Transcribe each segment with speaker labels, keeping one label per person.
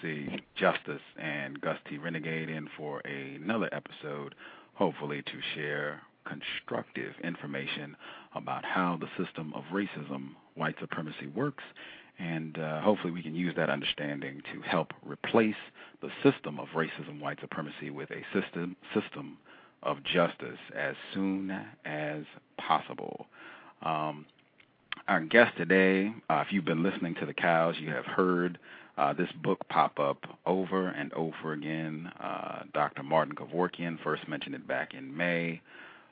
Speaker 1: Supremacy, justice, and Gus T. Renegade in for another episode, hopefully to share constructive information about how the system of racism, white supremacy works, and uh, hopefully we can use that understanding to help replace the system of racism, white supremacy with a system system of justice as soon as possible. Um, our guest today, uh, if you've been listening to the cows, you have heard uh, this book pop up over and over again. Uh, Dr. Martin Kevorkian first mentioned it back in May.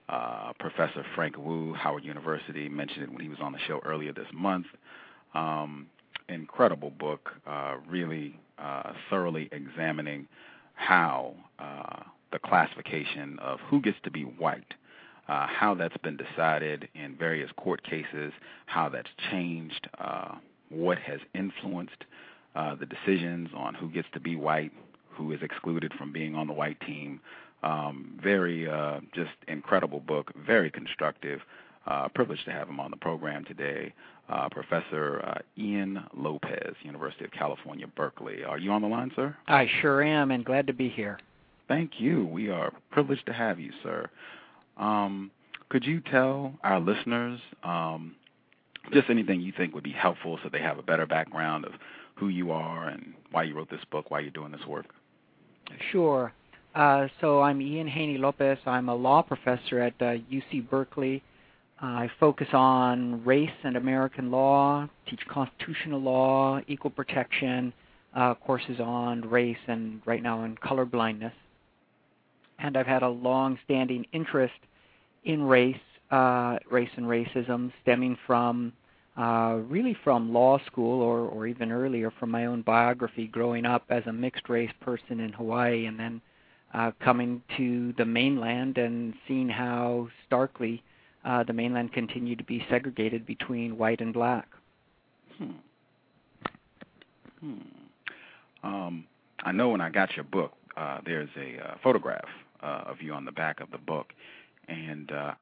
Speaker 1: Uh, Professor Frank Wu, Howard University, mentioned it when he was on the show earlier this month. Um, incredible book, uh, really uh, thoroughly examining how uh, the classification of who gets to be white, how that's been decided in various court cases, how that's changed, what has influenced uh, the decisions on who gets to be white, who is excluded from being on the white team. Um, very uh, just incredible book, very constructive. Uh, privileged to have him on the program today, uh, Professor uh, Ian Lopez, University of California, Berkeley. Are you on the line, sir?
Speaker 2: I sure am, and glad to be here.
Speaker 1: Thank you. We are privileged to have you, sir. Um, could you tell our listeners um, just anything you think would be helpful so they have a better background of who you are and why you wrote this book, why you're doing this work?
Speaker 2: Sure. Uh, so I'm Ian Haney Lopez. I'm a law professor at uh, UC Berkeley. Uh, I focus on race and American law, teach constitutional law, equal protection, uh, courses on race, and right now on color blindness. And I've had a long-standing interest in race, uh, race and racism, stemming from uh, really from law school or, or even earlier from my own biography growing up as a mixed race person in Hawaii and then uh, coming to the mainland and seeing how starkly uh, the mainland continued to be segregated between white and black.
Speaker 1: Hmm. Hmm. Um, I know when I got your book, uh, there's a uh, photograph uh, of you on the back of the book, and uh,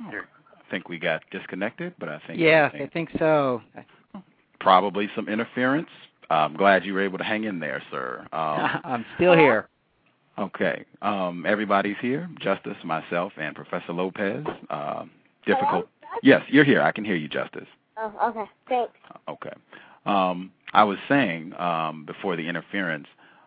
Speaker 1: I think we got disconnected, but I think
Speaker 2: yeah, I think so.
Speaker 1: Probably some interference. I'm glad you were able to hang in there, sir. Um,
Speaker 2: I'm still here.
Speaker 1: Okay. Um, everybody's here. Justice, myself, and Professor Lopez. Uh, difficult.
Speaker 3: Hello?
Speaker 1: Yes, you're here. I can hear you, Justice.
Speaker 3: Oh, okay. Thanks.
Speaker 1: Okay. Um, I was saying um, before the interference,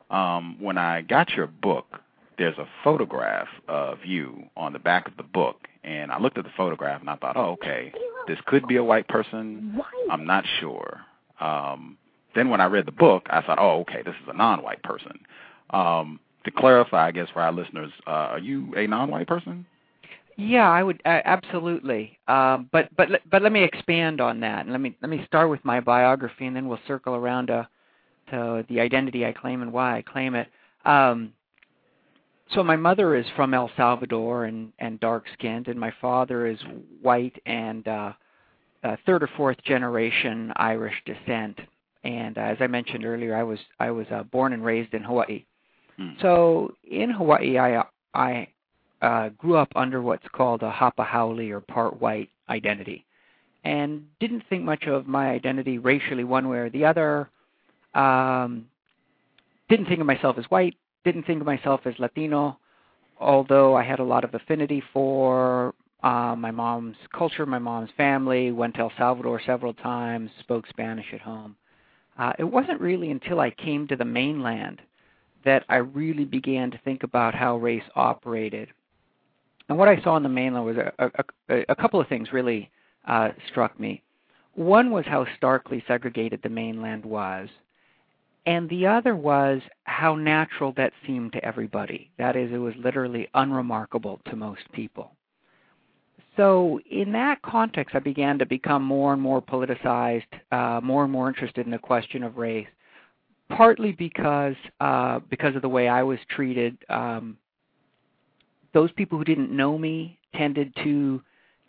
Speaker 1: um, when I got your book, there's a photograph of you on the back of the book, and I looked at the photograph and I thought, oh, okay, this could be a white person. I'm not sure. Um, then when I read the book, I thought, oh, okay, this is a non-white person. Um, to clarify, I guess for our listeners, uh, are you a non-white person?
Speaker 2: Yeah, I would uh, absolutely. Um, but but but let me expand on that, and let me let me start with my biography, and then we'll circle around to to the identity I claim and why I claim it. Um, so my mother is from El Salvador and and dark skinned, and my father is white and uh, uh, third or fourth generation Irish descent, and uh, as I mentioned earlier, I was I was uh, born and raised in Hawaii.
Speaker 1: Hmm.
Speaker 2: So in Hawaii, I I uh, grew up under what's called a Hapa Haole or part white identity, and didn't think much of my identity racially one way or the other. Um, didn't think of myself as white. Didn't think of myself as Latino, although I had a lot of affinity for uh, my mom's culture, my mom's family. Went to El Salvador several times. Spoke Spanish at home. Uh, it wasn't really until I came to the mainland that I really began to think about how race operated. And what I saw on the mainland was a, a, a couple of things really uh, struck me. One was how starkly segregated the mainland was, and the other was how natural that seemed to everybody. That is, it was literally unremarkable to most people. So, in that context, I began to become more and more politicized, uh, more and more interested in the question of race. Partly because uh, because of the way I was treated. Um, those people who didn't know me tended to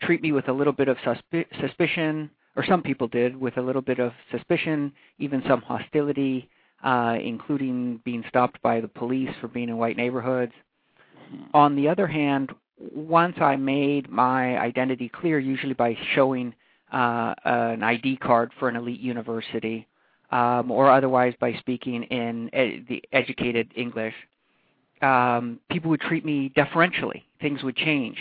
Speaker 2: treat me with a little bit of suspi- suspicion, or some people did, with a little bit of suspicion, even some hostility, uh, including being stopped by the police for being in white neighborhoods. On the other hand, once I made my identity clear, usually by showing uh, an ID card for an elite university, um, or otherwise by speaking in ed- the educated English, um, people would treat me deferentially. Things would change.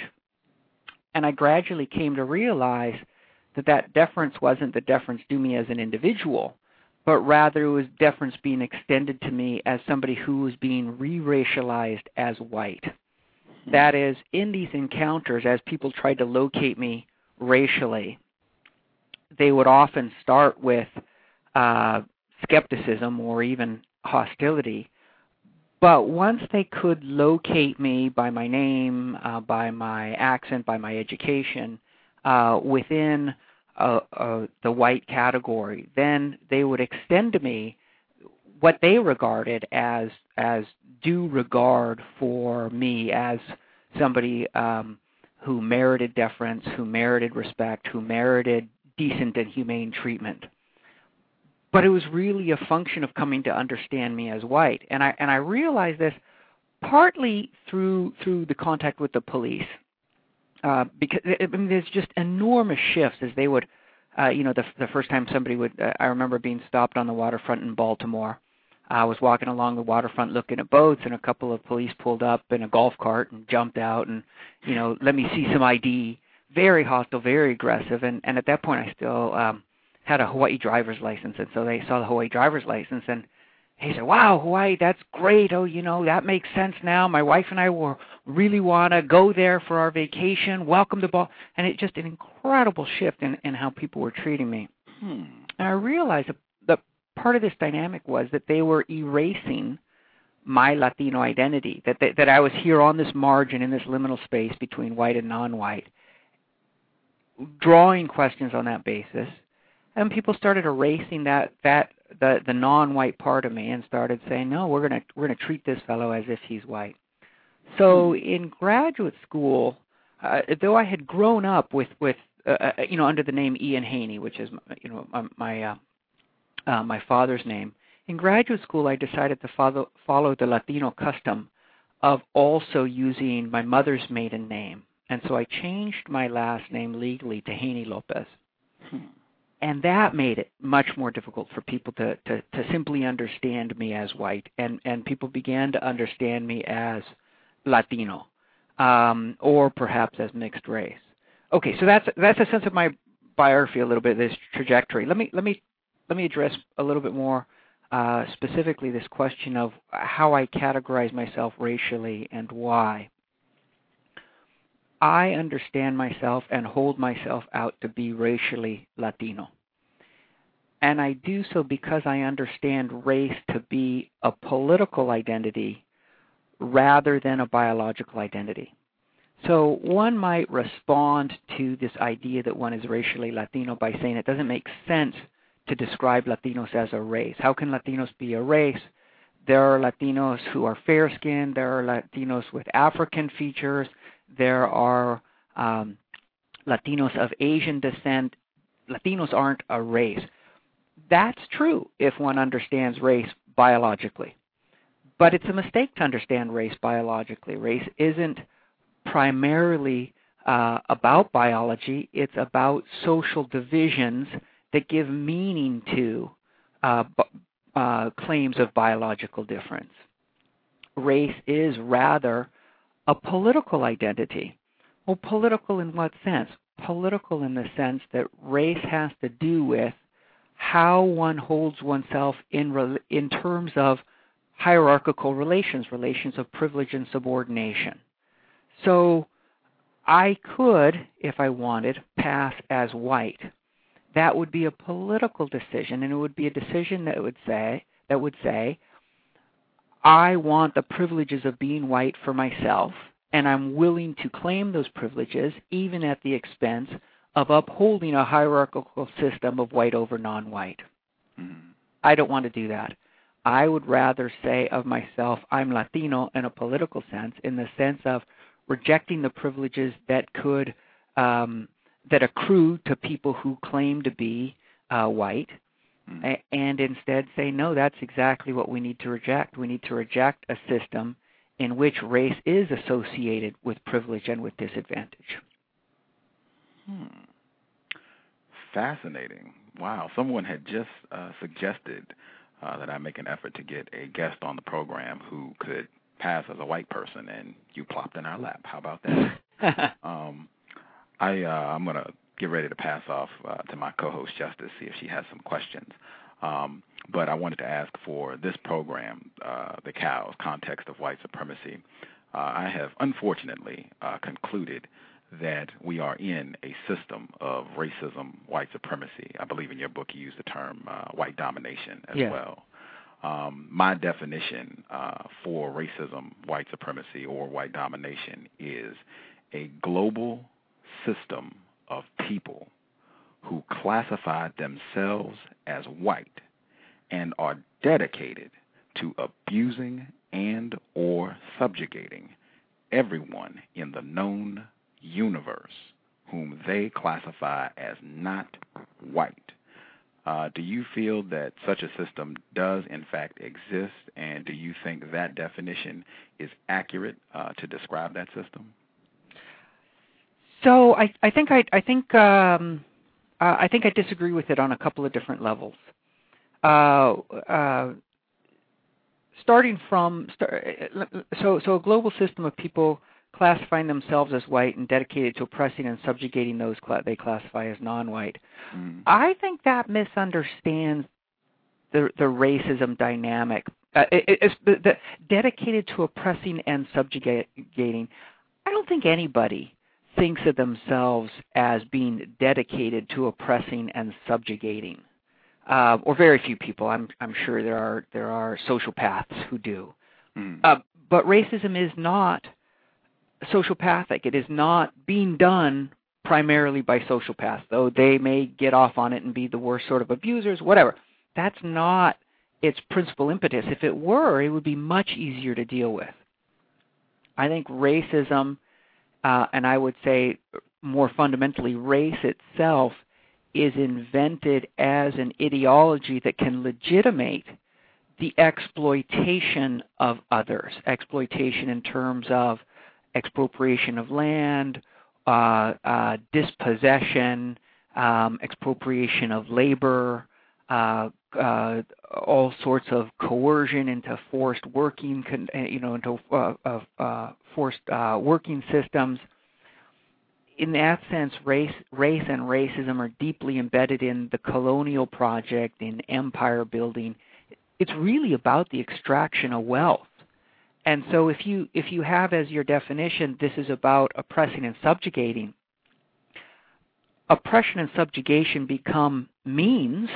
Speaker 2: And I gradually came to realize that that deference wasn't the deference due me as an individual, but rather it was deference being extended to me as somebody who was being re racialized as white. That is, in these encounters, as people tried to locate me racially, they would often start with uh, skepticism or even hostility. But once they could locate me by my name, uh, by my accent, by my education, uh, within uh, uh, the white category, then they would extend to me what they regarded as as due regard for me as somebody um, who merited deference, who merited respect, who merited decent and humane treatment. But it was really a function of coming to understand me as white, and I and I realized this partly through through the contact with the police, uh, because I mean, there's just enormous shifts as they would, uh, you know, the the first time somebody would, uh, I remember being stopped on the waterfront in Baltimore. I was walking along the waterfront looking at boats, and a couple of police pulled up in a golf cart and jumped out and, you know, let me see some ID. Very hostile, very aggressive, and and at that point I still um, had a Hawaii driver's license, and so they saw the Hawaii driver's license, and he said, "Wow, Hawaii, that's great. Oh, you know, that makes sense now. My wife and I will really want to go there for our vacation. Welcome to Ball." And it just an incredible shift in in how people were treating me.
Speaker 1: Hmm.
Speaker 2: And I realized that, that part of this dynamic was that they were erasing my Latino identity. That they, that I was here on this margin in this liminal space between white and non-white, drawing questions on that basis and people started erasing that that the the non-white part of me and started saying, no, we're gonna we're gonna treat this fellow as if he's white. So in graduate school, uh, though I had grown up with with uh, uh you know under the name Ian Haney, which is you know my my, uh, uh, my father's name, in graduate school I decided to follow follow the Latino custom of also using my mother's maiden name, and so I changed my last name legally to Haney Lopez.
Speaker 1: Hmm
Speaker 2: and that made it much more difficult for people to, to, to simply understand me as white, and, and people began to understand me as Latino, um, or perhaps as mixed race. Okay, so that's that's a sense of my biography, a little bit this trajectory. Let me let me let me address a little bit more uh, specifically this question of how I categorize myself racially and why. I understand myself and hold myself out to be racially Latino. And I do so because I understand race to be a political identity rather than a biological identity. So one might respond to this idea that one is racially Latino by saying it doesn't make sense to describe Latinos as a race. How can Latinos be a race? There are Latinos who are fair skinned, there are Latinos with African features, there are um, Latinos of Asian descent. Latinos aren't a race. That's true if one understands race biologically. But it's a mistake to understand race biologically. Race isn't primarily uh, about biology, it's about social divisions that give meaning to uh, uh, claims of biological difference. Race is rather a political identity. Well, political in what sense? Political in the sense that race has to do with how one holds oneself in in terms of hierarchical relations, relations of privilege and subordination. So I could, if I wanted, pass as white. That would be a political decision, and it would be a decision that would say that would say, I want the privileges of being white for myself, and I'm willing to claim those privileges even at the expense of upholding a hierarchical system of white over non-white. Mm-hmm. I don't want to do that. I would rather say of myself, I'm Latino in a political sense, in the sense of rejecting the privileges that could um, that accrue to people who claim to be uh, white, mm. and instead say no. That's exactly what we need to reject. We need to reject a system in which race is associated with privilege and with disadvantage.
Speaker 1: Hmm. Fascinating. Wow. Someone had just uh, suggested uh, that I make an effort to get a guest on the program who could pass as a white person, and you plopped in our lap. How about that? um, I uh, I'm gonna get ready to pass off uh, to my co-host Justice, see if she has some questions. Um, but I wanted to ask for this program, uh, the cows context of white supremacy. Uh, I have unfortunately uh, concluded that we are in a system of racism, white supremacy. I believe in your book you use the term uh, white domination as
Speaker 2: yeah.
Speaker 1: well. Um, my definition uh, for racism, white supremacy, or white domination is a global system of people who classify themselves as white and are dedicated to abusing and or subjugating everyone in the known universe whom they classify as not white. Uh, do you feel that such a system does in fact exist, and do you think that definition is accurate uh, to describe that system?
Speaker 2: So I, I think I, I think um, uh, I think I disagree with it on a couple of different levels. Uh, uh, starting from so so a global system of people classifying themselves as white and dedicated to oppressing and subjugating those cl- they classify as non-white. Mm. I think that misunderstands the the racism dynamic. Uh, it, it's the, the dedicated to oppressing and subjugating. I don't think anybody thinks of themselves as being dedicated to oppressing and subjugating, uh, or very few people. I'm I'm sure there are there are sociopaths who do, mm. uh, but racism is not sociopathic. It is not being done primarily by sociopaths, though they may get off on it and be the worst sort of abusers, whatever. That's not its principal impetus. If it were, it would be much easier to deal with. I think racism, uh, and I would say more fundamentally, race itself is invented as an ideology that can legitimate the exploitation of others, exploitation in terms of expropriation of land, uh, uh, dispossession, um, expropriation of labor, uh, uh, all sorts of coercion into forced working, uh, you know, into uh, forced working systems. In that sense, race, race and racism are deeply embedded in the colonial project, in empire building. It's really about the extraction of wealth and so if you if you have as your definition this is about oppressing and subjugating, oppression and subjugation become means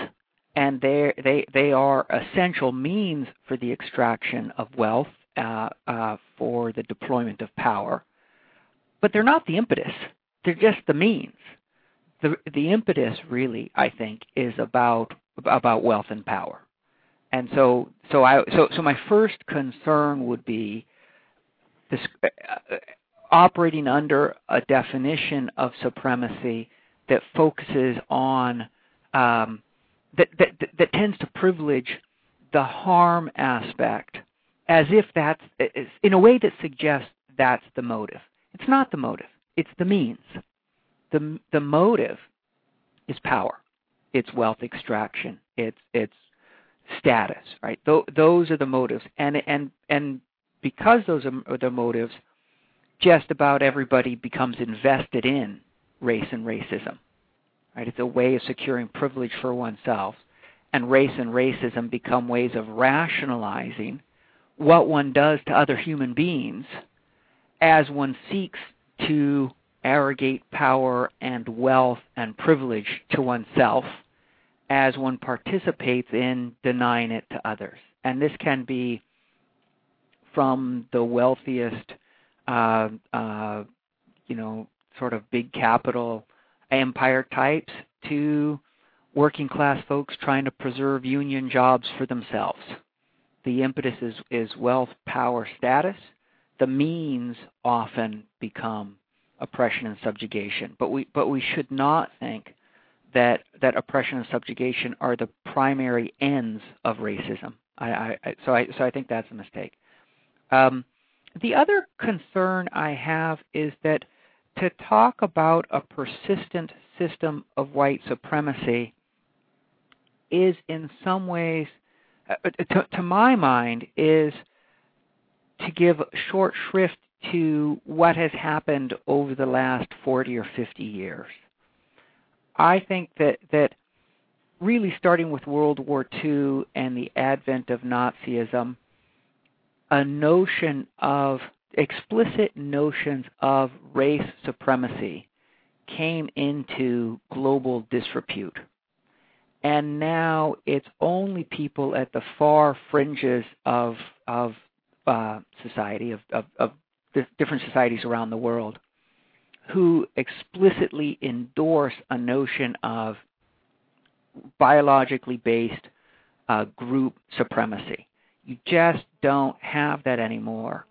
Speaker 2: and they they they are essential means for the extraction of wealth uh, uh, for the deployment of power, but they're not the impetus. They're just the means. The the impetus really, I think, is about about wealth and power. And so, so I, so, so my first concern would be this uh, operating under a definition of supremacy that focuses on um, that, that that tends to privilege the harm aspect as if that's in a way that suggests that's the motive. It's not the motive. It's the means. The the motive is power. It's wealth extraction. It's it's status, right? Th- those are the motives, and and and because those are the motives, just about everybody becomes invested in race and racism. Right? It's a way of securing privilege for oneself, and race and racism become ways of rationalizing what one does to other human beings as one seeks to arrogate power and wealth and privilege to oneself as one participates in denying it to others. And this can be from the wealthiest, uh, uh, you know, sort of big capital empire types to working class folks trying to preserve union jobs for themselves. The impetus is, is wealth, power, status. The means often become oppression and subjugation. But we but we should not think that that oppression and subjugation are the primary ends of racism. I, I, so I so I think that's a mistake. Um, the other concern I have is that to talk about a persistent system of white supremacy is in some ways, uh, to, to my mind, is to give short shrift to what has happened over the last 40 or 50 years. I think that that really starting with World War II and the advent of Nazism, a notion of explicit notions of race supremacy came into global disrepute. And now it's only people at the far fringes of of uh, society, of, of, of different societies around the world, who explicitly endorse a notion of biologically based uh, group supremacy. You just don't have that anymore.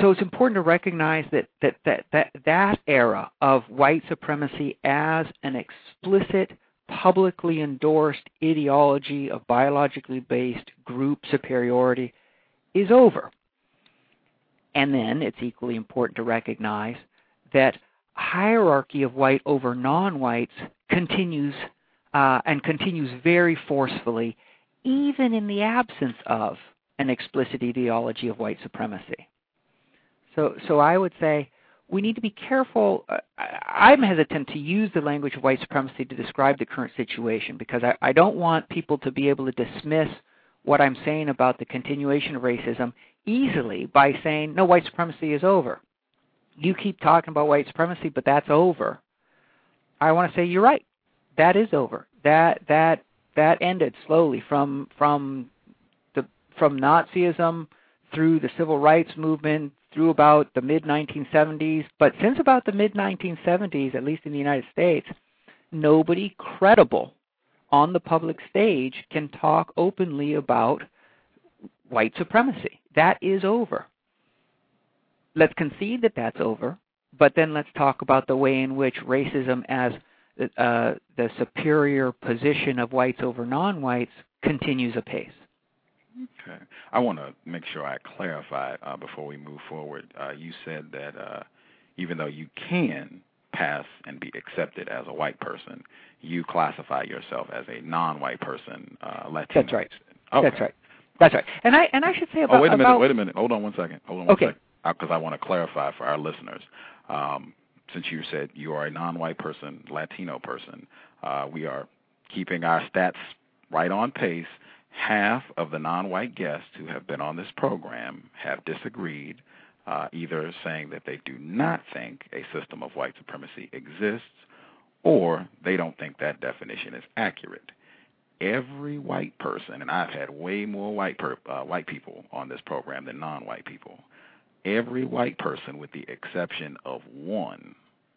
Speaker 2: So it's important to recognize that that, that, that that era of white supremacy as an explicit, publicly endorsed ideology of biologically based group superiority is over. And then it's equally important to recognize that hierarchy of white over non-whites continues uh, and continues very forcefully, even in the absence of an explicit ideology of white supremacy. So, so I would say we need to be careful. Uh, I'm hesitant to use the language of white supremacy to describe the current situation because I, I don't want people to be able to dismiss what I'm saying about the continuation of racism easily by saying, no, white supremacy is over. You keep talking about white supremacy, but that's over. I want to say you're right. That is over. That that that ended slowly from from the from Nazism through the civil rights movement through about the mid 1970s. But since about the mid 1970s, at least in the United States, nobody credible on the public stage can talk openly about white supremacy. That is over. Let's concede that that's over, but then let's talk about the way in which racism as uh, the superior position of whites over non-whites continues apace.
Speaker 1: Okay. I want to make sure I clarify uh, before we move forward. Uh, you said that uh, even though you can pass and be accepted as a white person, you classify yourself as a non-white person, uh, Latino.
Speaker 2: That's right.
Speaker 1: Okay.
Speaker 2: That's right. That's right. And I and I should say about.
Speaker 1: Oh wait a minute.
Speaker 2: About,
Speaker 1: wait a minute. Hold on one second. Hold on one
Speaker 2: okay.
Speaker 1: second. Because I want to clarify for our listeners. Um, since you said you are a non-white person, Latino person, uh, we are keeping our stats right on pace. Half of the non-white guests who have been on this program have disagreed, uh, either saying that they do not think a system of white supremacy exists, or they don't think that definition is accurate every white person, and I've had way more white per, uh, white people on this program than non-white people. Every white person, with the exception of one,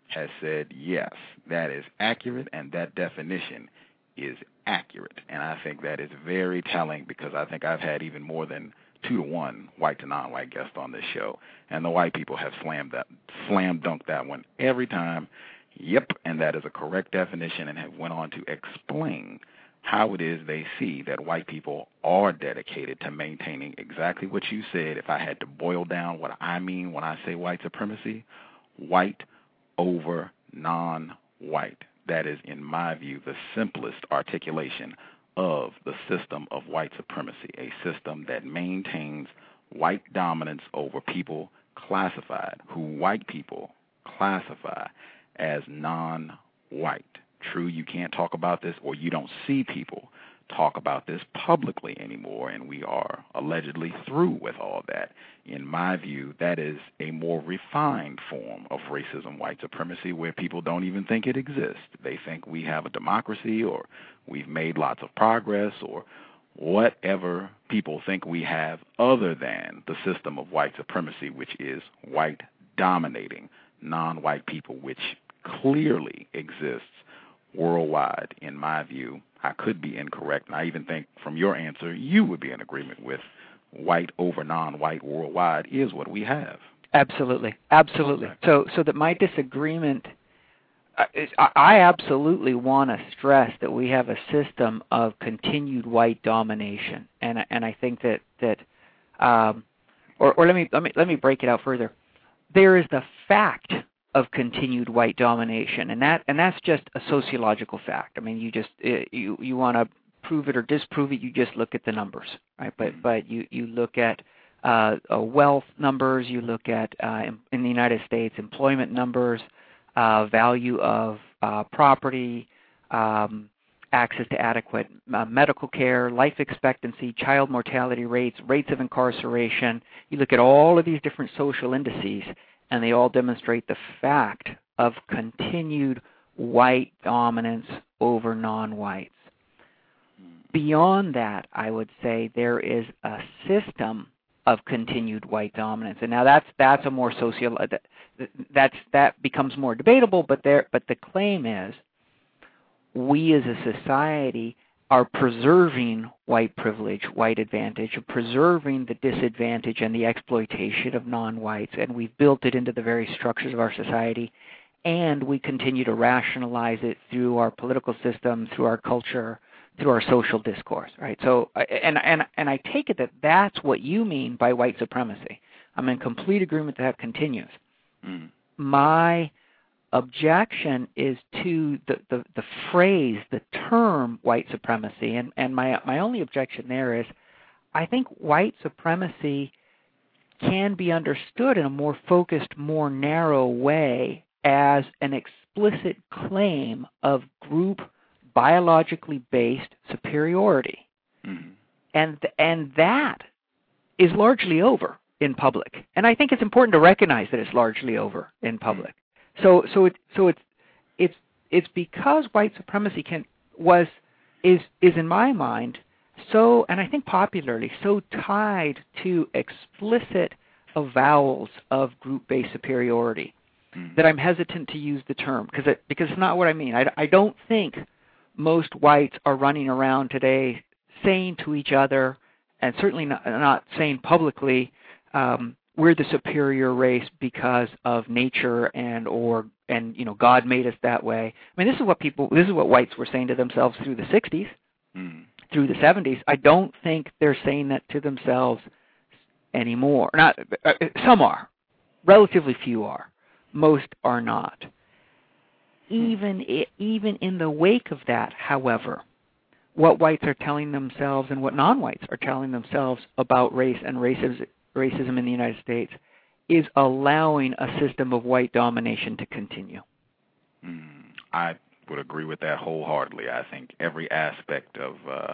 Speaker 1: has said yes, that is accurate, and that definition is accurate. And I think that is very telling because I think I've had even more than two to one white to non-white guests on this show, and the white people have slammed that, slam dunked that one every time Yep, and that is a correct definition and have went on to explain how it is they see that white people are dedicated to maintaining exactly what you said. If I had to boil down what I mean when I say white supremacy, white over non white. That is, in my view, the simplest articulation of the system of white supremacy, a system that maintains white dominance over people classified, who white people classify as non white. True, you can't talk about this, or you don't see people talk about this publicly anymore, and we are allegedly through with all that. In my view, that is a more refined form of racism, white supremacy, where people don't even think it exists. They think we have a democracy, or we've made lots of progress, or whatever people think we have other than the system of white supremacy, which is white dominating non white people, which clearly exists worldwide, in my view. I could be incorrect, and I even think from your answer you would be in agreement with white over non-white worldwide is what we have.
Speaker 2: Absolutely, absolutely. Okay. So, so that my disagreement, I absolutely want to stress that we have a system of continued white domination, and and I think that that, um, or or let me let me let me break it out further. There is the fact of continued white domination, and that and that's just a sociological fact. I mean, you just eh, you you want to prove it or disprove it, you just look at the numbers, right? But mm-hmm. but you you look at uh, uh, wealth numbers, you look at uh, in, in the United States employment numbers, uh, value of uh, property, um, access to adequate uh, medical care, life expectancy, child mortality rates, rates of incarceration. You look at all of these different social indices, and they all demonstrate the fact of continued white dominance over non whites. Beyond that, I would say there is a system of continued white dominance, and now that's that's a more social that's that becomes more debatable. But there, but the claim is we as a society are preserving white privilege, white advantage, preserving the disadvantage and the exploitation of non whites, and we've built it into the very structures of our society, and we continue to rationalize it through our political system, through our culture, through our social discourse, right? So, and and and I take it that that's what you mean by white supremacy. I'm in complete agreement that that continues. Mm. My objection is to the, the, the phrase, the term white supremacy. And, and my, my only objection there is I think white supremacy can be understood in a more focused, more narrow way as an explicit claim of group biologically based superiority. Mm-hmm. And, and that is largely over in public. And I think it's important to recognize that it's largely over in public. So so it so it's it's it's because white supremacy can was is is in my mind so and I think popularly so tied to explicit avowals of group-based superiority mm. that I'm hesitant to use the term because it because it's not what I mean. I, I don't think most whites are running around today saying to each other and certainly not, not saying publicly um, we're the superior race because of nature and or and you know God made us that way. I mean, this is what people, this is what whites were saying to themselves through the 60s, mm. through the 70s. I don't think they're saying that to themselves anymore. Not uh, some are, relatively few are, most are not. Even even in the wake of that, however, what whites are telling themselves and what non-whites are telling themselves about race and racism racism in the United States is allowing a system of white domination to continue.
Speaker 1: Mm, I would agree with that wholeheartedly. I think every aspect of uh,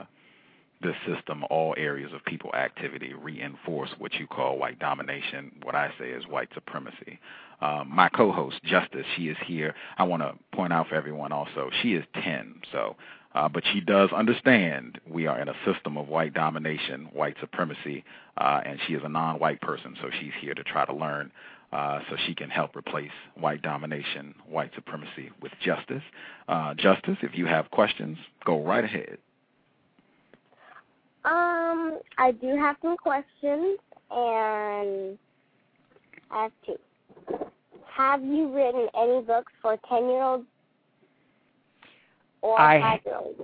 Speaker 1: this system, all areas of people activity, reinforce what you call white domination. What I say is white supremacy. Um, my co-host Justice, she is here. I want to point out for everyone also, she is 10, so uh, but she does understand we are in a system of white domination, white supremacy, uh, and she is a non-white person, so she's here to try to learn uh, so she can help replace white domination, white supremacy with justice. Uh, justice, if you have questions, go right ahead.
Speaker 3: Um, I do have some questions, and I have two. have you written any books for 10 year olds or
Speaker 2: I-
Speaker 3: 5 year olds?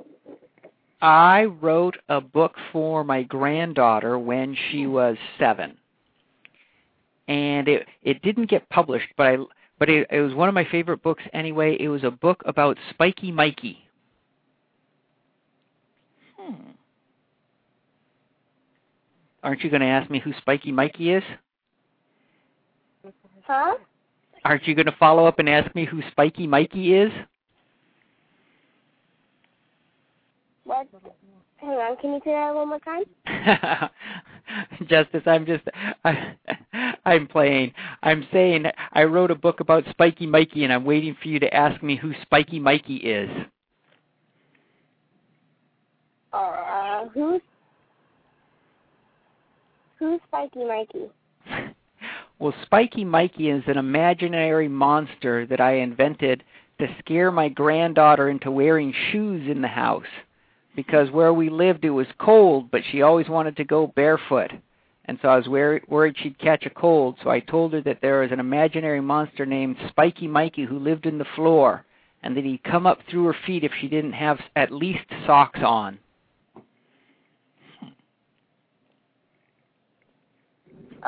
Speaker 2: I wrote a book for my granddaughter when she was seven, and it it didn't get published, but I but it, it was one of my favorite books anyway. It was a book about Spiky Mikey.
Speaker 1: Hmm.
Speaker 2: Aren't you going to ask me who Spiky Mikey is?
Speaker 3: Huh?
Speaker 2: Aren't you going to follow up and ask me who Spiky Mikey is?
Speaker 3: What? Hang on, can you say that one more time?
Speaker 2: Justice, I'm just I, I'm playing. I'm saying I wrote a book about Spiky Mikey and I'm waiting for you to ask me who Spiky Mikey is.
Speaker 3: Uh, who's who's Spiky Mikey?
Speaker 2: Well, Spiky Mikey is an imaginary monster that I invented to scare my granddaughter into wearing shoes in the house. Because where we lived it was cold, but she always wanted to go barefoot. And so I was wor- worried she'd catch a cold, so I told her that there was an imaginary monster named Spiky Mikey who lived in the floor, and that he'd come up through her feet if she didn't have at least socks on.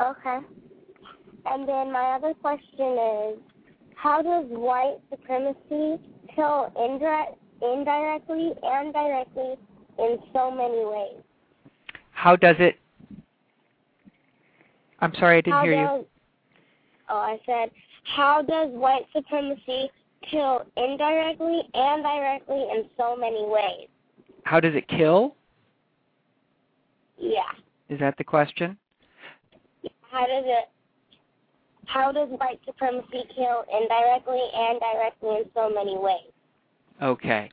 Speaker 3: Okay. And then my other question is, how does white supremacy kill indirect, indirectly and directly in so many ways?
Speaker 2: How does it? I'm sorry, I didn't
Speaker 3: how
Speaker 2: hear you.
Speaker 3: does, Oh, I said, how does white supremacy kill indirectly and directly in so many ways?
Speaker 2: How does it kill?
Speaker 3: Yeah.
Speaker 2: Is that the question?
Speaker 3: How does it? How does white supremacy kill indirectly and directly in so many ways?
Speaker 2: Okay.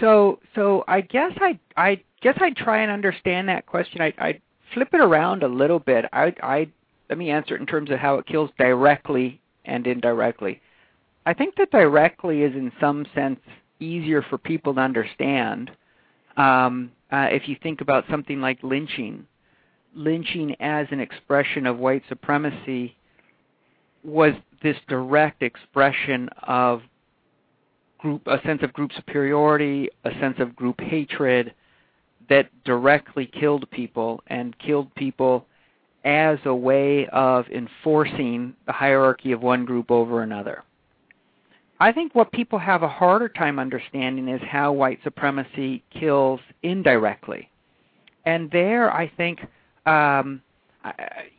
Speaker 2: So so I guess I I guess I'd try and understand that question. I I'd flip it around a little bit. I I let me answer it in terms of how it kills directly and indirectly. I think that directly is in some sense easier for people to understand. Um, uh, if you think about something like lynching, lynching as an expression of white supremacy was this direct expression of group a sense of group superiority, a sense of group hatred that directly killed people and killed people as a way of enforcing the hierarchy of one group over another. I think what people have a harder time understanding is how white supremacy kills indirectly. And there, I think, um,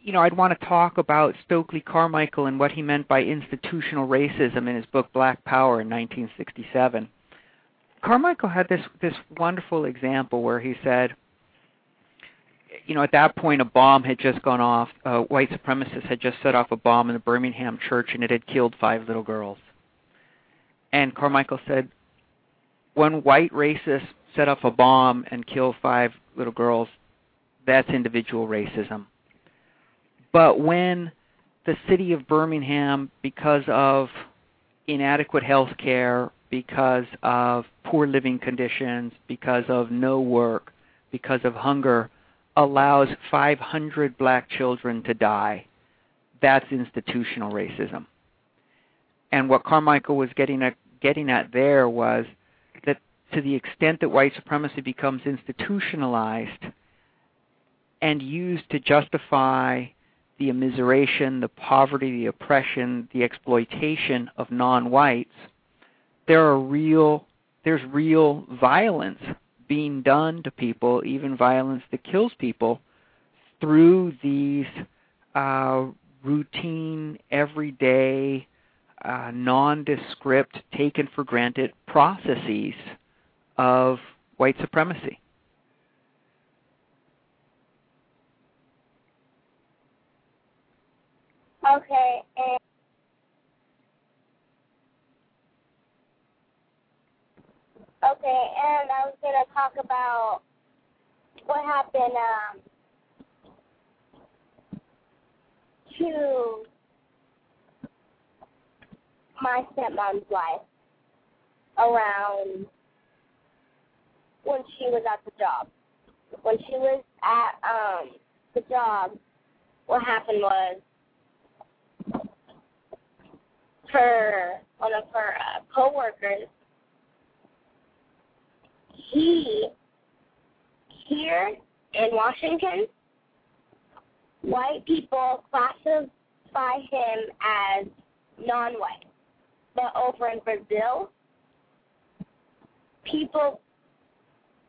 Speaker 2: you know, I'd want to talk about Stokely Carmichael and what he meant by institutional racism in his book Black Power in 1967. Carmichael had this this wonderful example where he said, you know, at that point a bomb had just gone off. White supremacists had just set off a bomb in the Birmingham church, and it had killed five little girls. And Carmichael said, when white racists set off a bomb and kill five little girls, that's individual racism. But when the city of Birmingham, because of inadequate health care, because of poor living conditions, because of no work, because of hunger, allows 500 black children to die, that's institutional racism. And what Carmichael was getting at, getting at there was that to the extent that white supremacy becomes institutionalized and used to justify the immiseration, the poverty, the oppression, the exploitation of non-whites, there are real there's real violence being done to people, even violence that kills people, through these uh, routine, everyday, uh, nondescript, taken for granted processes of white supremacy.
Speaker 3: Okay, and okay, and I was gonna talk about what happened um, to my stepmom's life around when she was at the job. When she was at um the job, what happened was her one of her uh, coworkers. He here in Washington, white people classify him as non-white, but over in Brazil, people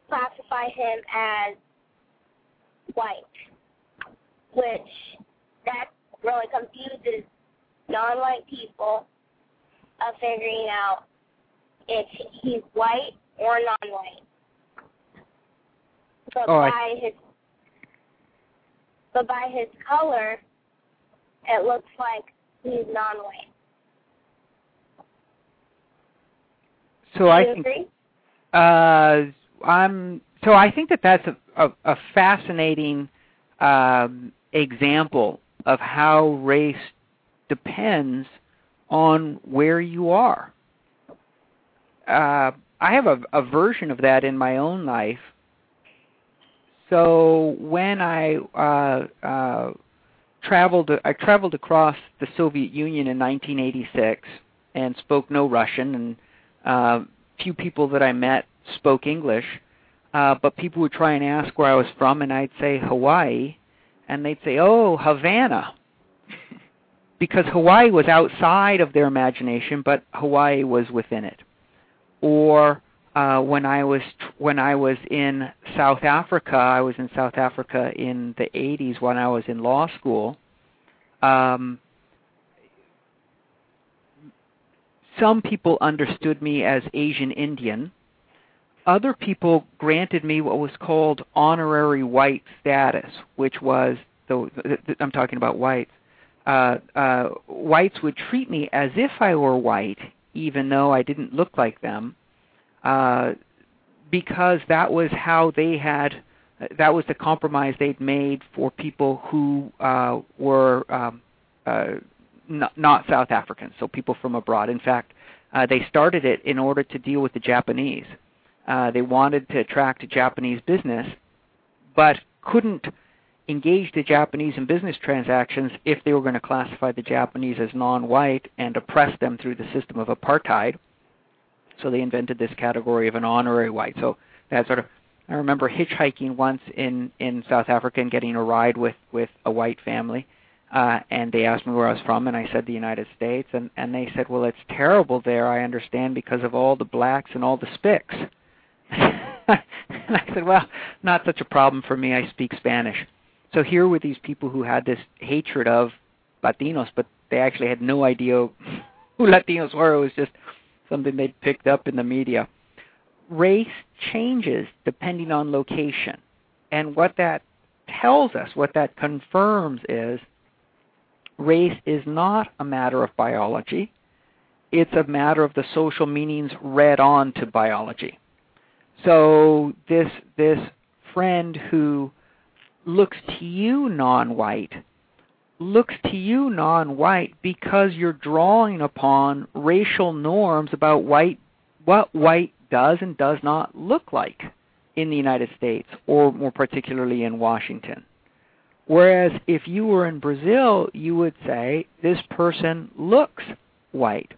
Speaker 3: classify him as white, which that really confuses non-white people of figuring out if he's white or non-white. But by his but by his color, it looks like he's non-white.
Speaker 2: So
Speaker 3: Do
Speaker 2: I think
Speaker 3: agree?
Speaker 2: Uh, I'm so I think that that's a, a, a fascinating um, example of how race depends on where you are. Uh, I have a, a version of that in my own life. So when I uh, uh, traveled, I traveled across the Soviet Union in 1986 and spoke no Russian, and uh, few people that I met spoke English, uh, but people would try and ask where I was from, and I'd say Hawaii, and they'd say, "Oh, Havana," because Hawaii was outside of their imagination, but Havana was within it. Or uh, when I was when I was in South Africa, I was in South Africa in the 80s when I was in law school. Um, some people understood me as Asian Indian. Other people granted me what was called honorary white status, which was the, the I'm talking about whites. Uh, uh, whites would treat me as if I were white, even though I didn't look like them, uh, because that was how they had. That was the compromise they'd made for people who uh, were um, uh, not, not South Africans, so people from abroad. In fact, uh, they started it in order to deal with the Japanese. Uh, they wanted to attract Japanese business, but couldn't engage the Japanese in business transactions if they were going to classify the Japanese as non-white and oppress them through the system of apartheid. So they invented this category of an honorary white. So that sort of I remember hitchhiking once in in South Africa and getting a ride with with a white family uh, and they asked me where I was from, and I said the United States, and and they said, well, it's terrible there. I understand because of all the blacks and all the spics. and I said, well, not such a problem for me. I speak Spanish. So here were these people who had this hatred of Latinos, but they actually had no idea who Latinos were. It was just something they'd picked up in the media. Race changes depending on location, and what that tells us, what that confirms is race is not a matter of biology. It's a matter of the social meanings read on to biology. So this this friend who looks to you non-white looks to you non-white because you're drawing upon racial norms about white what white does and does not look like in the United States or more particularly in Washington. Whereas if you were in Brazil, you would say this person looks white.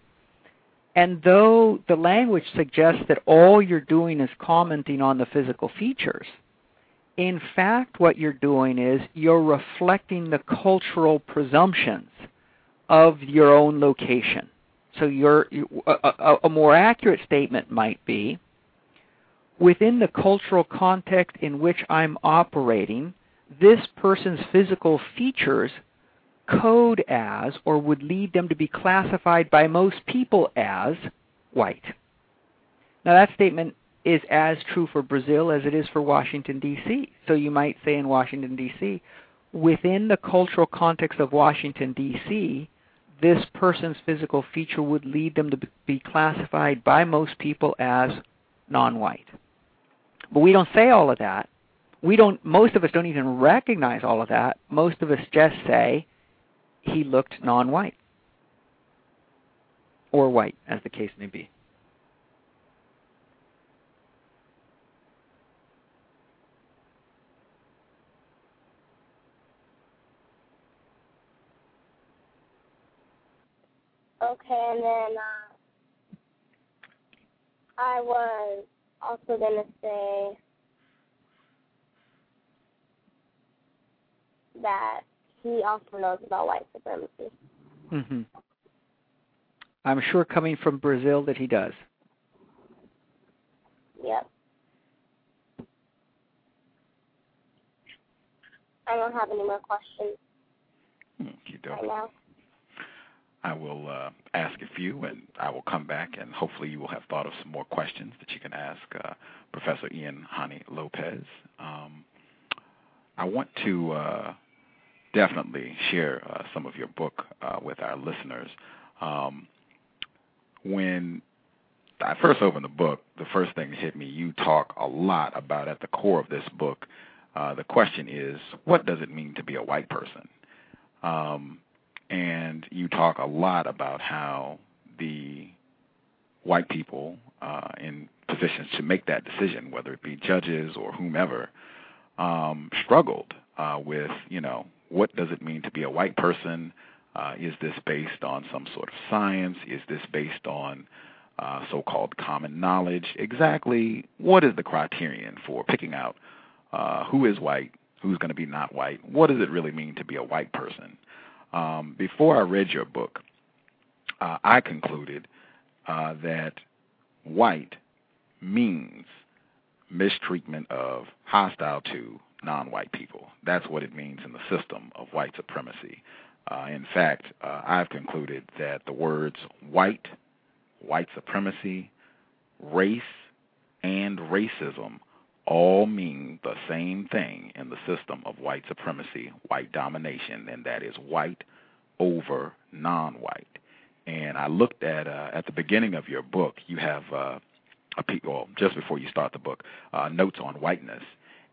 Speaker 2: And though the language suggests that all you're doing is commenting on the physical features, in fact, what you're doing is you're reflecting the cultural presumptions of your own location. So a, a more accurate statement might be within the cultural context in which I'm operating, this person's physical features code as or would lead them to be classified by most people as white. Now that statement is as true for Brazil as it is for Washington D.C. So you might say in Washington D.C., within the cultural context of Washington D.C., this person's physical feature would lead them to be classified by most people as non-white. But we don't say all of that. We don't most of us don't even recognize all of that. Most of us just say he looked non-white or white as the case may be.
Speaker 3: Okay, and then uh, I was also gonna say that he also knows about white supremacy.
Speaker 2: Mm-hmm. I'm sure coming from Brazil that he does.
Speaker 3: Yep. I don't have any more questions
Speaker 1: Okey
Speaker 3: right now.
Speaker 1: I will uh, ask a few, and I will come back, and hopefully you will have thought of some more questions that you can ask uh, Professor Ian Haney Lopez. Um, I want to uh, definitely share uh, some of your book uh, with our listeners. Um, when I first opened the book, the first thing that hit me, you talk a lot about at the core of this book. Uh, the question is, what does it mean to be a white person? Um, and you talk a lot about how the white people uh, in positions to make that decision, whether it be judges or whomever, um, struggled uh, with, you know, what does it mean to be a white person? Uh, is this based on some sort of science? Is this based on uh, so-called common knowledge? Exactly what is the criterion for picking out uh, who is white, who's going to be not white? What does it really mean to be a white person? Um, before I read your book, uh, I concluded uh, that white means mistreatment of hostile to non-white people. That's what it means in the system of white supremacy. Uh, in fact, uh, I've concluded that the words white, white supremacy, race, and racism all mean the same thing in the system of white supremacy, white domination, and that is white over non-white. And I looked at uh, at the beginning of your book, you have uh, a well, just before you start the book, uh, notes on whiteness,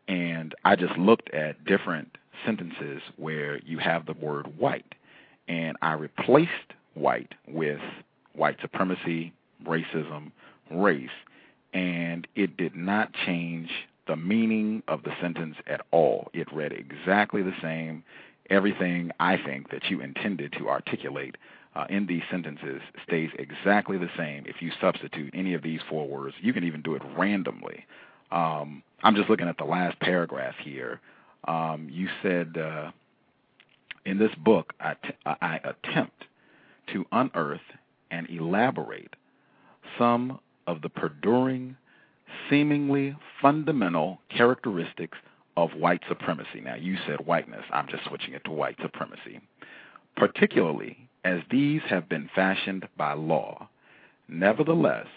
Speaker 1: and I just looked at different sentences where you have the word white, and I replaced white with white supremacy, racism, race, and it did not change the meaning of the sentence at all. It read exactly the same. Everything I think that you intended to articulate uh, in these sentences stays exactly the same if you substitute any of these four words. You can even do it randomly. Um, I'm just looking at the last paragraph here. Um, you said, uh, in this book, I, t- I attempt to unearth and elaborate some of the perduring, seemingly fundamental characteristics of white supremacy. Now, you said whiteness. I'm just switching it to white supremacy. Particularly as these have been fashioned by law. Nevertheless,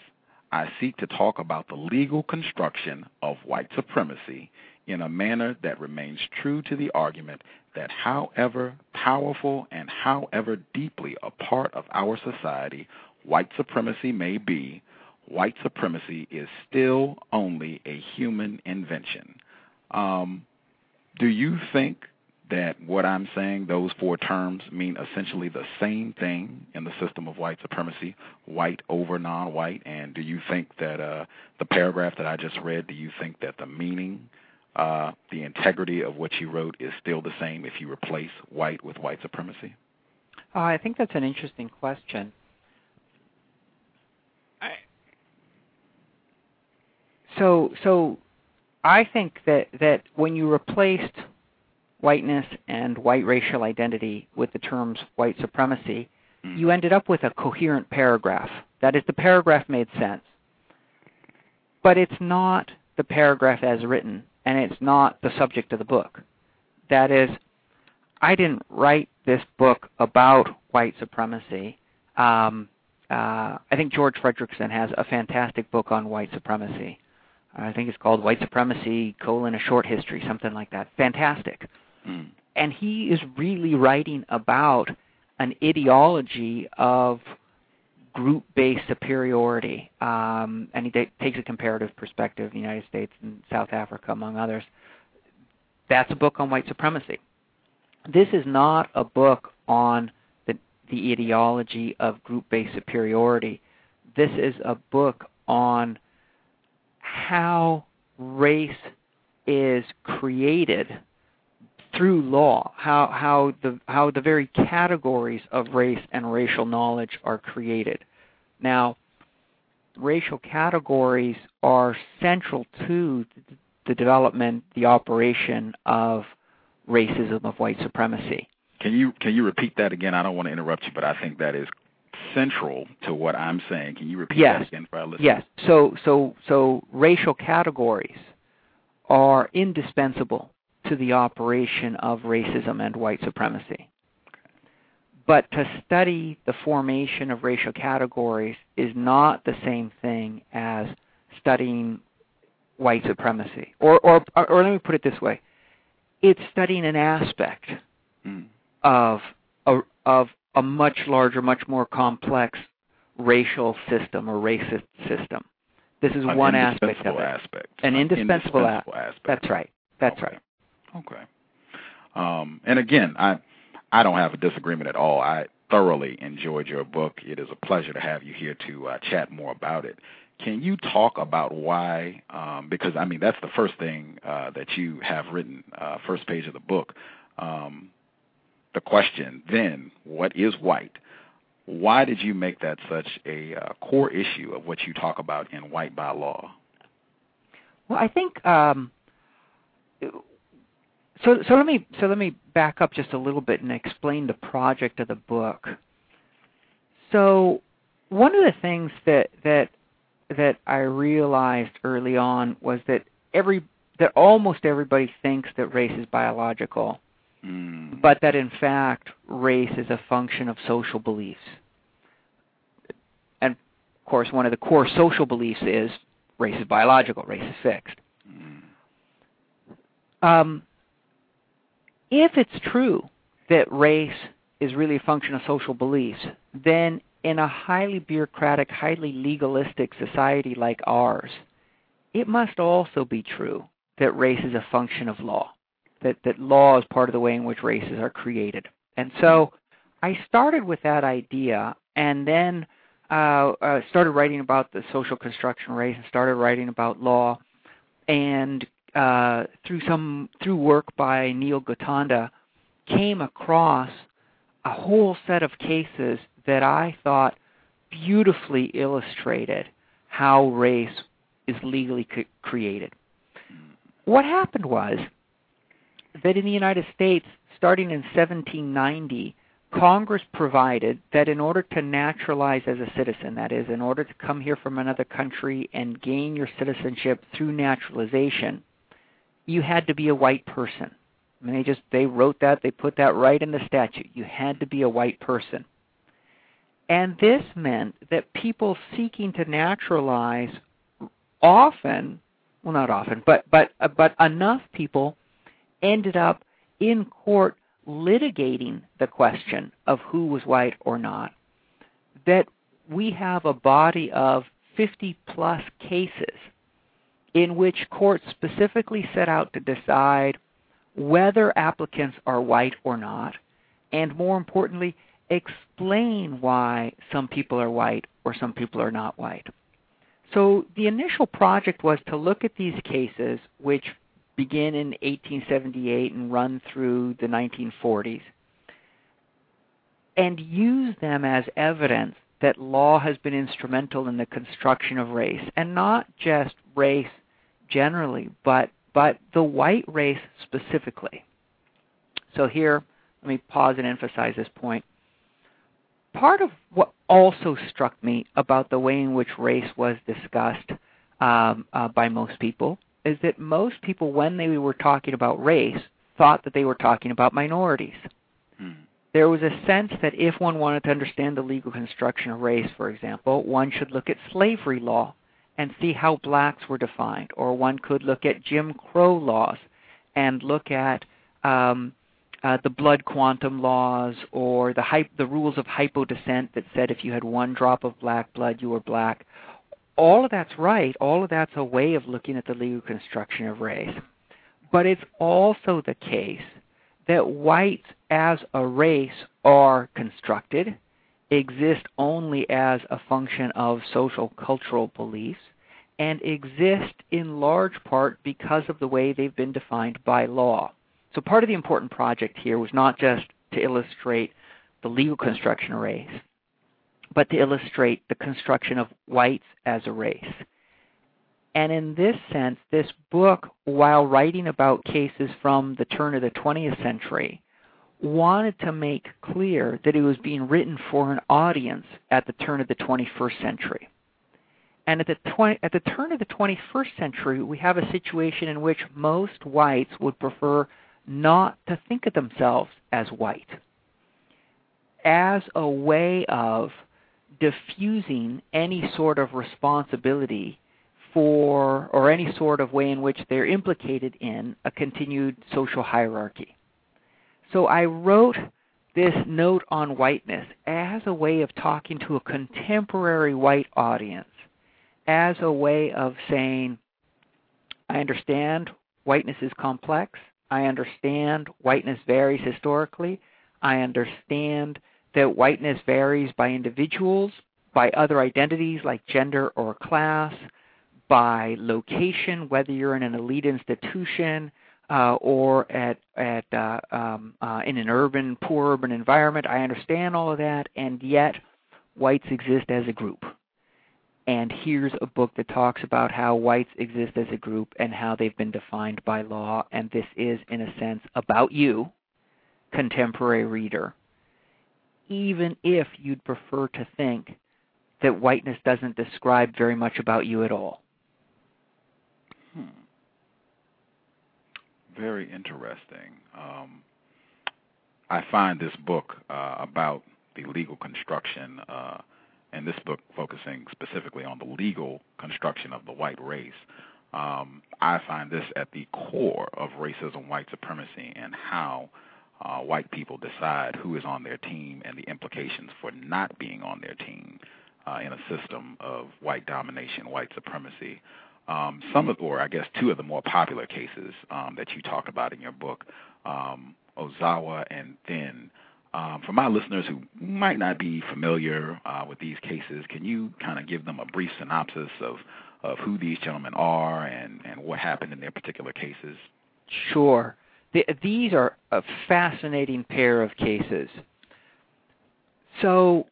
Speaker 1: I seek to talk about the legal construction of white supremacy in a manner that remains true to the argument that however powerful and however deeply a part of our society white supremacy may be, white supremacy is still only a human invention. Um, do you think that what I'm saying, those four terms, mean essentially the same thing in the system of white supremacy, white over non white? And do you think that uh, the paragraph that I just read, do you think that the meaning, uh, the integrity of what you wrote is still the same if you replace white with white supremacy?
Speaker 2: Uh, I think that's an interesting question. So, so I think that that when you replaced whiteness and white racial identity with the terms white supremacy,
Speaker 1: Mm.
Speaker 2: you ended up with a coherent paragraph. That is, the paragraph made sense. But it's not the paragraph as written, and it's not the subject of the book. That is, I didn't write this book about white supremacy. Um, uh, I think George Fredrickson has a fantastic book on white supremacy. I think it's called White Supremacy: colon a Short History, something like that. Fantastic.
Speaker 1: Mm.
Speaker 2: And he is really writing about an ideology of group-based superiority, um, and he ta- takes a comparative perspective, the United States and South Africa, among others. That's a book on white supremacy. This is not a book on the, the ideology of group-based superiority. This is a book on how race is created through law, how how the how the very categories of race and racial knowledge are created. Now, racial categories are central to the development, the operation of racism of white supremacy.
Speaker 1: Can you can you repeat that again? I don't want to interrupt you, but I think that is central to what I'm saying. Can you repeat
Speaker 2: yes.
Speaker 1: that again for our listeners?
Speaker 2: Yes. So so so racial categories are indispensable to the operation of racism and white supremacy. But to study the formation of racial categories is not the same thing as studying white supremacy. Or, or, or let me put it this way it's studying an aspect
Speaker 1: Mm.
Speaker 2: of, a, of a much larger, much more complex racial system or racist system. This is
Speaker 1: An
Speaker 2: one aspect of it.
Speaker 1: aspect.
Speaker 2: An indispensable, a-
Speaker 1: indispensable aspect.
Speaker 2: That's right. That's
Speaker 1: Okay.
Speaker 2: right.
Speaker 1: Okay. Um, and again, I I don't have a disagreement at all. I thoroughly enjoyed your book. It is a pleasure to have you here to uh, chat more about it. Can you talk about why? Um, because I mean, that's the first thing uh, that you have written, uh, first page of the book. Um, the question then, what is white? Why did you make that such a uh, core issue of what you talk about in White by Law?
Speaker 2: Well, I think um, so. So let me so let me back up just a little bit and explain the project of the book. So one of the things that that that I realized early on was that every that almost everybody thinks that race is biological,
Speaker 1: Mm.
Speaker 2: but that in fact race is a function of social beliefs. And of course, one of the core social beliefs is race is biological, race is fixed.
Speaker 1: Mm.
Speaker 2: Um, if it's true that race is really a function of social beliefs, then in a highly bureaucratic, highly legalistic society like ours, it must also be true that race is a function of law, that, that law is part of the way in which races are created. And so I started with that idea and then uh, uh, started writing about the social construction of race and started writing about law. And uh, through some through work by Neil Gotanda, came across a whole set of cases that I thought beautifully illustrated how race is legally c- created. What happened was that in the United States, starting in 1790, Congress provided that in order to naturalize as a citizen, that is, in order to come here from another country and gain your citizenship through naturalization, you had to be a white person. I mean, they just they wrote that, they put that right in the statute. You had to be a white person. And this meant that people seeking to naturalize often, well not often, but but but enough people ended up in court litigating the question of who was white or not that we have a body of 50 plus cases in which courts specifically set out to decide whether applicants are white or not, and more importantly, explain why some people are white or some people are not white. So the initial project was to look at these cases, which begin in 1878 and run through the 1940s, and use them as evidence that law has been instrumental in the construction of race, and not just race generally, but but the white race specifically. So here, let me pause and emphasize this point. Part of what also struck me about the way in which race was discussed um, uh, by most people is that most people, when they were talking about race, thought that they were talking about minorities.
Speaker 1: Mm.
Speaker 2: There was a sense that if one wanted to understand the legal construction of race, for example, one should look at slavery law and see how blacks were defined, or one could look at Jim Crow laws and look at um, uh, the blood quantum laws or the hy- the rules of hypodescent that said if you had one drop of black blood, you were black. All of that's right. All of that's a way of looking at the legal construction of race. But it's also the case that whites as a race are constructed, exist only as a function of social cultural beliefs, and exist in large part because of the way they've been defined by law. So part of the important project here was not just to illustrate the legal construction of race, but to illustrate the construction of whites as a race. And in this sense, this book, while writing about cases from the turn of the 20th century, wanted to make clear that it was being written for an audience at the turn of the 21st century. And at the, 20, at the turn of the 21st century, we have a situation in which most whites would prefer not to think of themselves as white as a way of diffusing any sort of responsibility for, or any sort of way in which they're implicated in a continued social hierarchy. So I wrote this note on whiteness as a way of talking to a contemporary white audience, as a way of saying, I understand whiteness is complex. I understand whiteness varies historically. I understand that whiteness varies by individuals, by other identities like gender or class, by location, whether you're in an elite institution uh, or at at uh, um, uh, in an urban, poor urban environment. I understand all of that, and yet whites exist as a group. And here's a book that talks about how whites exist as a group and how they've been defined by law. And this is, in a sense, about you, contemporary reader, even if you'd prefer to think that whiteness doesn't describe very much about you at all.
Speaker 1: Hmm. Very interesting. Um, I find this book uh, about the legal construction, uh, and this book focusing specifically on the legal construction of the white race. Um, I find this at the core of racism, white supremacy, and how uh, white people decide who is on their team and the implications for not being on their team uh, in a system of white domination, white supremacy. Um, some of, or I guess two of the more popular cases um, that you talk about in your book, um, Ozawa and Thind. Um, for my listeners who might not be familiar uh, with these cases, can you kind of give them a brief synopsis of, of who these gentlemen are and, and what happened in their particular cases?
Speaker 2: Sure. The, these are a fascinating pair of cases. So,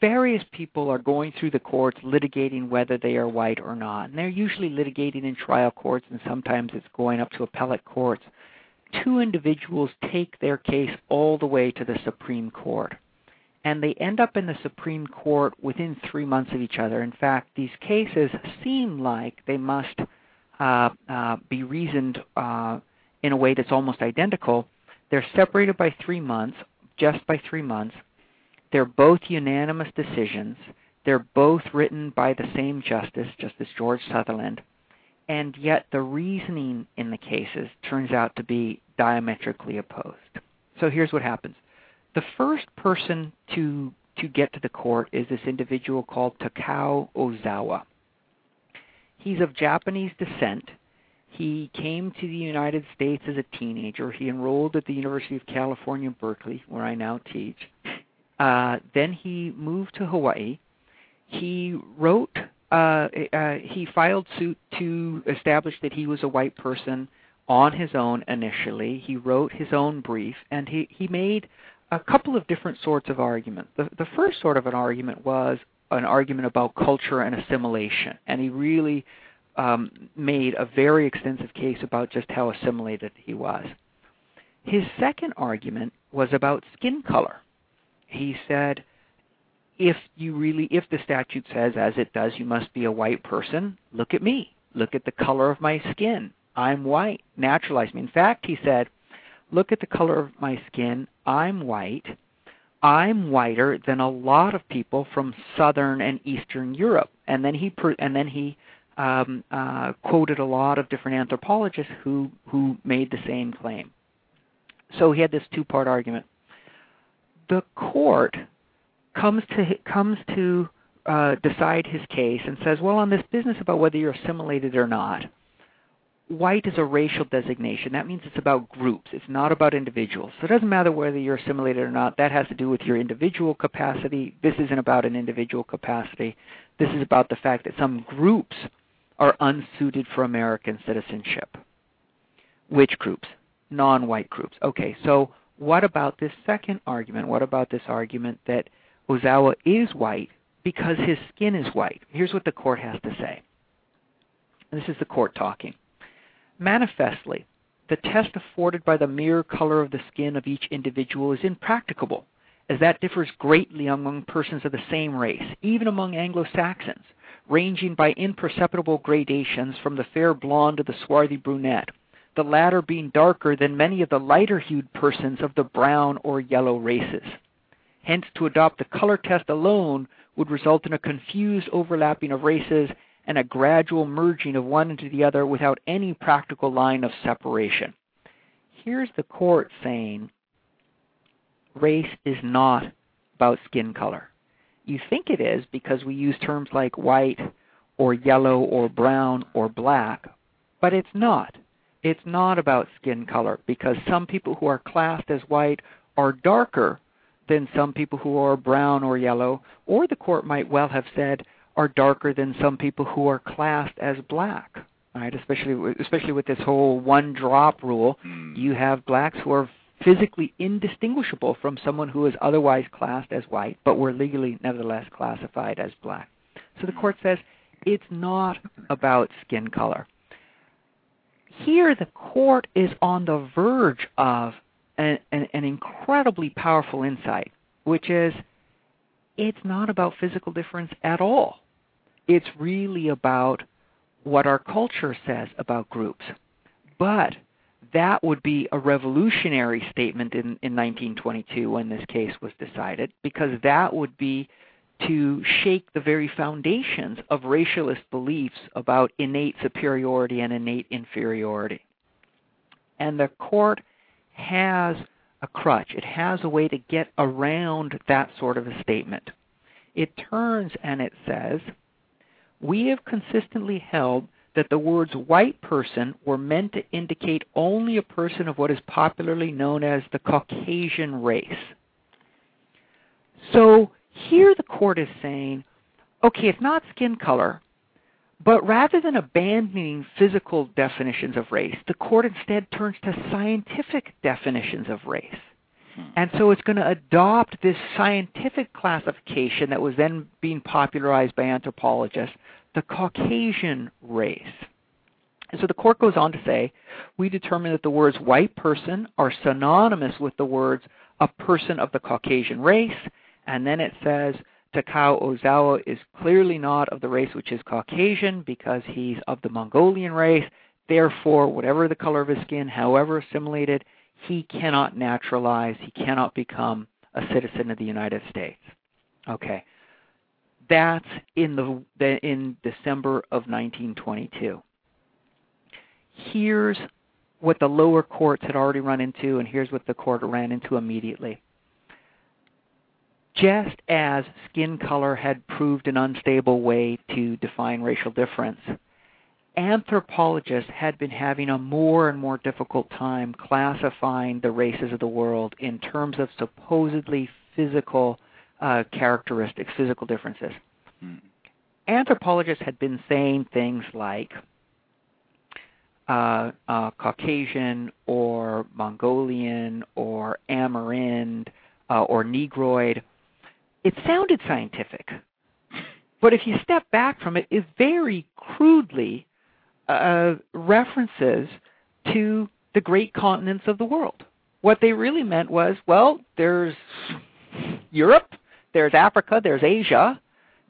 Speaker 2: various people are going through the courts litigating whether they are white or not. And they're usually litigating in trial courts, and sometimes it's going up to appellate courts. Two individuals take their case all the way to the Supreme Court. And they end up in the Supreme Court within three months of each other. In fact, these cases seem like they must uh, uh, be reasoned uh, in a way that's almost identical. They're separated by three months, just by three months, they're both unanimous decisions. They're both written by the same justice, Justice George Sutherland, and yet the reasoning in the cases turns out to be diametrically opposed. So here's what happens. The first person to to get to the court is this individual called Takao Ozawa. He's of Japanese descent. He came to the United States as a teenager. He enrolled at the University of California, Berkeley, where I now teach. Uh, then he moved to Hawaii. He wrote, uh, uh, he filed suit to establish that he was a white person on his own initially. He wrote his own brief, and he, he made a couple of different sorts of arguments. The, the first sort of an argument was an argument about culture and assimilation, and he really um, made a very extensive case about just how assimilated he was. His second argument was about skin color he said, if you really, if the statute says, as it does, you must be a white person, look at me. Look at the color of my skin. I'm white. Naturalize me. In fact, he said, look at the color of my skin. I'm white. I'm whiter than a lot of people from southern and eastern Europe. And then he and then he um, uh, quoted a lot of different anthropologists who who made the same claim. So he had this two-part argument the court comes to comes to uh, decide his case and says, well, on this business about whether you're assimilated or not, white is a racial designation. That means it's about groups. It's not about individuals. So it doesn't matter whether you're assimilated or not. That has to do with your individual capacity. This isn't about an individual capacity. This is about the fact that some groups are unsuited for American citizenship. Which groups? non-white groups. Okay, so what about this second argument? What about this argument that Ozawa is white because his skin is white? Here's what the court has to say. This is the court talking. Manifestly, the test afforded by the mere color of the skin of each individual is impracticable, as that differs greatly among persons of the same race, even among Anglo Saxons, ranging by imperceptible gradations from the fair blonde to the swarthy brunette, the latter being darker than many of the lighter hued persons of the brown or yellow races. Hence, to adopt the color test alone would result in a confused overlapping of races and a gradual merging of one into the other without any practical line of separation. Here's the court saying race is not about skin color. You think it is because we use terms like white or yellow or brown or black, but it's not. It's not about skin color because some people who are classed as white are darker than some people who are brown or yellow, or the court might well have said are darker than some people who are classed as black. Right, especially especially with this whole one drop rule, mm. you have blacks who are physically indistinguishable from someone who is otherwise classed as white, but were legally nevertheless classified as black. So the court says it's not about skin color. Here, the court is on the verge of an, an, an incredibly powerful insight, which is it's not about physical difference at all. It's really about what our culture says about groups. But that would be a revolutionary statement in, in 1922 when this case was decided, because that would be to shake the very foundations of racialist beliefs about innate superiority and innate inferiority. And the court has a crutch, it has a way to get around that sort of a statement. It turns and it says, We have consistently held that the words white person were meant to indicate only a person of what is popularly known as the Caucasian race. So here the court is saying, okay, it's not skin color, but rather than abandoning physical definitions of race, the court instead turns to scientific definitions of race. Hmm. And so it's going to adopt this scientific classification that was then being popularized by anthropologists the Caucasian race. And so the court goes on to say, we determine that the words white person are synonymous with the words a person of the Caucasian race, and then it says Takao Ozawa is clearly not of the race which is Caucasian because he's of the Mongolian race. Therefore, whatever the color of his skin, however assimilated, he cannot naturalize, he cannot become a citizen of the United States. Okay that's in the, in December of 1922. Here's what the lower courts had already run into, and here's what the court ran into immediately. Just as skin color had proved an unstable way to define racial difference, anthropologists had been having a more and more difficult time classifying the races of the world in terms of supposedly physical uh, characteristics, physical differences. Mm. Anthropologists had been saying things like uh, uh, Caucasian or Mongolian or Amerind uh, or Negroid. It sounded scientific, but if you step back from it, it very crudely uh, references to the great continents of the world. What they really meant was, well, there's Europe, there's Africa, there's Asia,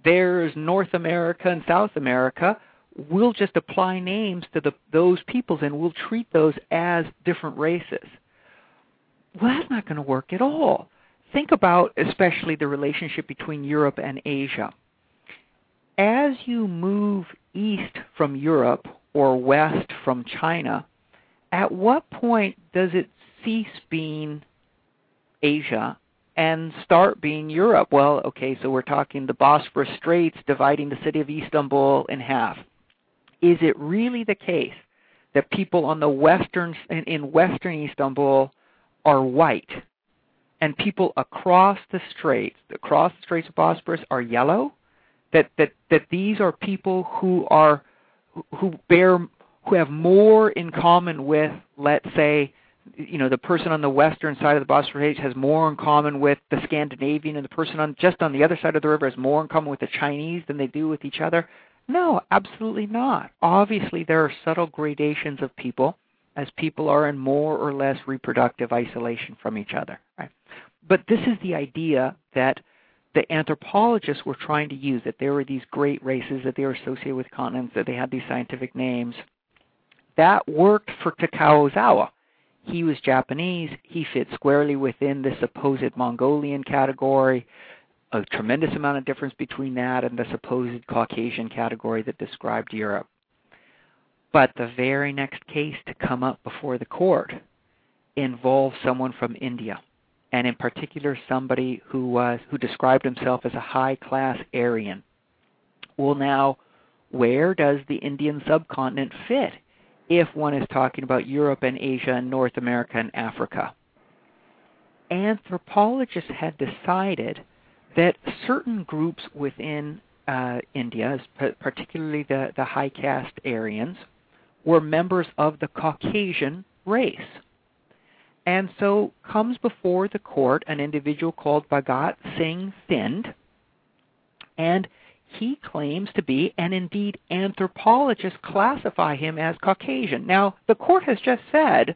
Speaker 2: there's North America and South America. We'll just apply names to the, those peoples and we'll treat those as different races. Well, that's not going to work at all. Think about especially the relationship between Europe and Asia. As you move east from Europe or west from China, at what point does it cease being Asia and start being Europe. Well, okay, so we're talking the Bosphorus Straits dividing the city of Istanbul in half. Is it really the case that people on the western in western Istanbul are white and people across the straits, across the Straits of Bosphorus are yellow? That that that these are people who are who bear who have more in common with let's say you know the person on the western side of the Bosphorus has more in common with the Scandinavian, and the person on just on the other side of the river has more in common with the Chinese than they do with each other. No, absolutely not. Obviously, there are subtle gradations of people as people are in more or less reproductive isolation from each other. Right? But this is the idea that the anthropologists were trying to use that there were these great races, that they were associated with continents, that they had these scientific names. That worked for Takao Ozawa. He was Japanese. He fit squarely within the supposed Mongolian category. A tremendous amount of difference between that and the supposed Caucasian category that described Europe. But the very next case to come up before the court involved someone from India and in particular somebody who was who described himself as a high class Aryan. Well now, where does the Indian subcontinent fit if one is talking about Europe and Asia and North America and Africa? Anthropologists had decided that certain groups within uh, India, particularly the, the high caste Aryans, were members of the Caucasian race. And so comes before the court an individual called Bhagat Singh Thind, and he claims to be, and indeed anthropologists classify him as Caucasian. Now, the court has just said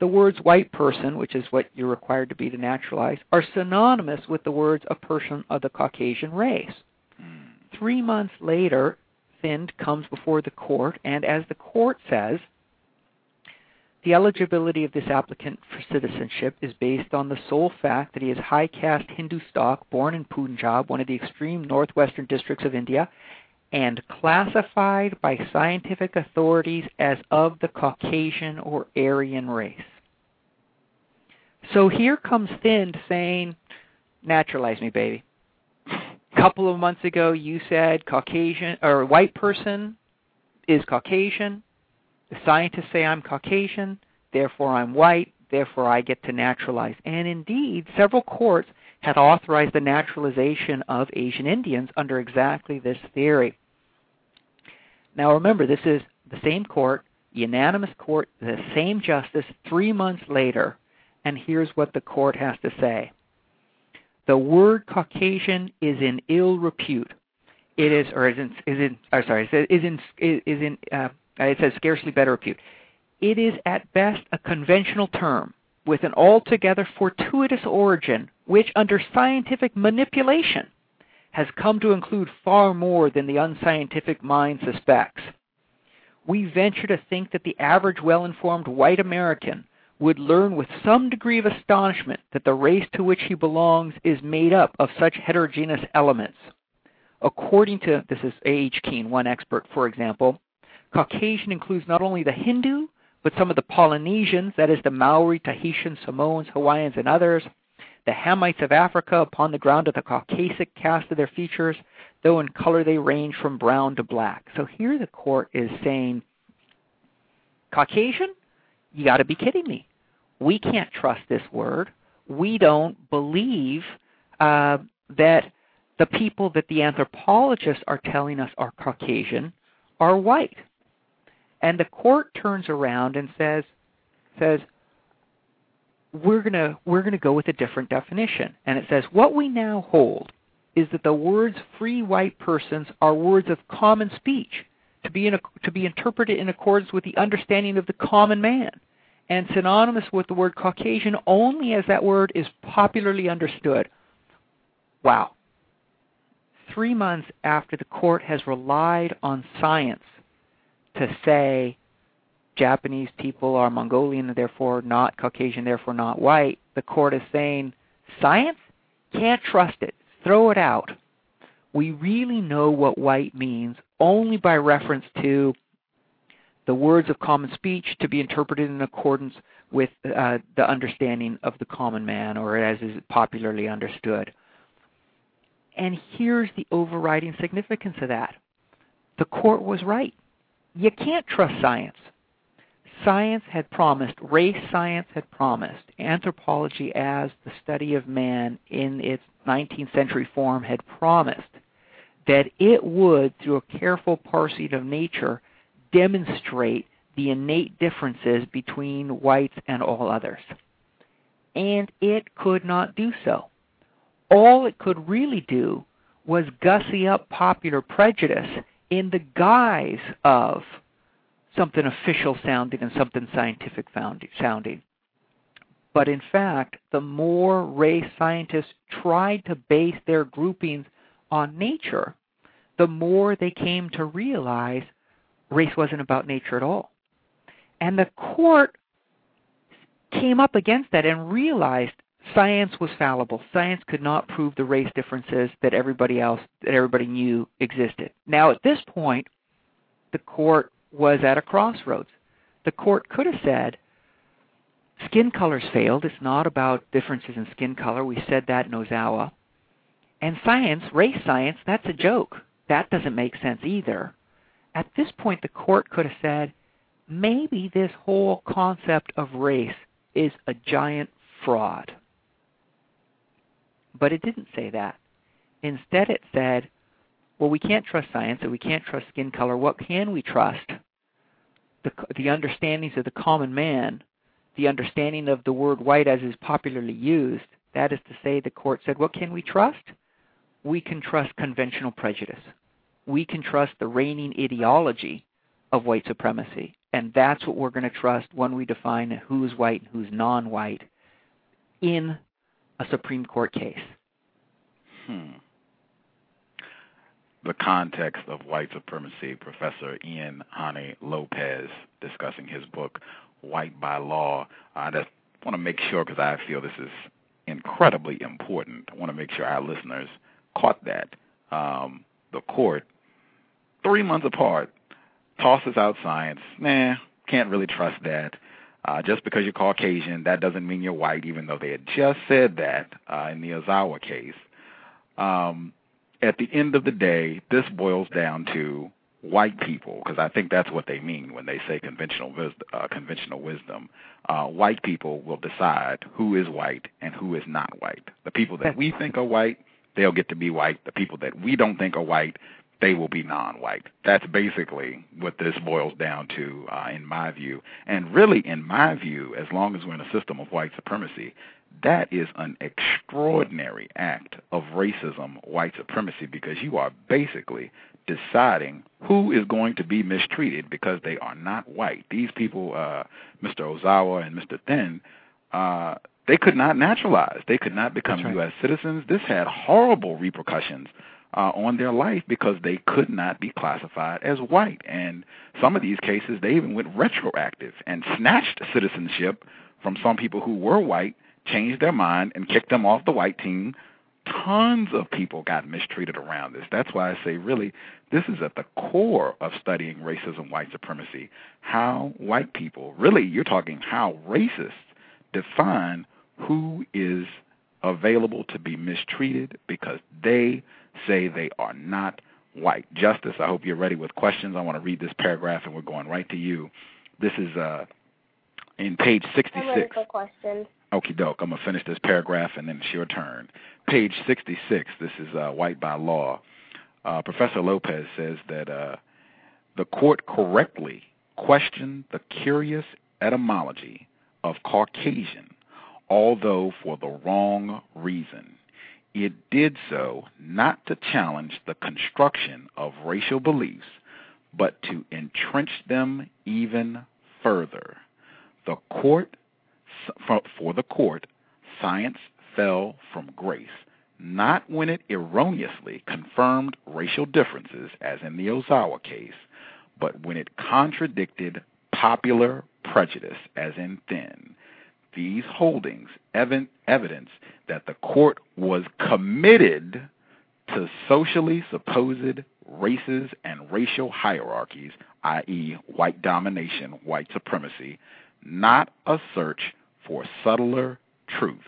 Speaker 2: the words white person, which is what you're required to be to naturalize, are synonymous with the words a person of the Caucasian race. Hmm. Three months later, Thind comes before the court, and as the court says, the eligibility of this applicant for citizenship is based on the sole fact that he is high caste Hindu stock, born in Punjab, one of the extreme northwestern districts of India, and classified by scientific authorities as of the Caucasian or Aryan race. So here comes Thind saying, naturalize me, baby. A couple of months ago, you said Caucasian or white person is Caucasian. The scientists say I'm Caucasian, therefore I'm white, therefore I get to naturalize. And indeed, several courts had authorized the naturalization of Asian Indians under exactly this theory. Now remember, this is the same court, unanimous court, the same justice, three months later, and here's what the court has to say. The word Caucasian is in ill repute. It is, or is in, is in, or sorry, is in, is in, uh, it says scarcely better repute. It is at best a conventional term with an altogether fortuitous origin, which under scientific manipulation has come to include far more than the unscientific mind suspects. We venture to think that the average well informed white American would learn with some degree of astonishment that the race to which he belongs is made up of such heterogeneous elements. According to, this is A.H. Keane, one expert, for example, Caucasian includes not only the Hindu, but some of the Polynesians, that is, the Maori, Tahitians, Samoans, Hawaiians, and others, the Hamites of Africa upon the ground of the Caucasic cast of their features, though in color they range from brown to black. So here the court is saying, Caucasian? You got to be kidding me. We can't trust this word. We don't believe uh, that the people that the anthropologists are telling us are Caucasian are white. And the court turns around and says says we're to we're to go with a different definition. And it says what we now hold is that the words free white persons are words of common speech to be in to be interpreted in accordance with the understanding of the common man and synonymous with the word Caucasian only as that word is popularly understood. Wow. Three months after the court has relied on science to say Japanese people are Mongolian, and therefore not Caucasian, therefore not white, the court is saying science can't trust it. Throw it out. We really know what white means only by reference to the words of common speech to be interpreted in accordance with uh, the understanding of the common man, or as is popularly understood. And here's the overriding significance of that the court was right you can't trust science. Science had promised, race science had promised, anthropology as the study of man in its 19th century form had promised that it would, through a careful parsing of nature, demonstrate the innate differences between whites and all others. And it could not do so. All it could really do was gussy up popular prejudice in the guise of something official sounding and something scientific sounding. But in fact, the more race scientists tried to base their groupings on nature, the more they came to realize race wasn't about nature at all. And the court came up against that and realized science was fallible. Science could not prove the race differences that everybody else that everybody knew existed. Now at this point, the court was at a crossroads. The court could have said, skin colors failed. It's not about differences in skin color. We said that in Ozawa. And science, race science, that's a joke. That doesn't make sense either. At this point, the court could have said, maybe this whole concept of race is a giant fraud. But it didn't say that. Instead, it said, well, we can't trust science and we can't trust skin color. What can we trust? The, the understandings of the common man, the understanding of the word white as is popularly used. That is to say, the court said, what can we trust? We can trust conventional prejudice. We can trust the reigning ideology of white supremacy. And that's what we're going to trust when we define who's white and who's non white in a Supreme Court case.
Speaker 1: Hmm the context of white supremacy, Professor Ian Haney Lopez discussing his book, White by Law. I just want to make sure, because I feel this is incredibly important, I want to make sure our listeners caught that. Um, the court, three months apart, tosses out science. Nah, can't really trust that. Uh, just because you're Caucasian, that doesn't mean you're white, even though they had just said that uh, in the Ozawa case. Um, at the end of the day, this boils down to white people, because I think that's what they mean when they say conventional wisdom. Uh, conventional wisdom. Uh, white people will decide who is white and who is not white. The people that we think are white, they'll get to be white. The people that we don't think are white, they will be non-white. That's basically what this boils down to, uh, in my view. And really, in my view, as long as we're in a system of white supremacy, that is an extraordinary act of racism, white supremacy, because you are basically deciding who is going to be mistreated because they are not white. These people, uh, Mr. Ozawa and Mr. Thind, uh, they could not naturalize. They could not become right. U.S. citizens. This had horrible repercussions uh, on their life because they could not be classified as white. And some of these cases, they even went retroactive and snatched citizenship from some people who were white changed their mind and kicked them off the white team. Tons of people got mistreated around this. That's why I say, really, this is at the core of studying racism, white supremacy. How white people, really, you're talking how racists define who is available to be mistreated because they say they are not white. Justice, I hope you're ready with questions. I want to read this paragraph and we're going right to you. This is uh, in page 66. I'm
Speaker 3: ready for questions.
Speaker 1: Okie doke. I'm going to finish this paragraph and then it's your turn. Page 66. This is uh, White by Law. Uh, Professor Lopez says that uh, the court correctly questioned the curious etymology of Caucasian, although for the wrong reason. It did so not to challenge the construction of racial beliefs, but to entrench them even further. The court for the court, science fell from grace, not when it erroneously confirmed racial differences, as in the Ozawa case, but when it contradicted popular prejudice, as in Thind. These holdings evidence that the court was committed to socially supposed races and racial hierarchies, i.e., white domination, white supremacy, not a search for subtler truths.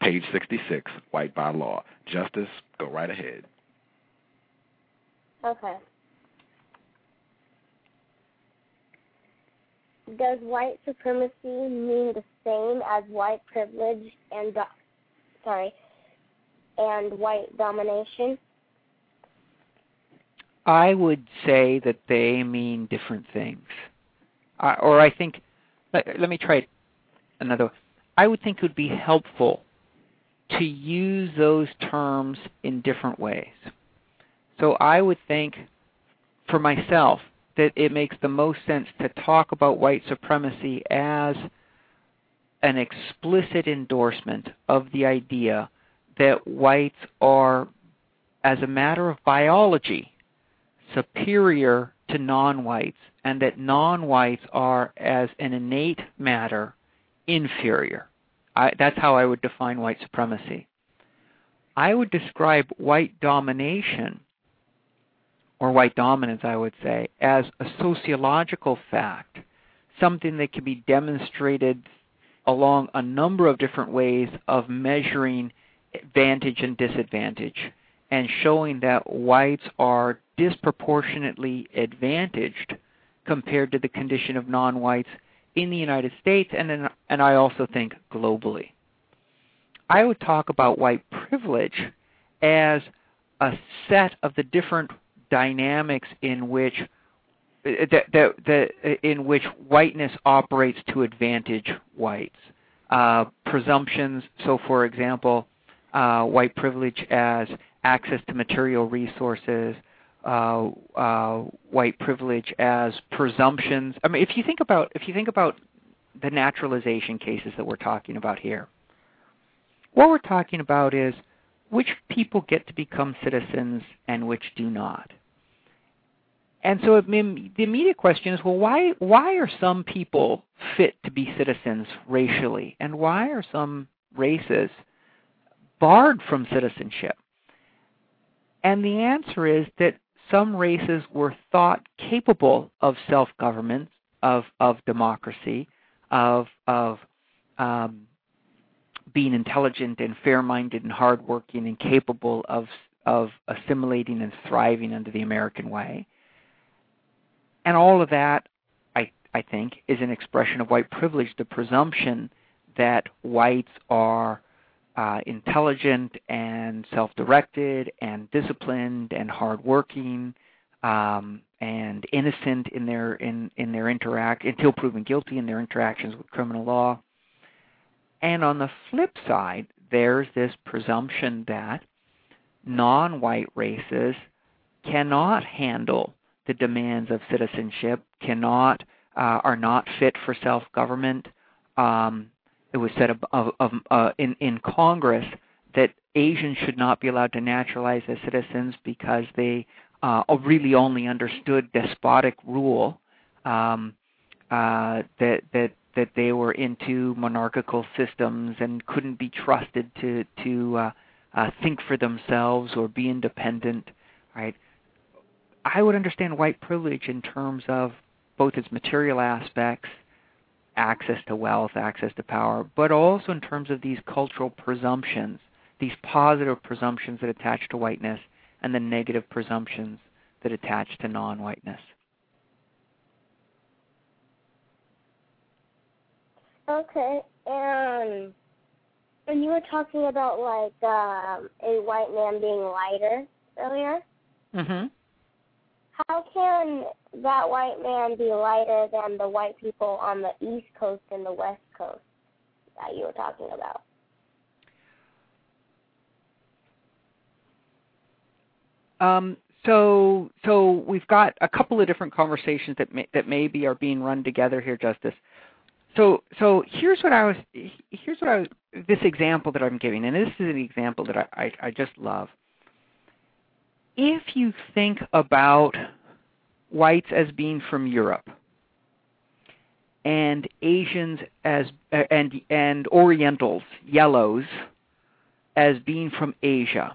Speaker 1: Page 66, White by Law. Justice, go right ahead.
Speaker 3: Okay. Does white supremacy mean the same as white privilege and do- sorry, and white domination?
Speaker 2: I would say that they mean different things. Uh, or I think, let, let me try another. I would think it would be helpful to use those terms in different ways. So I would think for myself that it makes the most sense to talk about white supremacy as an explicit endorsement of the idea that whites are, as a matter of biology, superior to non whites, and that non whites are, as an innate matter, inferior. I, that's how I would define white supremacy. I would describe white domination, or white dominance, I would say, as a sociological fact, something that can be demonstrated along a number of different ways of measuring advantage and disadvantage and showing that whites are disproportionately advantaged compared to the condition of non whites in the United States and, in, and I also think globally. I would talk about white privilege as a set of the different dynamics in which that, that, in which whiteness operates to advantage whites. Uh, presumptions, so for example, uh, white privilege as access to material resources, uh, uh, white privilege as presumptions. I mean, if you think about if you think about the naturalization cases that we're talking about here, what we're talking about is which people get to become citizens and which do not. And so the immediate question is, well, why why are some people fit to be citizens racially, and why are some races barred from citizenship? And the answer is that some races were thought capable of self-government, of of democracy, of of um, being intelligent and fair-minded and hardworking and capable of of assimilating and thriving under the American way. And all of that, I I think, is an expression of white privilege, the presumption that whites are uh, intelligent and self-directed and disciplined and hardworking um, and innocent in their in in their interact until proven guilty in their interactions with criminal law. And on the flip side, there's this presumption that non-white races cannot handle the demands of citizenship, cannot uh, are not fit for self-government, um, it was said of, of, uh, in in Congress that Asians should not be allowed to naturalize as citizens because they uh, really only understood despotic rule. Um, uh, that that that they were into monarchical systems and couldn't be trusted to to uh, uh, think for themselves or be independent. Right? I would understand white privilege in terms of both its material aspects access to wealth, access to power, but also in terms of these cultural presumptions, these positive presumptions that attach to whiteness and the negative presumptions that attach to non whiteness.
Speaker 3: Okay, and when you were talking about like um, a white man being lighter earlier,
Speaker 2: mm-hmm.
Speaker 3: How can that white man be lighter than the white people on the East Coast and the West Coast that you were talking about?
Speaker 2: Um, so, so we've got a couple of different conversations that may, that maybe are being run together here, Justice. So, so here's what I was. Here's what I was. This example that I'm giving, and this is an example that I, I, I just love. If you think about whites as being from Europe and Asians as and and Orientals, yellows, as being from Asia.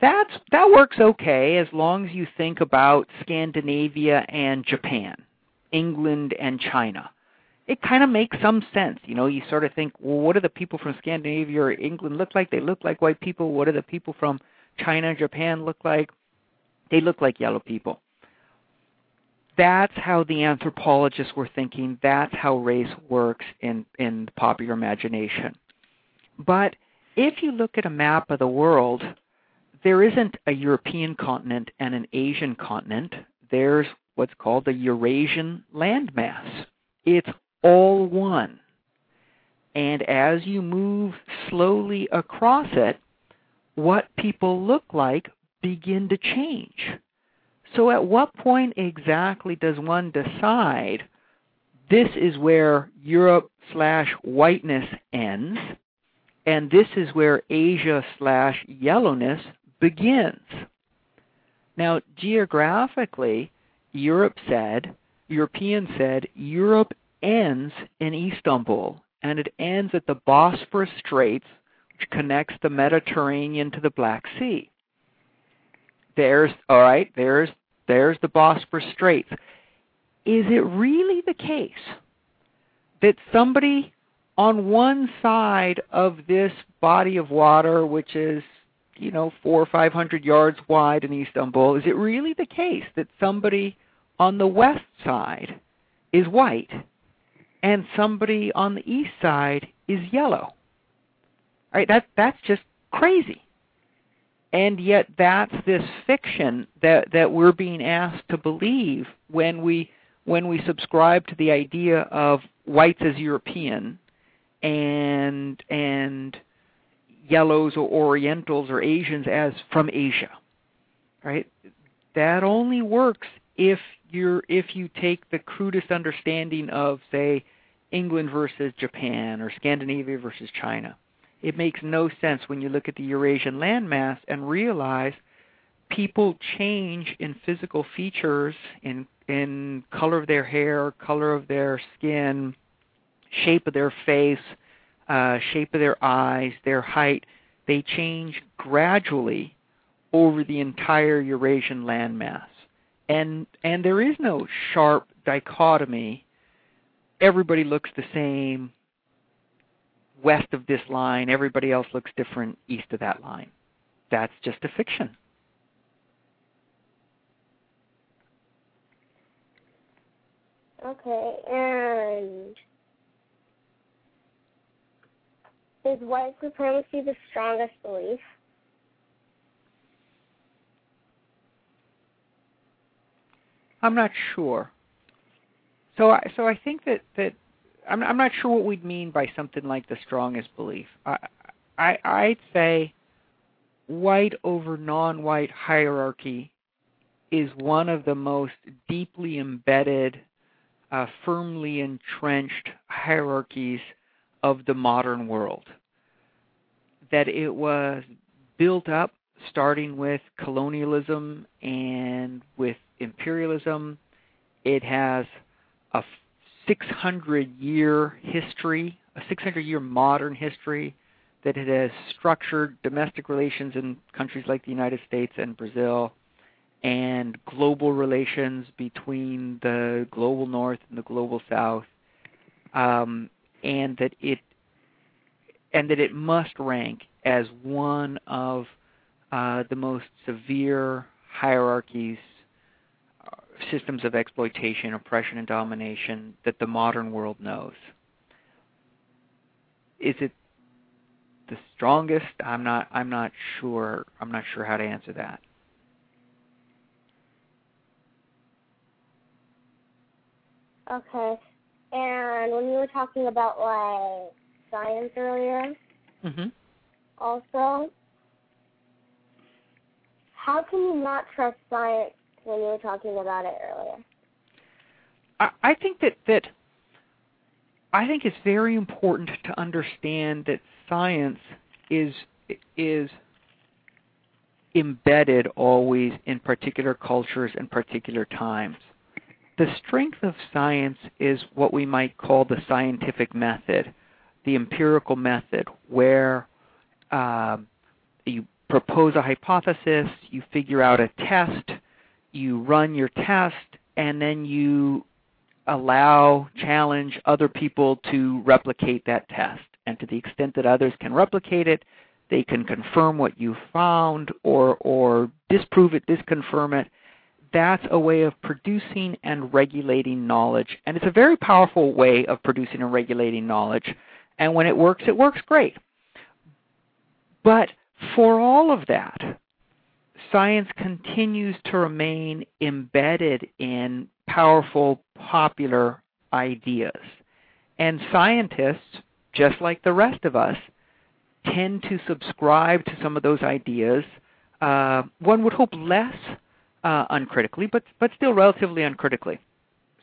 Speaker 2: That's that works okay as long as you think about Scandinavia and Japan, England and China. It kind of makes some sense, you know. You sort of think, well, what do the people from Scandinavia or England look like? They look like white people. What do the people from China and Japan look like? They look like yellow people that's how the anthropologists were thinking. That's how race works in, in the popular imagination. But if you look at a map of the world, there isn't a European continent and an Asian continent. There's what's called the Eurasian landmass. It's all one. And as you move slowly across it, what people look like begin to change. So at what point exactly does one decide this is where Europe slash whiteness ends, and this is where Asia slash yellowness begins? Now, geographically, Europe said, Europeans said, Europe ends in Istanbul, and it ends at the Bosphorus Straits, which connects the Mediterranean to the Black Sea. There's all right, there's there's the Bosphorus Straits. Is it really the case that somebody on one side of this body of water, which is you know four or five hundred yards wide in Istanbul, is it really the case that somebody on the west side is white and somebody on the east side is yellow? Right? That that's just crazy and yet that's this fiction that that we're being asked to believe when we when we subscribe to the idea of whites as European and and yellows or orientals or Asians as from Asia. Right? That only works if you're if you take the crudest understanding of say England versus Japan or Scandinavia versus China it makes no sense when you look at the Eurasian landmass and realize people change in physical features, in in color of their hair, color of their skin, shape of their face, uh, shape of their eyes, their height. They change gradually over the entire Eurasian landmass, and and there is no sharp dichotomy. Everybody looks the same west of this line, everybody else looks different east of that line. That's just a fiction.
Speaker 3: Okay, and is white supremacy the strongest belief?
Speaker 2: I'm not sure. So I so I think that that I'm, I'm not sure what we'd mean by something like the strongest belief. I, I I'd say white over non-white hierarchy is one of the most deeply embedded, uh, firmly entrenched hierarchies of the modern world. That it was built up starting with colonialism and with imperialism. It has a 600 year history, a 600 year modern history that it has structured domestic relations in countries like the United States and Brazil and global relations between the global north and the global south um, and that it and that it must rank as one of uh, the most severe hierarchies systems of exploitation, oppression, and domination that the modern world knows. Is it the strongest? I'm not. I'm not sure. I'm not sure how to answer that.
Speaker 3: Okay. And when you were talking about like science earlier,
Speaker 2: mm-hmm.
Speaker 3: also, how can you not trust science when you were talking about it earlier.
Speaker 2: I, I think that that I think it's very important to understand that science is is embedded always in particular cultures and particular times. The strength of science is what we might call the scientific method, the empirical method, where uh, you propose a hypothesis, you figure out a test, you run your test and then you allow challenge other people to replicate that test. And to the extent that others can replicate it they can confirm what you found or or disprove it disconfirm it. That's a way of producing and regulating knowledge. And it's a very powerful way of producing and regulating knowledge. And when it works it works great. But for all of that science continues to remain embedded in powerful popular ideas. And scientists, just like the rest of us, tend to subscribe to some of those ideas. Uh, one would hope less uh, uncritically, but but still relatively uncritically.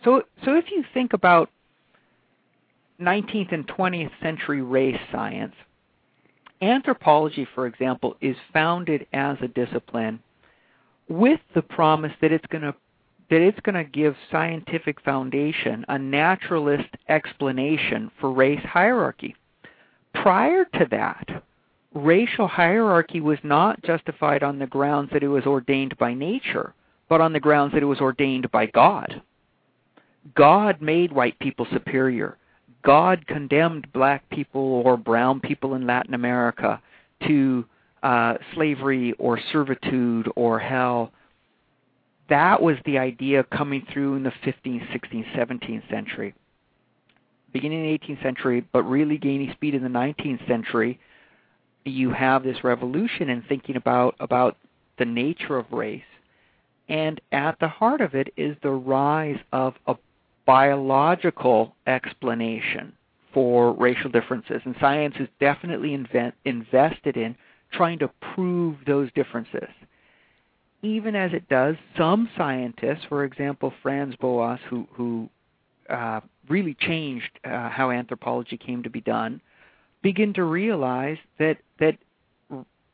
Speaker 2: So so if you think about 19th and 20th century race science, anthropology, for example, is founded as a discipline with the promise that it's going to that it's going to give scientific foundation, a naturalist explanation for race hierarchy. Prior to that, racial hierarchy was not justified on the grounds that it was ordained by nature, but on the grounds that it was ordained by God. God made white people superior. God condemned black people or brown people in Latin America to uh, slavery or servitude or hell. That was the idea coming through in the 15th, 16th, 17th century. Beginning in the 18th century, but really gaining speed in the 19th century, you have this revolution in thinking about, about the nature of race. And at the heart of it is the rise of a biological explanation for racial differences. And science is definitely invent, invested in trying to prove those differences. Even as it does, some scientists, for example, Franz Boas, who, who uh, really changed uh, how anthropology came to be done, begin to realize that that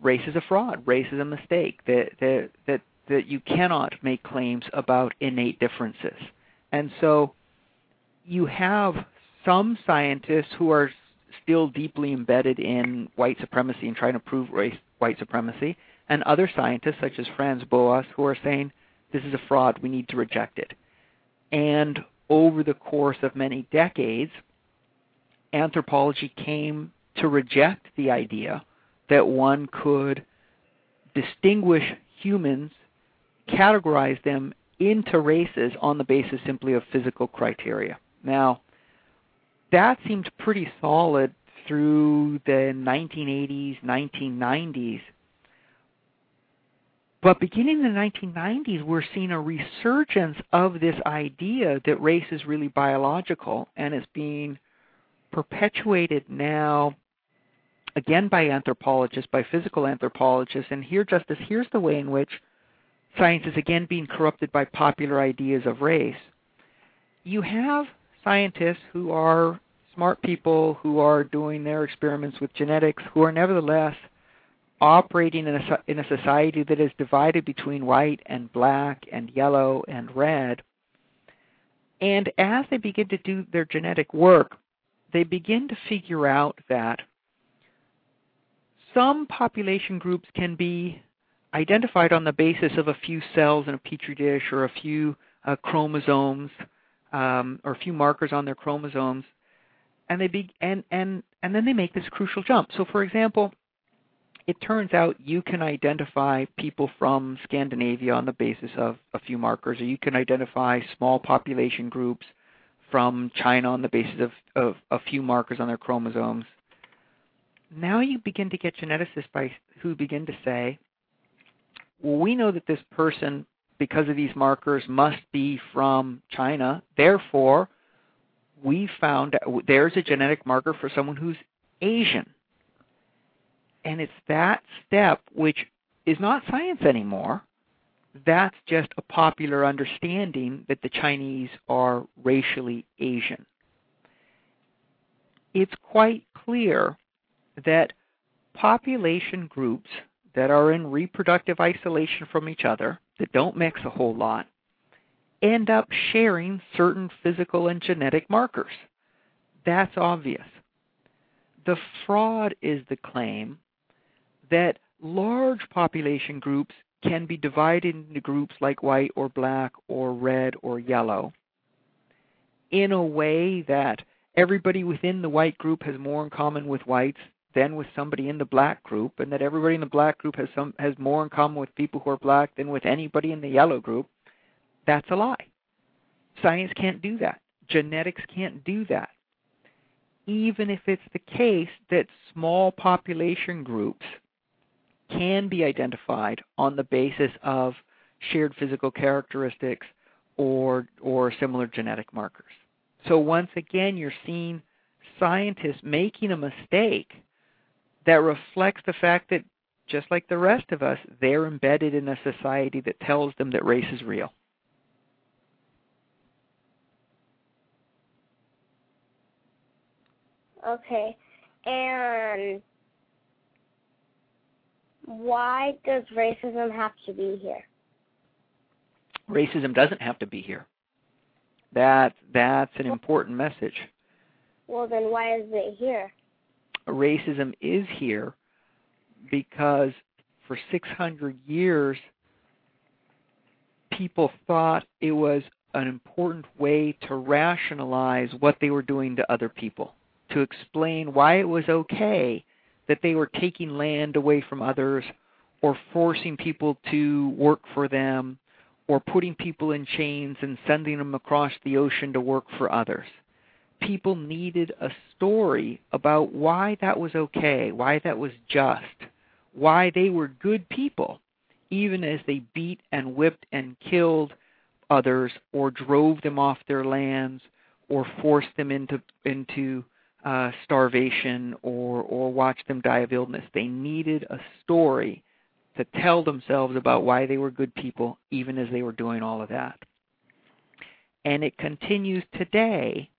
Speaker 2: race is a fraud, race is a mistake, that that that, that you cannot make claims about innate differences. And so you have some scientists who are still deeply embedded in white supremacy and trying to prove race, white supremacy, and other scientists such as Franz Boas who are saying this is a fraud, we need to reject it. And over the course of many decades, anthropology came to reject the idea that one could distinguish humans, categorize them into races on the basis simply of physical criteria. Now, that seemed pretty solid through the 1980s, 1990s. But beginning in the 1990s, we're seeing a resurgence of this idea that race is really biological and is being perpetuated now again by anthropologists, by physical anthropologists. And here, Justice, here's the way in which science is again being corrupted by popular ideas of race. You have scientists who are smart people who are doing their experiments with genetics who are nevertheless operating in a, in a society that is divided between white and black and yellow and red. And as they begin to do their genetic work, they begin to figure out that some population groups can be identified on the basis of a few cells in a petri dish or a few uh, chromosomes um, or a few markers on their chromosomes, and they be and and and then they make this crucial jump. So, for example, it turns out you can identify people from Scandinavia on the basis of a few markers, or you can identify small population groups from China on the basis of, of a few markers on their chromosomes. Now you begin to get geneticists by who begin to say, well, we know that this person because of these markers must be from China. Therefore, we found there's a genetic marker for someone who's Asian. And it's that step which is not science anymore. That's just a popular understanding that the Chinese are racially Asian. It's quite clear that population groups that are in reproductive isolation from each other, that don't mix a whole lot, end up sharing certain physical and genetic markers. That's obvious. The fraud is the claim that large population groups can be divided into groups like white or black or red or yellow in a way that everybody within the white group has more in common with whites than with somebody in the black group, and that everybody in the black group has some has more in common with people who are black than with anybody in the yellow group, that's a lie. Science can't do that. Genetics can't do that. Even if it's the case that small population groups can be identified on the basis of shared physical characteristics or or similar genetic markers. So once again you're seeing scientists making a mistake that reflects the fact that just like the rest of us, they're embedded in a society that tells them that race is real.
Speaker 3: Okay. And why does racism have to be here?
Speaker 2: Racism doesn't have to be here. That that's an important message.
Speaker 3: Well, then why is it here?
Speaker 2: Racism is here because for 600 years people thought it was an important way to rationalize what they were doing to other people, to explain why it was okay that they were taking land away from others or forcing people to work for them or putting people in chains and sending them across the ocean to work for others. People needed a story about why that was okay, why that was just, why they were good people, even as they beat and whipped and killed others or drove them off their lands or forced them into into uh, starvation or or watched them die of illness. They needed a story to tell themselves about why they were good people, even as they were doing all of that. And it continues today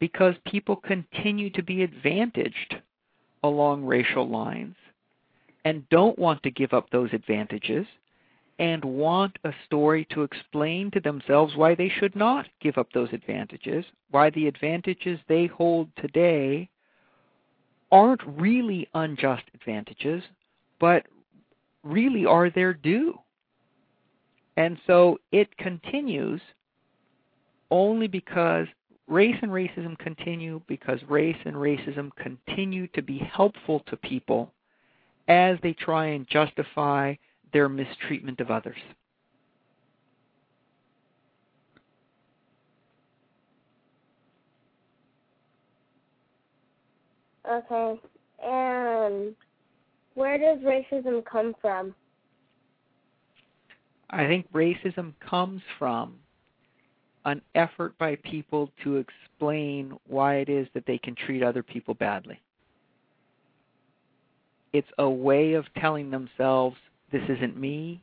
Speaker 2: because people continue to be advantaged along racial lines and don't want to give up those advantages and want a story to explain to themselves why they should not give up those advantages, why the advantages they hold today aren't really unjust advantages, but really are their due. And so it continues only because race and racism continue, because race and racism continue to be helpful to people as they try and justify their mistreatment of others.
Speaker 3: Okay. And where does racism come from?
Speaker 2: I think racism comes from an effort by people to explain why it is that they can treat other people badly. It's a way of telling themselves, this isn't me,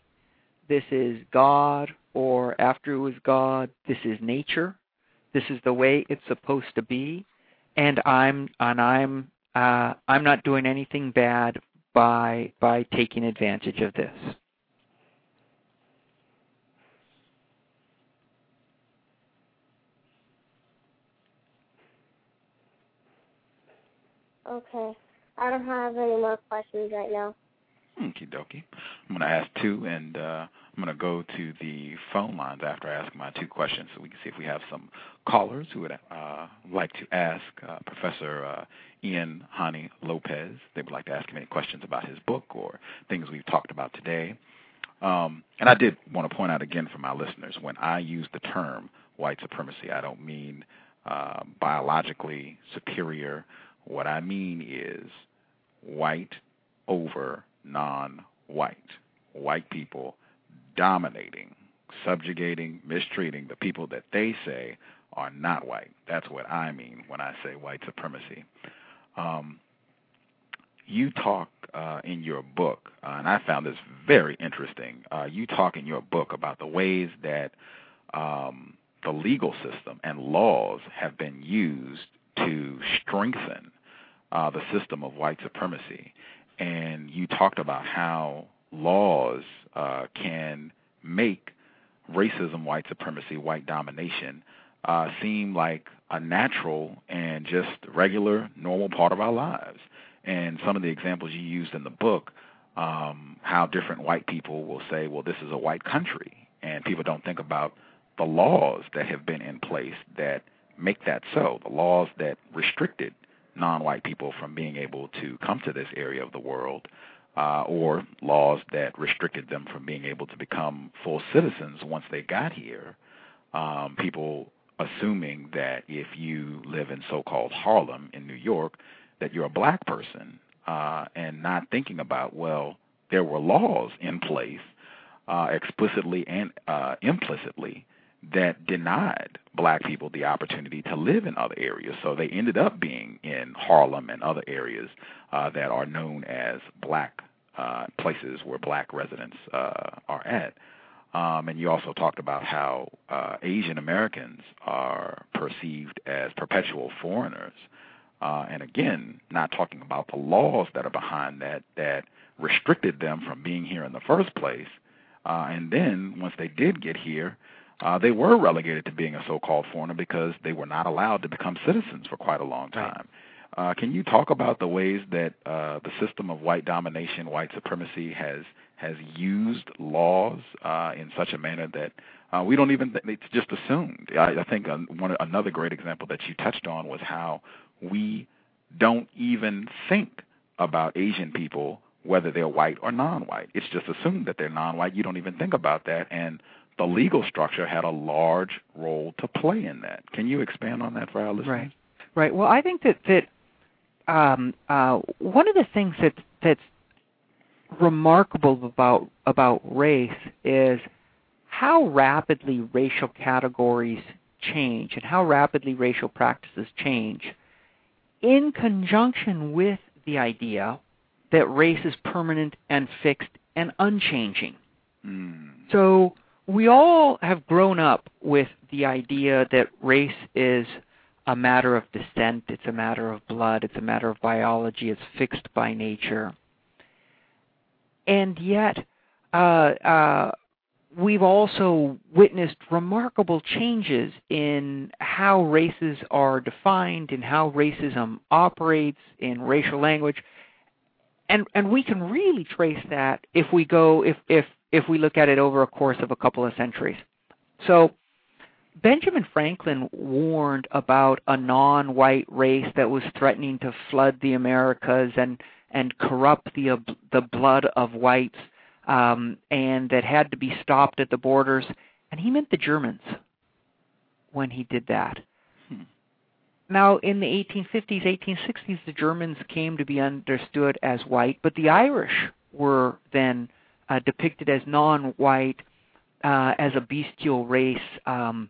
Speaker 2: this is God, or after it was God, this is nature, this is the way it's supposed to be, and I'm and I'm uh, I'm not doing anything bad by by taking advantage of this.
Speaker 3: Okay. I don't have any more questions right now.
Speaker 1: Okie dokie. I'm going to ask two, and uh, I'm going to go to the phone lines after I ask my two questions so we can see if we have some callers who would uh, like to ask uh, Professor uh, Ian Haney Lopez. They would like to ask him any questions about his book or things we've talked about today. Um, and I did want to point out again for my listeners when I use the term white supremacy, I don't mean uh, biologically superior. What I mean is white over non white. White people dominating, subjugating, mistreating the people that they say are not white. That's what I mean when I say white supremacy. Um, you talk uh, in your book, uh, and I found this very interesting. Uh, you talk in your book about the ways that um, the legal system and laws have been used to strengthen uh, the system of white supremacy. And you talked about how laws uh, can make racism, white supremacy, white domination uh, seem like a natural and just regular, normal part of our lives. And some of the examples you used in the book, um, how different white people will say, well, this is a white country. And people don't think about the laws that have been in place that make that so, the laws that restricted non white people from being able to come to this area of the world, uh, or laws that restricted them from being able to become full citizens once they got here. Um, people assuming that if you live in so-called Harlem in New York, that you're a black person, uh, and not thinking about well, there were laws in place, uh, explicitly and uh, implicitly, that denied black people the opportunity to live in other areas. So they ended up being in Harlem and other areas uh, that are known as black uh, places where black residents uh, are at. Um, and you also talked about how uh, Asian Americans are perceived as perpetual foreigners. Uh, and again, not talking about the laws that are behind that that restricted them from being here in the first place. Uh, and then once they did get here, uh, they were relegated to being a so-called foreigner because they were not allowed to become citizens for quite a long time. Uh, can you talk about the ways that uh, the system of white domination, white supremacy, has has used laws uh, in such a manner that uh, we don't even th- it's just assumed. I, I think one another great example that you touched on was how we don't even think about Asian people whether they're white or non-white. It's just assumed that they're non-white. You don't even think about that, and the legal structure had a large role to play in that. Can you expand on that for our listeners?
Speaker 2: Right. Right. Well, I think that that um, uh, one of the things that that's remarkable about about race is how rapidly racial categories change and how rapidly racial practices change in conjunction with the idea that race is permanent and fixed and unchanging.
Speaker 1: Mm.
Speaker 2: So we all have grown up with the idea that race is a matter of descent, it's a matter of blood, it's a matter of biology, it's fixed by nature. And yet, uh, uh, we've also witnessed remarkable changes in how races are defined, in how racism operates, in racial language. And, and we can really trace that if we go if, if if we look at it over a course of a couple of centuries. So Benjamin Franklin warned about a non-white race that was threatening to flood the Americas and and corrupt the the blood of whites, um, and that had to be stopped at the borders. And he meant the Germans when he did that.
Speaker 1: Hmm.
Speaker 2: Now, in the 1850s, 1860s, the Germans came to be understood as white, but the Irish were then uh, depicted as non-white, uh, as a bestial race, um,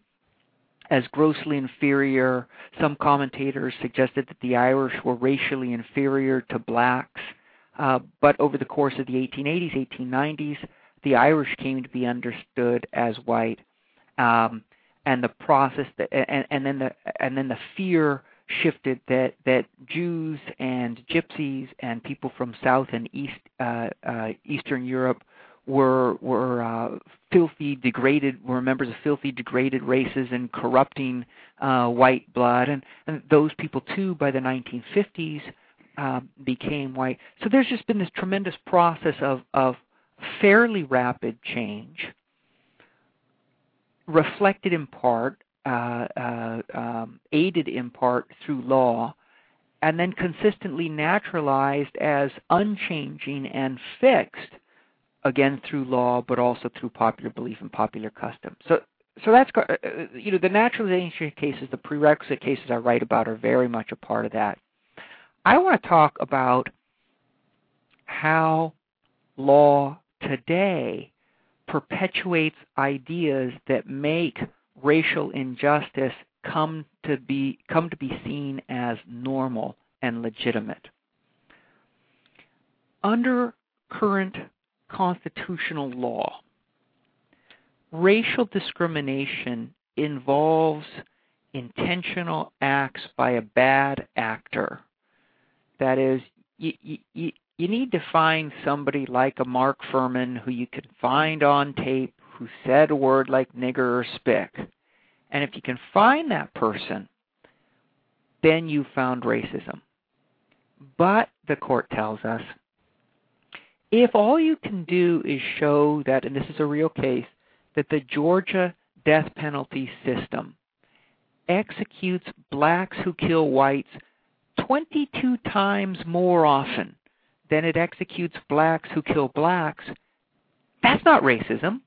Speaker 2: as grossly inferior. Some commentators suggested that the Irish were racially inferior to blacks. Uh, but over the course of the 1880s, 1890s, the Irish came to be understood as white, um, and the process that, and, and then the and then the fear shifted that that Jews and Gypsies and people from South and East uh, uh, Eastern Europe were were uh, filthy, degraded, were members of filthy, degraded races and corrupting uh, white blood, and, and those people too by the 1950s uh, became white. So there's just been this tremendous process of of fairly rapid change, reflected in part, um, aided in part through law, and then consistently naturalized as unchanging and fixed again through law, but also through popular belief and popular custom. So, so that's uh, uh, you know the naturalization cases, the prerequisite cases I write about are very much a part of that. I want to talk about how law today perpetuates ideas that make racial injustice come to be come to be seen as normal and legitimate. Under current constitutional law. Racial discrimination involves intentional acts by a bad actor. That is, you, you, you need to find somebody like a Mark Fuhrman who you can find on tape who said a word like nigger or spick. And if you can find that person, then you found racism. But, the court tells us, if all you can do is show that, and this is a real case, that the Georgia death penalty system executes blacks who kill whites 22 times more often than it executes blacks who kill blacks, that's not racism.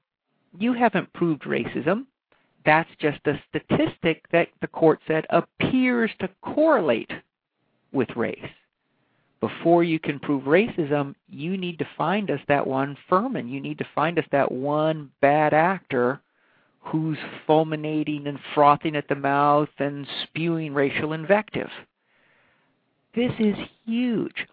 Speaker 2: You haven't proved racism. That's just a statistic that the court said appears to correlate with race. before you can prove racism, you need to find us that one Fuhrman. You need to find us that one bad actor who's fulminating and frothing at the mouth and spewing racial invective. This is huge.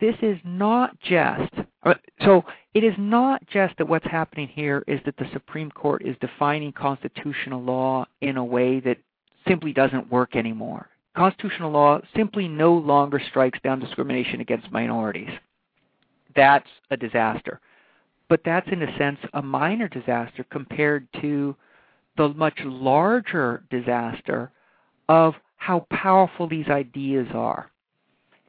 Speaker 2: This is not just uh, so it is not just that what's happening here is that the Supreme Court is defining constitutional law in a way that simply doesn't work anymore constitutional law simply no longer strikes down discrimination against minorities. That's a disaster. But that's, in a sense, a minor disaster compared to the much larger disaster of how powerful these ideas are.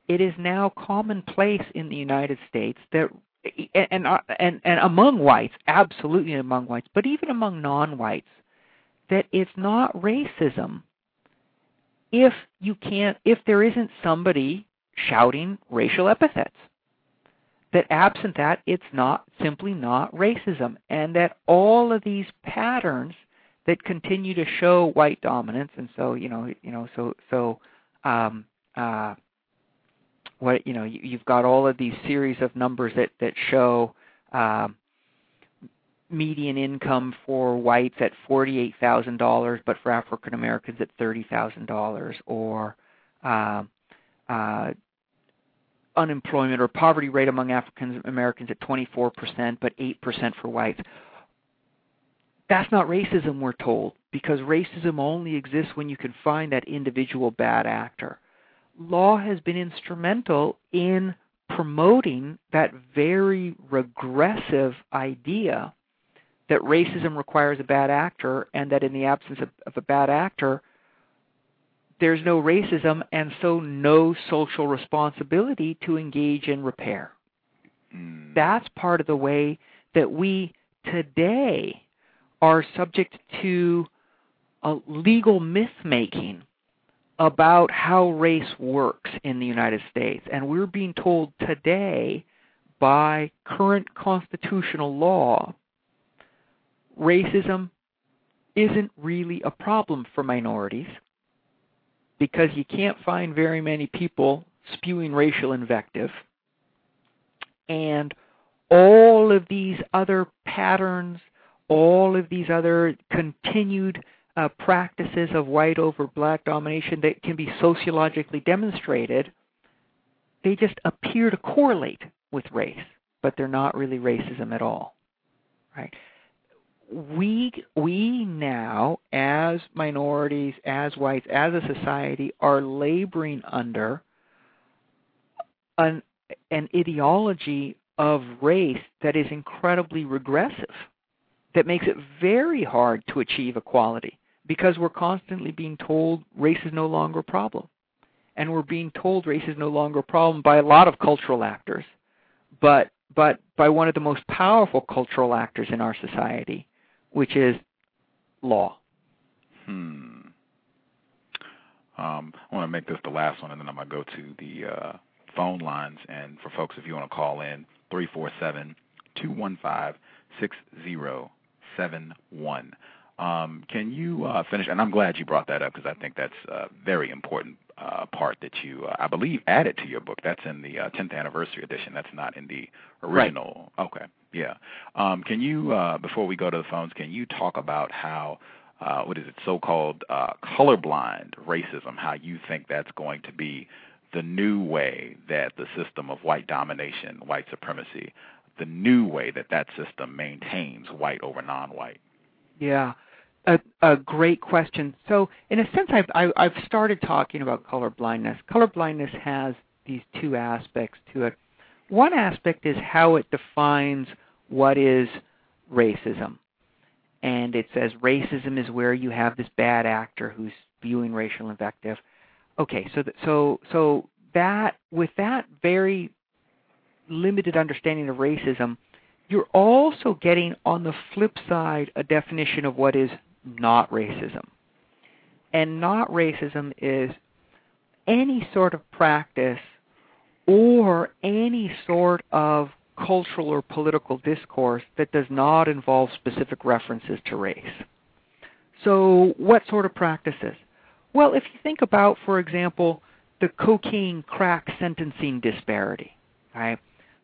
Speaker 2: It is now commonplace in the United States that, and, and, and among whites, absolutely among whites, but even among non whites, that it's not racism. If you can't if there isn't somebody shouting racial epithets that absent that it's not simply not racism and that all of these patterns that continue to show white dominance and so you know you know so so um uh what you know you, you've got all of these series of numbers that that show um median income for whites at $48,000, but for African Americans at $30,000, or uh, uh, unemployment or poverty rate among African Americans at 24%, but 8% for whites. That's not racism, we're told, because racism only exists when you can find that individual bad actor. Law has been instrumental in promoting that very regressive idea that racism requires a bad actor and that in the absence of, of a bad actor, there's no racism and so no social responsibility to engage in repair. Mm. That's part of the way that we today are subject to a legal myth making about how race works in the United States. And we're being told today by current constitutional law racism isn't really a problem for minorities because you can't find very many people spewing racial invective. And all of these other patterns, all of these other continued uh, practices of white over black domination that can be sociologically demonstrated, they just appear to correlate with race, but they're not really racism at all. Right? we we now as minorities as whites as a society are laboring under an an ideology of race that is incredibly regressive that makes it very hard to achieve equality because we're constantly being told race is no longer a problem and we're being told race is no longer a problem by a lot of cultural actors but but by one of the most powerful cultural actors in our society which is law.
Speaker 1: Hmm. Um, I want to make this the last one, and then I'm going to go to the uh, phone lines. And for folks, if you want to call in, 347 215 6071. Um, can you uh, finish? And I'm glad you brought that up because I think that's a very important uh, part that you, uh, I believe, added to your book. That's in the uh, 10th anniversary edition. That's not in the original.
Speaker 2: Right.
Speaker 1: Okay, yeah. Um, can you, uh, before we go to the phones, can you talk about how, uh, what is it, so-called uh, colorblind racism? How you think that's going to be the new way that the system of white domination, white supremacy, the new way that that system maintains white over non-white?
Speaker 2: Yeah a, a great question. So, in a sense, I've I, I've started talking about color blindness. Color blindness has these two aspects to it. One aspect is how it defines what is racism, and it says racism is where you have this bad actor who's spewing racial invective. Okay, so th- so so that with that very limited understanding of racism, you're also getting on the flip side a definition of what is not racism. And not racism is any sort of practice or any sort of cultural or political discourse that does not involve specific references to race. So, what sort of practices? Well, if you think about, for example, the cocaine crack sentencing disparity. Right?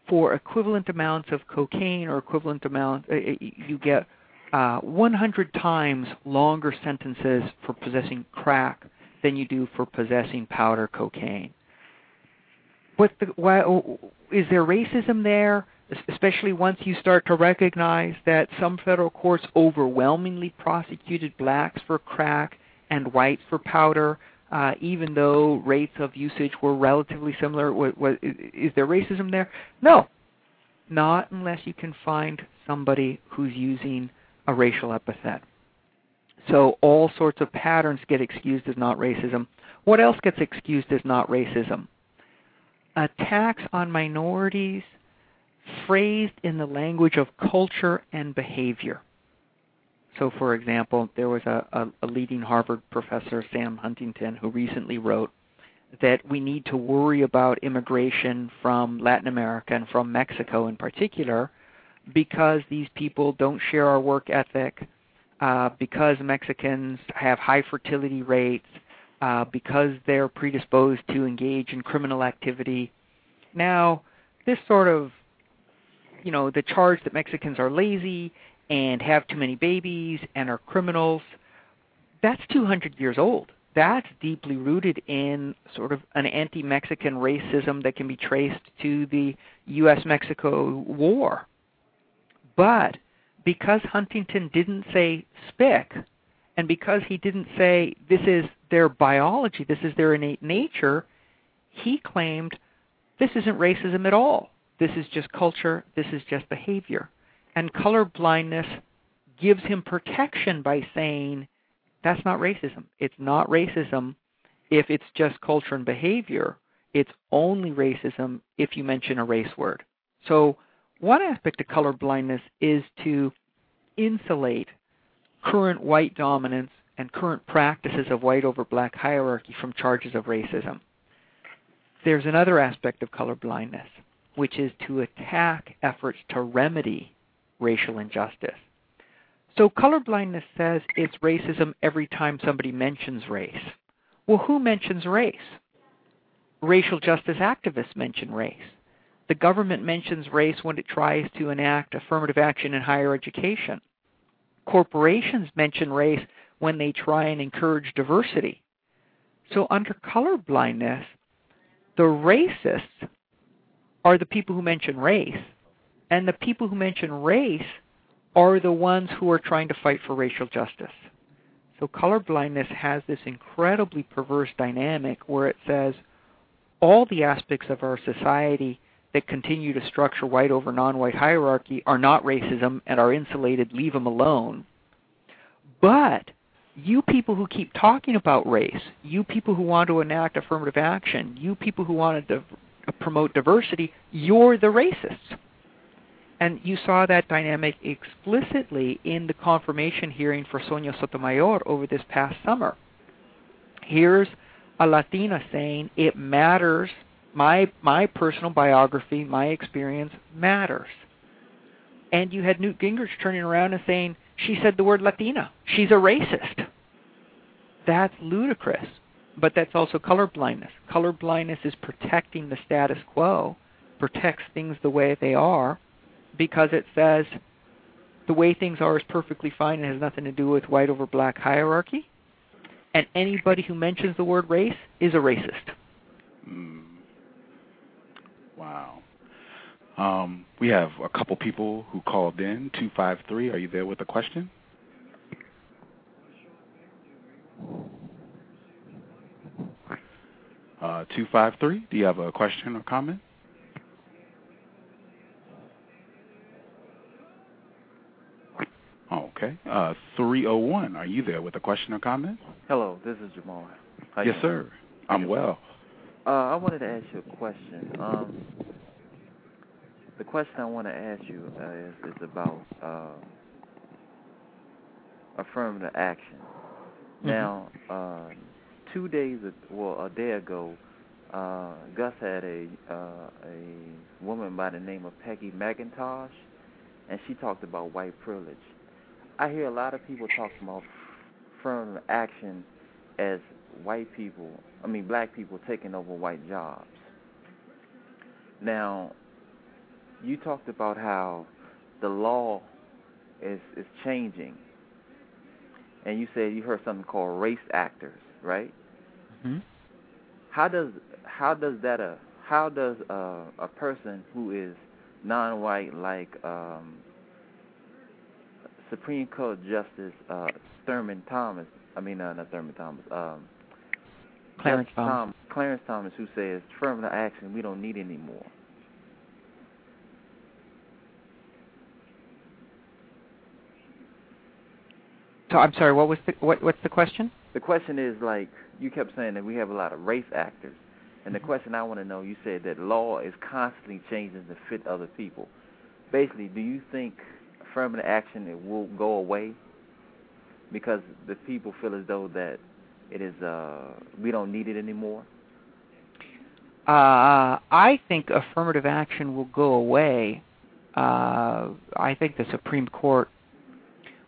Speaker 2: For equivalent amounts of cocaine or equivalent amount, uh, uh, you get uh, 100 times longer sentences for possessing crack than you do for possessing powder cocaine. What the, why, is there racism there? Especially once you start to recognize that some federal courts overwhelmingly prosecuted blacks for crack and whites for powder, uh, even though rates of usage were relatively similar. What, what, is there racism there? No, not unless you can find somebody who's using a racial epithet. So all sorts of patterns get excused as not racism. What else gets excused as not racism? Attacks on minorities phrased in the language of culture and behavior. So, for example, there was a, a, a leading Harvard professor, Sam Huntington, who recently wrote that we need to worry about immigration from Latin America and from Mexico in particular because these people don't share our work ethic, uh, because Mexicans have high fertility rates, uh, because they're predisposed to engage in criminal activity. Now, this sort of, you know, the charge that Mexicans are lazy and have too many babies and are criminals, that's 200 years old. That's deeply rooted in sort of an anti Mexican racism that can be traced to the U.S. Mexico War. But because Huntington didn't say spick, and because he didn't say this is their biology, this is their innate nature, he claimed this isn't racism at all. This is just culture, this is just behavior. And color blindness gives him protection by saying that's not racism. It's not racism if it's just culture and behavior. It's only racism if you mention a race word. So one aspect of color blindness is to insulate current white dominance and current practices of white over black hierarchy from charges of racism. There's another aspect of color blindness, which is to attack efforts to remedy racial injustice. So color blindness says it's racism every time somebody mentions race. Well, who mentions race? Racial justice activists mention race. The government mentions race when it tries to enact affirmative action in higher education. Corporations mention race when they try and encourage diversity. So, under color blindness, the racists are the people who mention race, and the people who mention race are the ones who are trying to fight for racial justice. So, color blindness has this incredibly perverse dynamic where it says all the aspects of our society that continue to structure white over non-white hierarchy are not racism and are insulated, leave them alone. But you people who keep talking about race, you people who want to enact affirmative action, you people who want to promote diversity, you're the racists. And you saw that dynamic explicitly in the confirmation hearing for Sonia Sotomayor over this past summer. Here's a Latina saying it matters my my personal biography, my experience matters. And you had Newt Gingrich turning around and saying, "She said the word Latina. She's a racist." That's ludicrous. But that's also color blindness. Color blindness is protecting the status quo, protects things the way they are, because it says the way things are is perfectly fine and has nothing to do with white over black hierarchy. And anybody who mentions the word race is a racist.
Speaker 1: Mm. Wow. Um, we have a couple people who called in. 253, are you there with a question? Uh, 253, do you have a question or comment? Okay. Uh, 301, are you there with a question or comment?
Speaker 4: Hello, this is Jamal.
Speaker 1: How yes, sir. I'm well.
Speaker 4: Uh, I wanted to ask you a question. Um, the question I want to ask you uh, is, is about uh, affirmative action. Mm-hmm. Now, uh, two days, well, a day ago, uh, Gus had a uh, a woman by the name of Peggy McIntosh, and she talked about white privilege. I hear a lot of people talking about affirmative action as white people, I mean black people taking over white jobs. Now, you talked about how the law is is changing, and you said you heard something called race actors, right?
Speaker 2: hmm
Speaker 4: How does how does that a how does a a person who is non-white like um, Supreme Court Justice uh, Thurman Thomas, I mean uh, not Thurman Thomas, um,
Speaker 2: Clarence
Speaker 4: Justice
Speaker 2: Thomas.
Speaker 4: Clarence Thomas, who says affirmative action we don't need anymore.
Speaker 2: So I'm sorry. What was the what? What's the question?
Speaker 4: The question is like you kept saying that we have a lot of race actors, and the mm-hmm. question I want to know, you said that law is constantly changing to fit other people. Basically, do you think affirmative action it will go away because the people feel as though that it is uh we don't need it anymore?
Speaker 2: Uh, I think affirmative action will go away. Uh, I think the Supreme Court.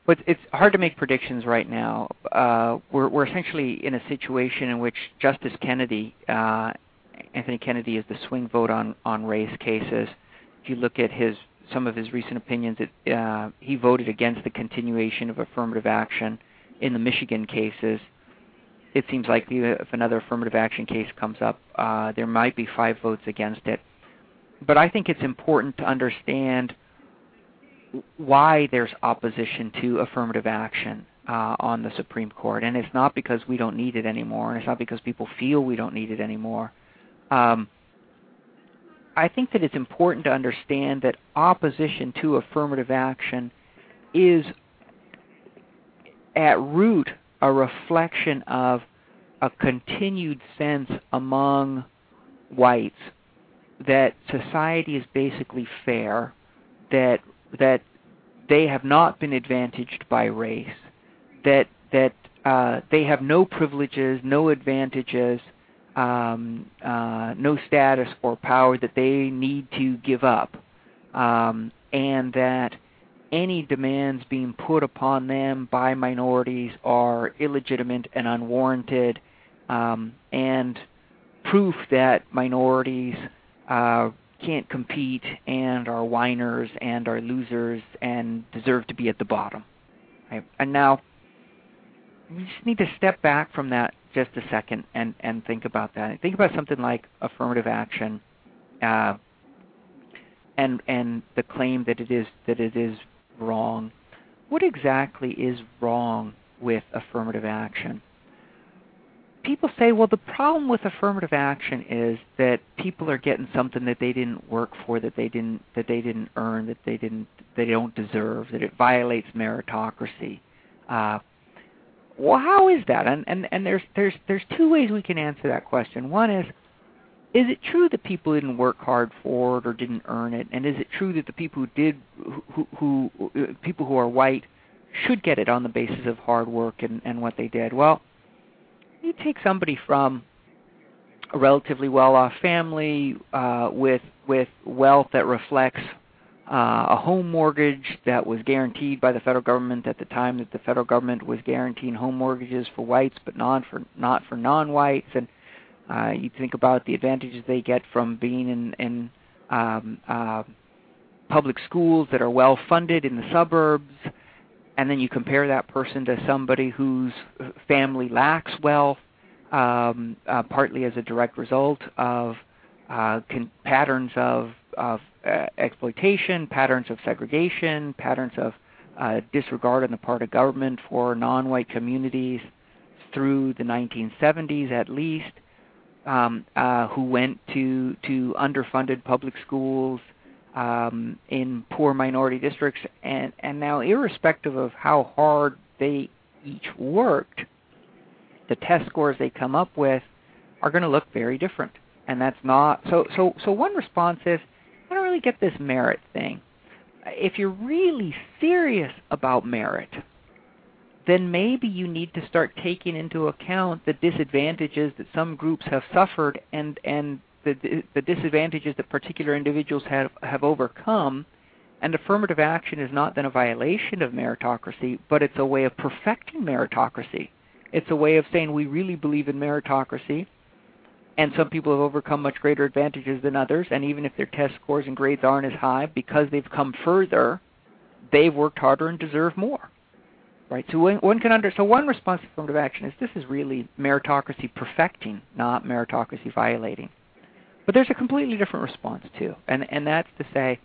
Speaker 2: But it's hard to make predictions right now. Uh, we're, we're essentially in a situation in which Justice Kennedy, uh, Anthony Kennedy, is the swing vote on on race cases. If you look at his some of his recent opinions, it, uh, he voted against the continuation of affirmative action in the Michigan cases it seems like if another affirmative action case comes up, uh, there might be five votes against it. But I think it's important to understand why there's opposition to affirmative action uh, on the Supreme Court, and it's not because we don't need it anymore, and it's not because people feel we don't need it anymore. Um, I think that it's important to understand that opposition to affirmative action is at root a reflection of a continued sense among whites that society is basically fair, that that they have not been advantaged by race, that that uh, they have no privileges, no advantages, um, uh, no status or power that they need to give up, um, and that any demands being put upon them by minorities are illegitimate and unwarranted, um, and proof that minorities uh, can't compete and are whiners and are losers and deserve to be at the bottom. Right? And now, we just need to step back from that just a second and, and think about that. Think about something like affirmative action, uh, and and the claim that it is that it is wrong. What exactly is wrong with affirmative action? People say, well, the problem with affirmative action is that people are getting something that they didn't work for, that they didn't that they didn't earn, that they didn't they don't deserve, that it violates meritocracy. Uh, well, how is that? And and and there's there's there's two ways we can answer that question. One is is it true that people didn't work hard for it or didn't earn it? And is it true that the people who did, who, who, who people who are white, should get it on the basis of hard work and, and what they did? Well, you take somebody from a relatively well-off family uh, with with wealth that reflects uh, a home mortgage that was guaranteed by the federal government at the time that the federal government was guaranteeing home mortgages for whites, but not for not for non-whites, and uh, you think about the advantages they get from being in, in um, uh, public schools that are well funded in the suburbs, and then you compare that person to somebody whose family lacks wealth, um, uh, partly as a direct result of uh, con- patterns of, of uh, exploitation, patterns of segregation, patterns of uh, disregard on the part of government for non-white communities through the 1970s at least um, uh, who went to to underfunded public schools um, in poor minority districts, and and now irrespective of how hard they each worked, the test scores they come up with are going to look very different, and that's not so. So so one response is, I don't really get this merit thing. If you're really serious about merit, then maybe you need to start taking into account the disadvantages that some groups have suffered and and the the disadvantages that particular individuals have have overcome and affirmative action is not then a violation of meritocracy but it's a way of perfecting meritocracy It's a way of saying we really believe in meritocracy, and some people have overcome much greater advantages than others. And even if their test scores and grades aren't as high, because they've come further, they've worked harder and deserve more. Right. So one, can under so one response to affirmative action is this is really meritocracy perfecting, not meritocracy violating. But there's a completely different response too, and and that's to say,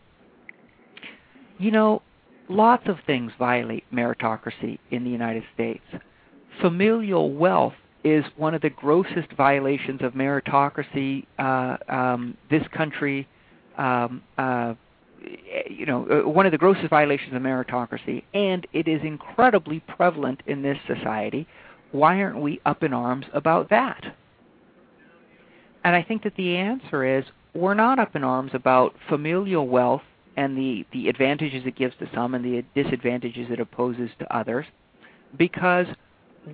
Speaker 2: you know, lots of things violate meritocracy in the United States. Familial wealth is one of the grossest violations of meritocracy uh, um, this country um, uh, you know, uh, one of the grossest violations of meritocracy, and it is incredibly prevalent in this society. Why aren't we up in arms about that? And I think that the answer is we're not up in arms about familial wealth and the, the advantages it gives to some and the disadvantages it opposes to others because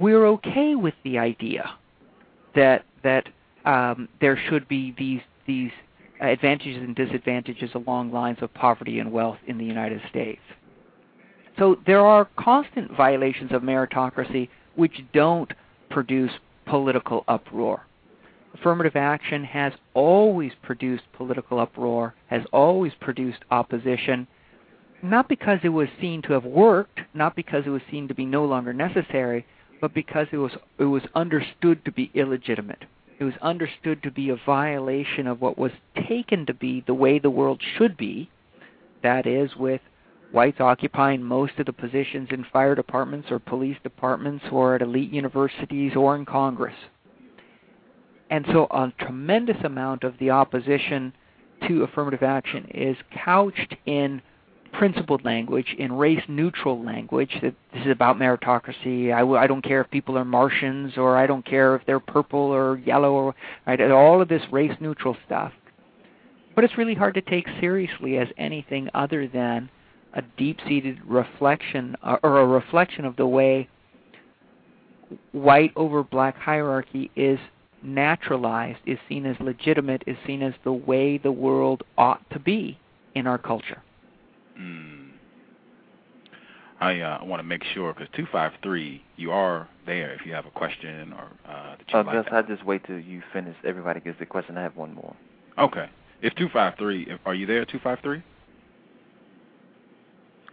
Speaker 2: we're okay with the idea that that um, there should be these these advantages and disadvantages along lines of poverty and wealth in the United States. So there are constant violations of meritocracy which don't produce political uproar. Affirmative action has always produced political uproar, has always produced opposition, not because it was seen to have worked, not because it was seen to be no longer necessary, but because it was it was understood to be illegitimate. It was understood to be a violation of what was taken to be the way the world should be, that is, with whites occupying most of the positions in fire departments or police departments or at elite universities or in Congress. And so a tremendous amount of the opposition to affirmative action is couched in principled language, in race neutral language, that this is about meritocracy. I w- I don't care if people are Martians or I don't care if they're purple or yellow or right, all of this race neutral stuff. But it's really hard to take seriously as anything other than a deep seated reflection uh, or a reflection of the way white over black hierarchy is naturalized, is seen as legitimate, is seen as the way the world ought to be in our culture.
Speaker 1: Mm. I uh, want to make sure because two five three, you are there if you have a question or uh, that you
Speaker 4: uh,
Speaker 1: like.
Speaker 4: Gus, I just wait till you finish. Everybody gets the question. I have one more.
Speaker 1: Okay. If two five three, are you there? Two five three.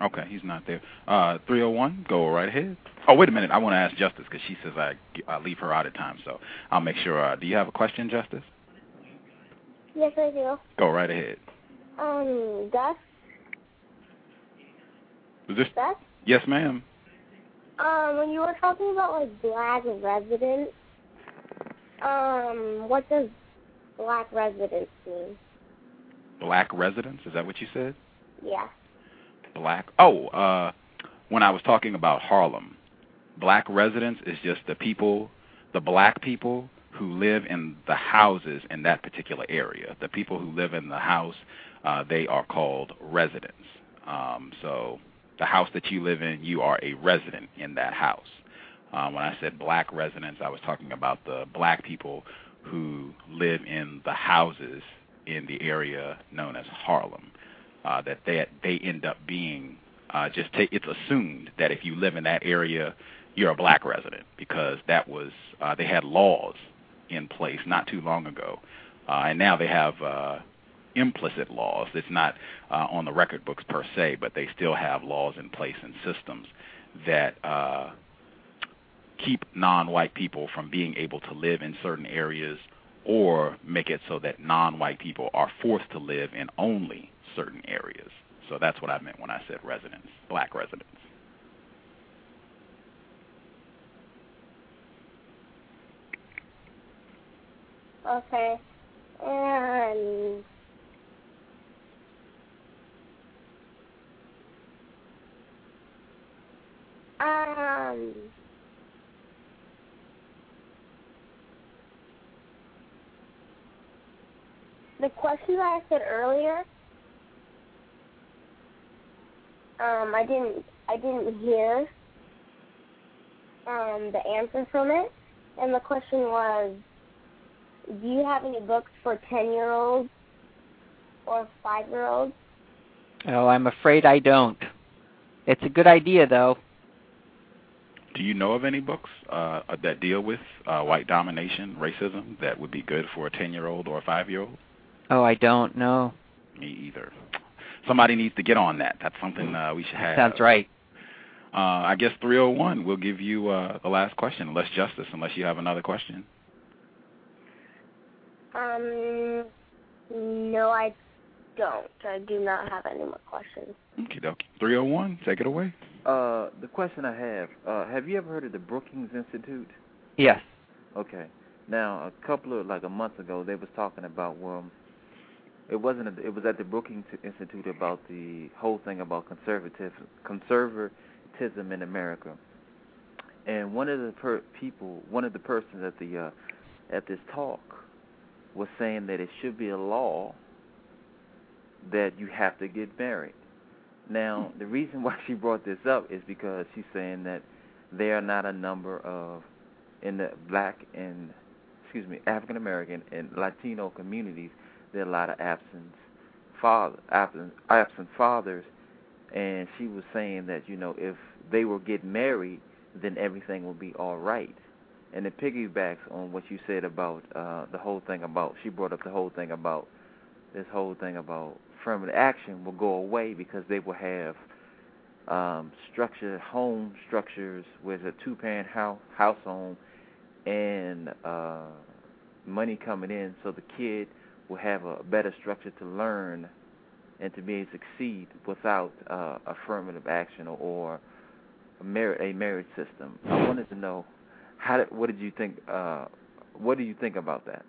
Speaker 1: Okay, he's not there. Uh, 301, go right ahead. Oh, wait a minute. I want to ask Justice because she says I, I leave her out of time, so I'll make sure. Uh, do you have a question, Justice?
Speaker 3: Yes, I do.
Speaker 1: Go right ahead.
Speaker 3: Um, Gus,
Speaker 1: Was this?
Speaker 3: Gus?
Speaker 1: Yes, ma'am.
Speaker 3: Um, when you were talking about like black residents, um, what does black residents mean?
Speaker 1: Black residents. Is that what you said?
Speaker 3: Yeah.
Speaker 1: Black. Oh, uh, when I was talking about Harlem, black residents is just the people, the black people who live in the houses in that particular area. The people who live in the house, uh, they are called residents. Um, so the house that you live in, you are a resident in that house. Uh, when I said black residents, I was talking about the black people who live in the houses in the area known as Harlem. Uh, that they they end up being uh, just take, it's assumed that if you live in that area, you're a black resident because that was uh, they had laws in place not too long ago, uh, and now they have uh, implicit laws. It's not uh, on the record books per se, but they still have laws in place and systems that uh, keep non-white people from being able to live in certain areas or make it so that non-white people are forced to live in only certain areas. So that's what I meant when I said residents, black residents.
Speaker 3: Okay. And um the question that I said earlier um I didn't I didn't hear um the answer from it and the question was do you have any books for 10 year olds or 5 year olds?
Speaker 2: Oh, I'm afraid I don't. It's a good idea, though.
Speaker 1: Do you know of any books uh, that deal with uh, white domination, racism, that would be good for a 10 year old or a 5 year old?
Speaker 2: Oh, I don't know.
Speaker 1: Me either. Somebody needs to get on that. That's something uh, we should have.
Speaker 2: Sounds right.
Speaker 1: Uh, I guess 301 will give you uh, the last question, unless Justice, unless you have another question.
Speaker 3: Um, no, I don't. I do not have any more questions.
Speaker 1: Okay, dokie. 301, take it away.
Speaker 4: Uh, the question I have: uh, Have you ever heard of the Brookings Institute?
Speaker 2: Yes.
Speaker 4: Okay. Now, a couple of like a month ago, they was talking about well, it wasn't. A, it was at the Brookings Institute about the whole thing about conservative conservatism in America. And one of the per- people, one of the persons at the uh, at this talk, was saying that it should be a law that you have to get married. Now, the reason why she brought this up is because she's saying that there are not a number of in the black and excuse me African American and Latino communities. There are a lot of absent father absent absent fathers. And she was saying that you know if they will get married then everything will be all right. And it piggybacks on what you said about uh the whole thing about she brought up the whole thing about this whole thing about affirmative action will go away because they will have um, structured home structures with a two parent house house home and uh, money coming in so the kid will have a better structure to learn and to be able to succeed without uh, affirmative action or, or a merit a merit system. I wanted to know how did, what did you think uh, what do you think about that?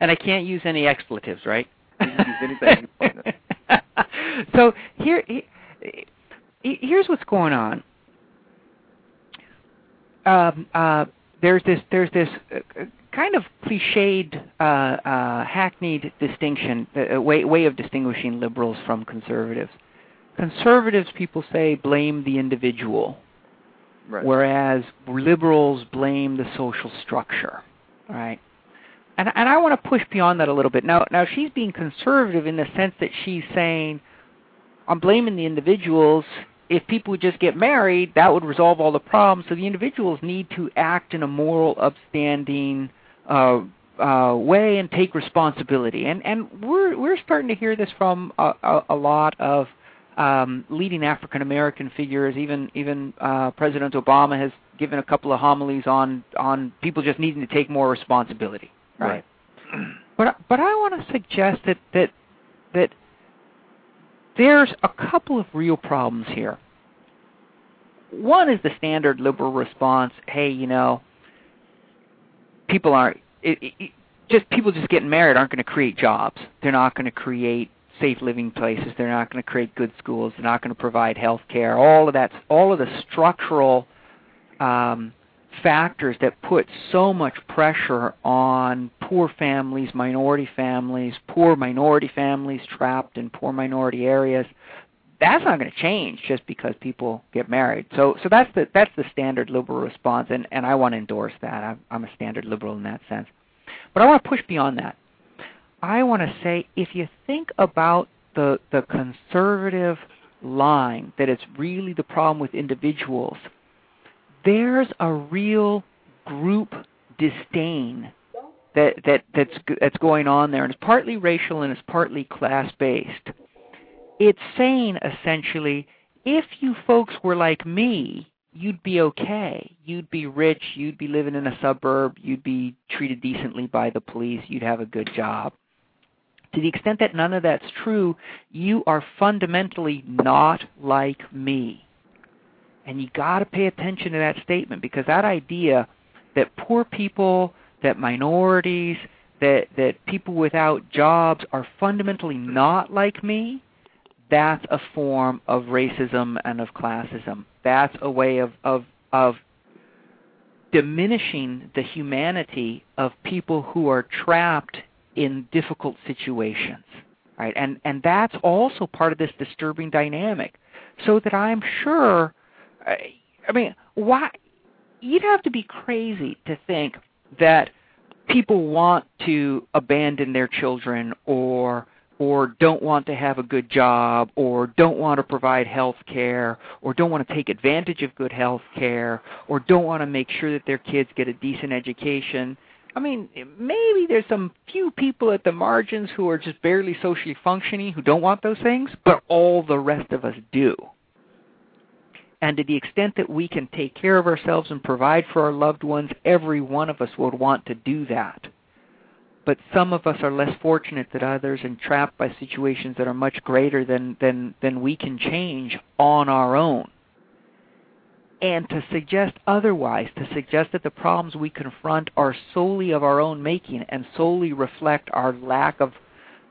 Speaker 2: And I can't use any expletives, right? so here, here's what's going on. Um, uh, there's this there's this uh, kind of cliched, uh, uh, hackneyed distinction, uh, way way of distinguishing liberals from conservatives. Conservatives, people say, blame the individual,
Speaker 4: right.
Speaker 2: whereas liberals blame the social structure. Right and and I want to push beyond that a little bit. Now now she's being conservative in the sense that she's saying I'm blaming the individuals. If people would just get married, that would resolve all the problems. So the individuals need to act in a moral, upstanding uh, uh, way and take responsibility. And and we're we're starting to hear this from a, a, a lot of um, leading African American figures. Even even uh, President Obama has given a couple of homilies on on people just needing to take more responsibility.
Speaker 4: Right.
Speaker 2: But but I want to suggest that that that there's a couple of real problems here. One is the standard liberal response, hey, you know, people aren't it, it, just people just getting married aren't going to create jobs. They're not going to create safe living places. They're not going to create good schools. They're not going to provide health care. All of that, all of the structural um, factors that put so much pressure on poor families, minority families, poor minority families trapped in poor minority areas. That's not going to change just because people get married. So, so that's the that's the standard liberal response, and and I want to endorse that. I'm, I'm a standard liberal in that sense. But I want to push beyond that. I want to say if you think about the the conservative line that it's really the problem with individuals there's a real group disdain that that that's that's going on there, and it's partly racial and it's partly class based. It's saying essentially, if you folks were like me, you'd be okay. You'd be rich. You'd be living in a suburb. You'd be treated decently by the police. You'd have a good job. To the extent that none of that's true, you are fundamentally not like me. And you got to pay attention to that statement because that idea that poor people, that minorities, that that people without jobs are fundamentally not like me, that's a form of racism and of classism. That's a way of of of diminishing the humanity of people who are trapped in difficult situations. Right? And and that's also part of this disturbing dynamic. So that I'm sure I mean, why? You'd have to be crazy to think that people want to abandon their children or or don't want to have a good job or don't want to provide health care or don't want to take advantage of good health care or don't want to make sure that their kids get a decent education. I mean, maybe there's some few people at the margins who are just barely socially functioning who don't want those things, but all the rest of us do. And to the extent that we can take care of ourselves and provide for our loved ones, every one of us would want to do that but some of us are less fortunate than others and trapped by situations that are much greater than, than, than we can change on our own. And to suggest otherwise, to suggest that the problems we confront are solely of our own making and solely reflect our lack of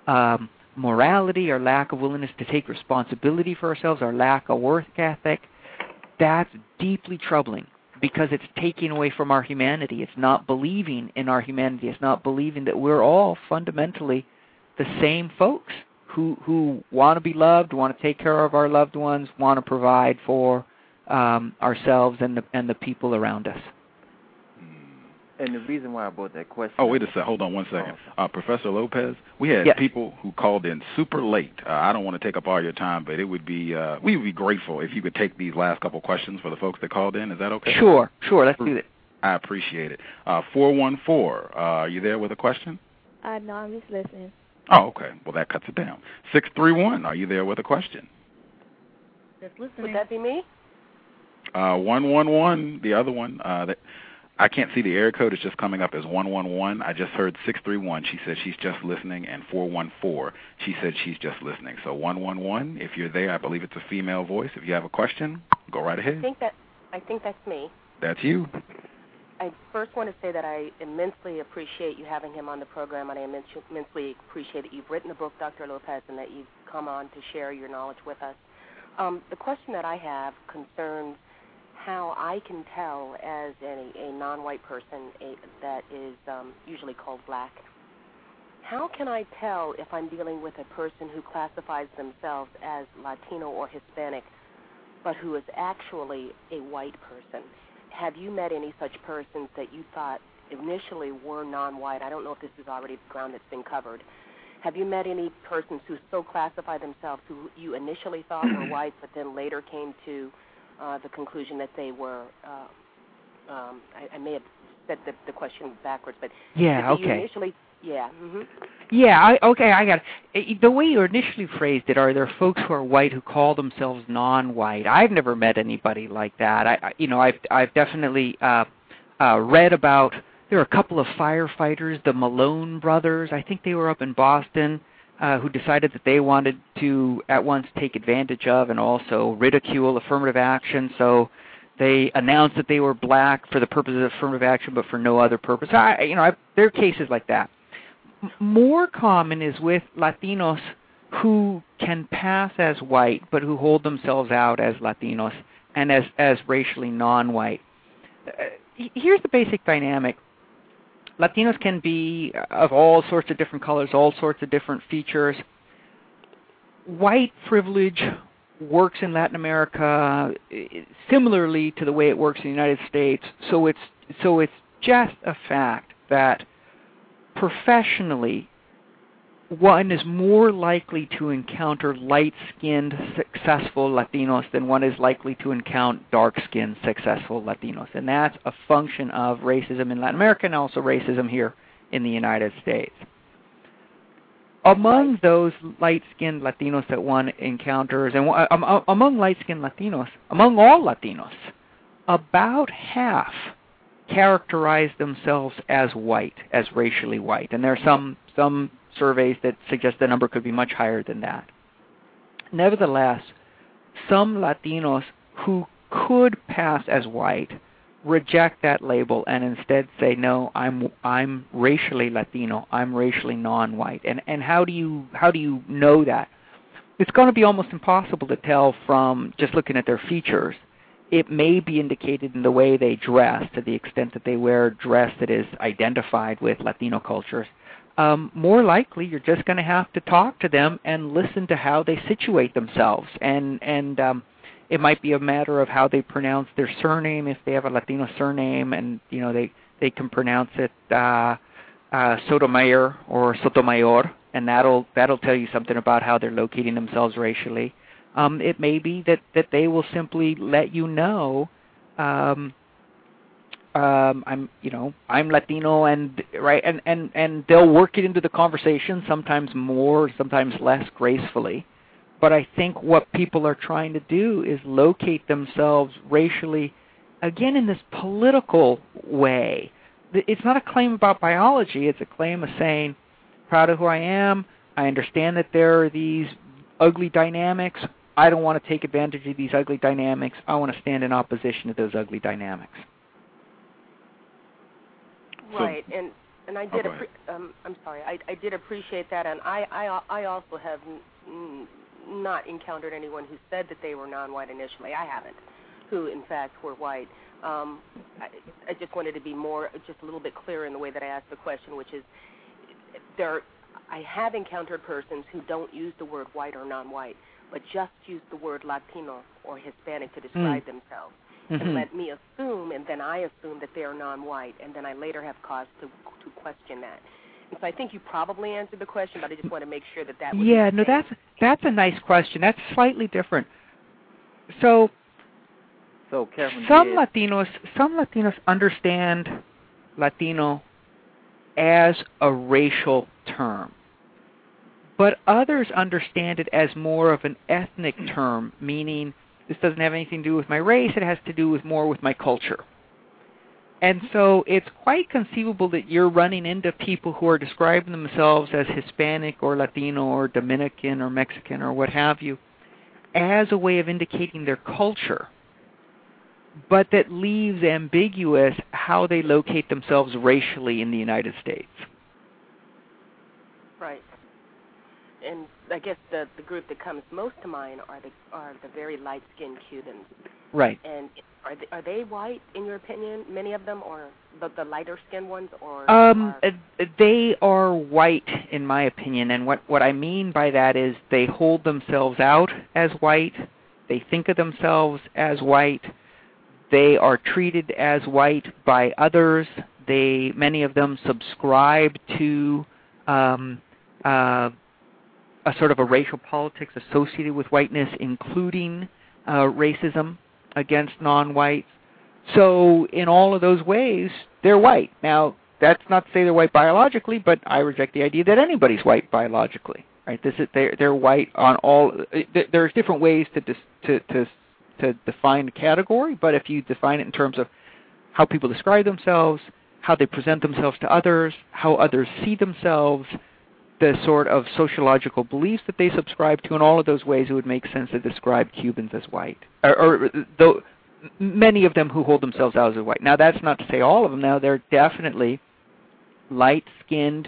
Speaker 2: um, morality, our lack of willingness to take responsibility for ourselves, our lack of work ethic, that's deeply troubling because it's taking away from our humanity. It's not believing in our humanity. It's not believing that we're all fundamentally the same folks who who want to be loved, want to take care of our loved ones, want to provide for um, ourselves and the and the people around us.
Speaker 4: And the reason why I brought that question.
Speaker 1: Oh, wait a second. Hold on one second. Oh. Uh, Professor Lopez, we had
Speaker 2: yes.
Speaker 1: people who called in super late. Uh, I don't want to take up all your time, but it would be uh, we would be grateful if you could take these last couple questions for the folks that called in. Is that okay?
Speaker 2: Sure, sure. Let's do it.
Speaker 1: I appreciate it. Uh, four one four. Uh, are you there with a question?
Speaker 5: Uh, no, I'm just listening.
Speaker 1: Oh, okay. Well, that cuts it down. Six three one. Are you there with a question?
Speaker 5: Just listening.
Speaker 6: Would that be me?
Speaker 1: Uh, one one one. The other one. Uh, that I can't see the area code. It's just coming up as 111. I just heard 631. She said she's just listening, and 414. She said she's just listening. So 111. If you're there, I believe it's a female voice. If you have a question, go right ahead.
Speaker 6: I think that I think that's me.
Speaker 1: That's you.
Speaker 6: I first want to say that I immensely appreciate you having him on the program, and I immensely appreciate that you've written the book, Dr. Lopez, and that you've come on to share your knowledge with us. Um, the question that I have concerns how I can tell as a, a non-white person a, that is um, usually called black. How can I tell if I'm dealing with a person who classifies themselves as Latino or Hispanic, but who is actually a white person? Have you met any such persons that you thought initially were non-white? I don't know if this is already ground that's been covered. Have you met any persons who so classify themselves who you initially thought were white, but then later came to uh, the conclusion that they were. Uh, um, I, I may have said the, the question backwards, but
Speaker 2: yeah, okay.
Speaker 6: Initially, yeah. Mm-hmm.
Speaker 2: Yeah, I, okay, I got it. The way you initially phrased it, are there folks who are white who call themselves non-white? I've never met anybody like that. I, I you know, I've I've definitely uh, uh, read about. There are a couple of firefighters, the Malone brothers. I think they were up in Boston uh, who decided that they wanted to at once take advantage of and also ridicule affirmative action. So they announced that they were black for the purposes of affirmative action, but for no other purpose. I, you know, I, there are cases like that. M- more common is with Latinos who can pass as white, but who hold themselves out as Latinos and as as racially non-white. Uh, here's the basic dynamic. Latinos can be of all sorts of different colors, all sorts of different features. White privilege works in Latin America eh, similarly to the way it works in the United States. So it's so it's just a fact that professionally one is more likely to encounter light-skinned, successful Latinos than one is likely to encounter dark-skinned, successful Latinos. And that's a function of racism in Latin America and also racism here in the United States. Among those light-skinned Latinos that one encounters, and um, among light-skinned Latinos, among all Latinos, about half characterize themselves as white, as racially white. And there are some some surveys that suggest the number could be much higher than that. Nevertheless, some Latinos who could pass as white reject that label and instead say no i'm i'm racially latino i'm racially non-white. And and how do you how do you know that? It's going to be almost impossible to tell from just looking at their features. It may be indicated in the way they dress to the extent that they wear dress that is identified with latino cultures um, more likely you're just going to have to talk to them and listen to how they situate themselves and and um, it might be a matter of how they pronounce their surname if they have a Latino surname and you know they they can pronounce it uh, uh, Sotomayor or Sotomayor and that'll that'll tell you something about how they're locating themselves racially. Um, it may be that that they will simply let you know. Um, um, I'm, you know, I'm Latino, and right, and and and they'll work it into the conversation, sometimes more, sometimes less gracefully. But I think what people are trying to do is locate themselves racially, again in this political way. It's not a claim about biology; it's a claim of saying, proud of who I am. I understand that there are these ugly dynamics. I don't want to take advantage of these ugly dynamics. I want to stand in opposition to those ugly dynamics.
Speaker 6: Right, and and I did.
Speaker 1: Oh,
Speaker 6: appre- um, I'm sorry. I I did appreciate that, and I I I also have n- n- not encountered anyone who said that they were non-white initially. I haven't, who in fact were white. Um, I, I just wanted to be more, just a little bit clearer in the way that I asked the question, which is there. I have encountered persons who don't use the word white or non-white, but just use the word Latino or Hispanic to describe
Speaker 2: Mm.
Speaker 6: themselves
Speaker 2: Mhm.
Speaker 6: and let me assume, and then I assume that they are non-white, and then I later have cause to to question that. And so I think you probably answered the question, but I just want to make sure that that. Was
Speaker 2: Yeah,
Speaker 6: the
Speaker 2: no,
Speaker 6: same.
Speaker 2: that's that's a nice question. That's slightly different. So
Speaker 4: So Kevin
Speaker 2: some
Speaker 4: did,
Speaker 2: Latinos, some Latinos understand Latino as a racial term, but others understand it as more of an ethnic term, meaning this doesn't have anything to do with my race. It has to do with more with my culture. And so it's quite conceivable that you're running into people who are describing themselves as Hispanic or Latino or Dominican or Mexican or what have you as a way of indicating their culture, but that leaves ambiguous how they locate themselves racially in the United States.
Speaker 6: right. And I guess the the group that comes most to mind are the are the very light-skinned Cubans.
Speaker 2: Right.
Speaker 6: And are they, are they white in your opinion? Many of them, or the the lighter-skinned ones, or
Speaker 2: Um,
Speaker 6: are,
Speaker 2: they are white, in my opinion, and what what I mean by that is they hold themselves out as white. They think of themselves as white. They are treated as white by others. They many of them subscribe to um, uh, a sort of a racial politics associated with whiteness, including uh, racism against non-whites. So in all of those ways, they're white. Now, that's not to say they're white biologically, but I reject the idea that anybody's white biologically. Right? This is they're they're white on all. th- There's different ways to dis, to to to define a category, but if you define it in terms of how people describe themselves, how they present themselves to others, how others see themselves, the sort of sociological beliefs that they subscribe to, in all of those ways, it would make sense to describe Cubans as white, or, or though many of them who hold themselves out as white. Now, that's not to say all of them. Now, there are definitely light-skinned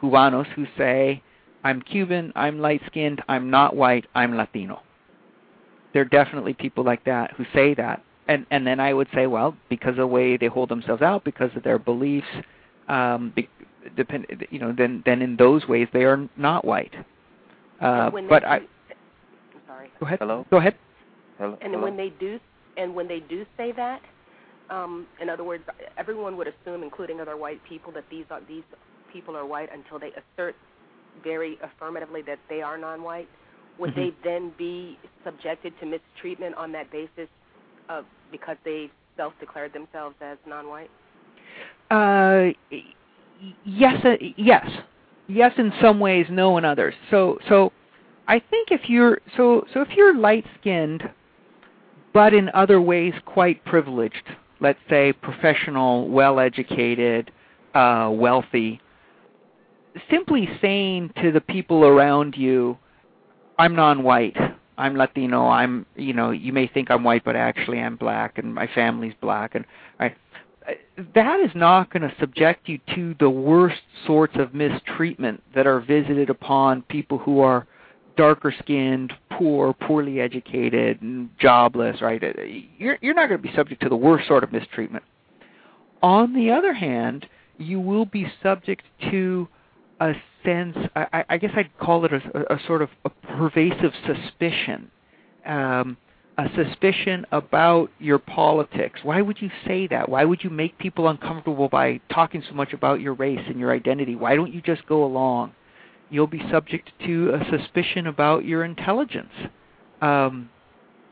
Speaker 2: Cubanos who say, "I'm Cuban, I'm light-skinned, I'm not white, I'm Latino." There are definitely people like that who say that, and and then I would say, well, because of the way they hold themselves out, because of their beliefs, um, be, depend, you know, then then in those ways they are not white. Uh, but
Speaker 6: they,
Speaker 2: I
Speaker 6: I'm sorry.
Speaker 2: go ahead.
Speaker 4: Hello?
Speaker 2: Go ahead.
Speaker 4: hello,
Speaker 6: And
Speaker 4: hello?
Speaker 6: when they do, and when they do say that, um, in other words, everyone would assume, including other white people, that these are these people are white until they assert very affirmatively that they are non-white. Would
Speaker 2: Mhm.
Speaker 6: they then be subjected to mistreatment on that basis, of because they self-declared themselves as non-white?
Speaker 2: Uh, y- yes, uh, yes, yes. In some ways, no in others. So, so I think if you're so so if you're light-skinned, but in other ways quite privileged, let's say professional, well-educated, uh, wealthy, simply saying to the people around you, "I'm non-white." I'm Latino. I'm, you know, you may think I'm white, but actually I'm black, and my family's black, and I, that is not going to subject you to the worst sorts of mistreatment that are visited upon people who are darker skinned, poor, poorly educated, and jobless, right? You're, you're not going to be subject to the worst sort of mistreatment. On the other hand, you will be subject to a sense, I, I guess I'd call it a, a sort of a pervasive suspicion. Um, a suspicion about your politics. Why would you say that? Why would you make people uncomfortable by talking so much about your race and your identity? Why don't you just go along? you'll be subject to a suspicion about your intelligence. Um,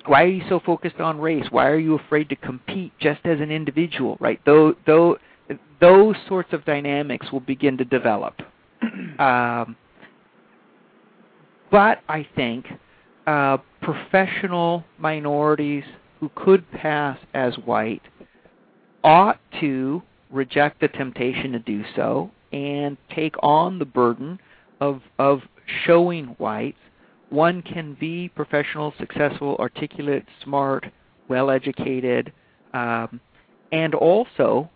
Speaker 2: why are you so focused on race? Why are you afraid to compete just as an individual? Right? Though, though, those sorts of dynamics will begin to develop. um, but I think uh, professional minorities who could pass as white ought to reject the temptation to do so and take on the burden of of showing whites one can be professional, successful, articulate, smart, well educated, um, and also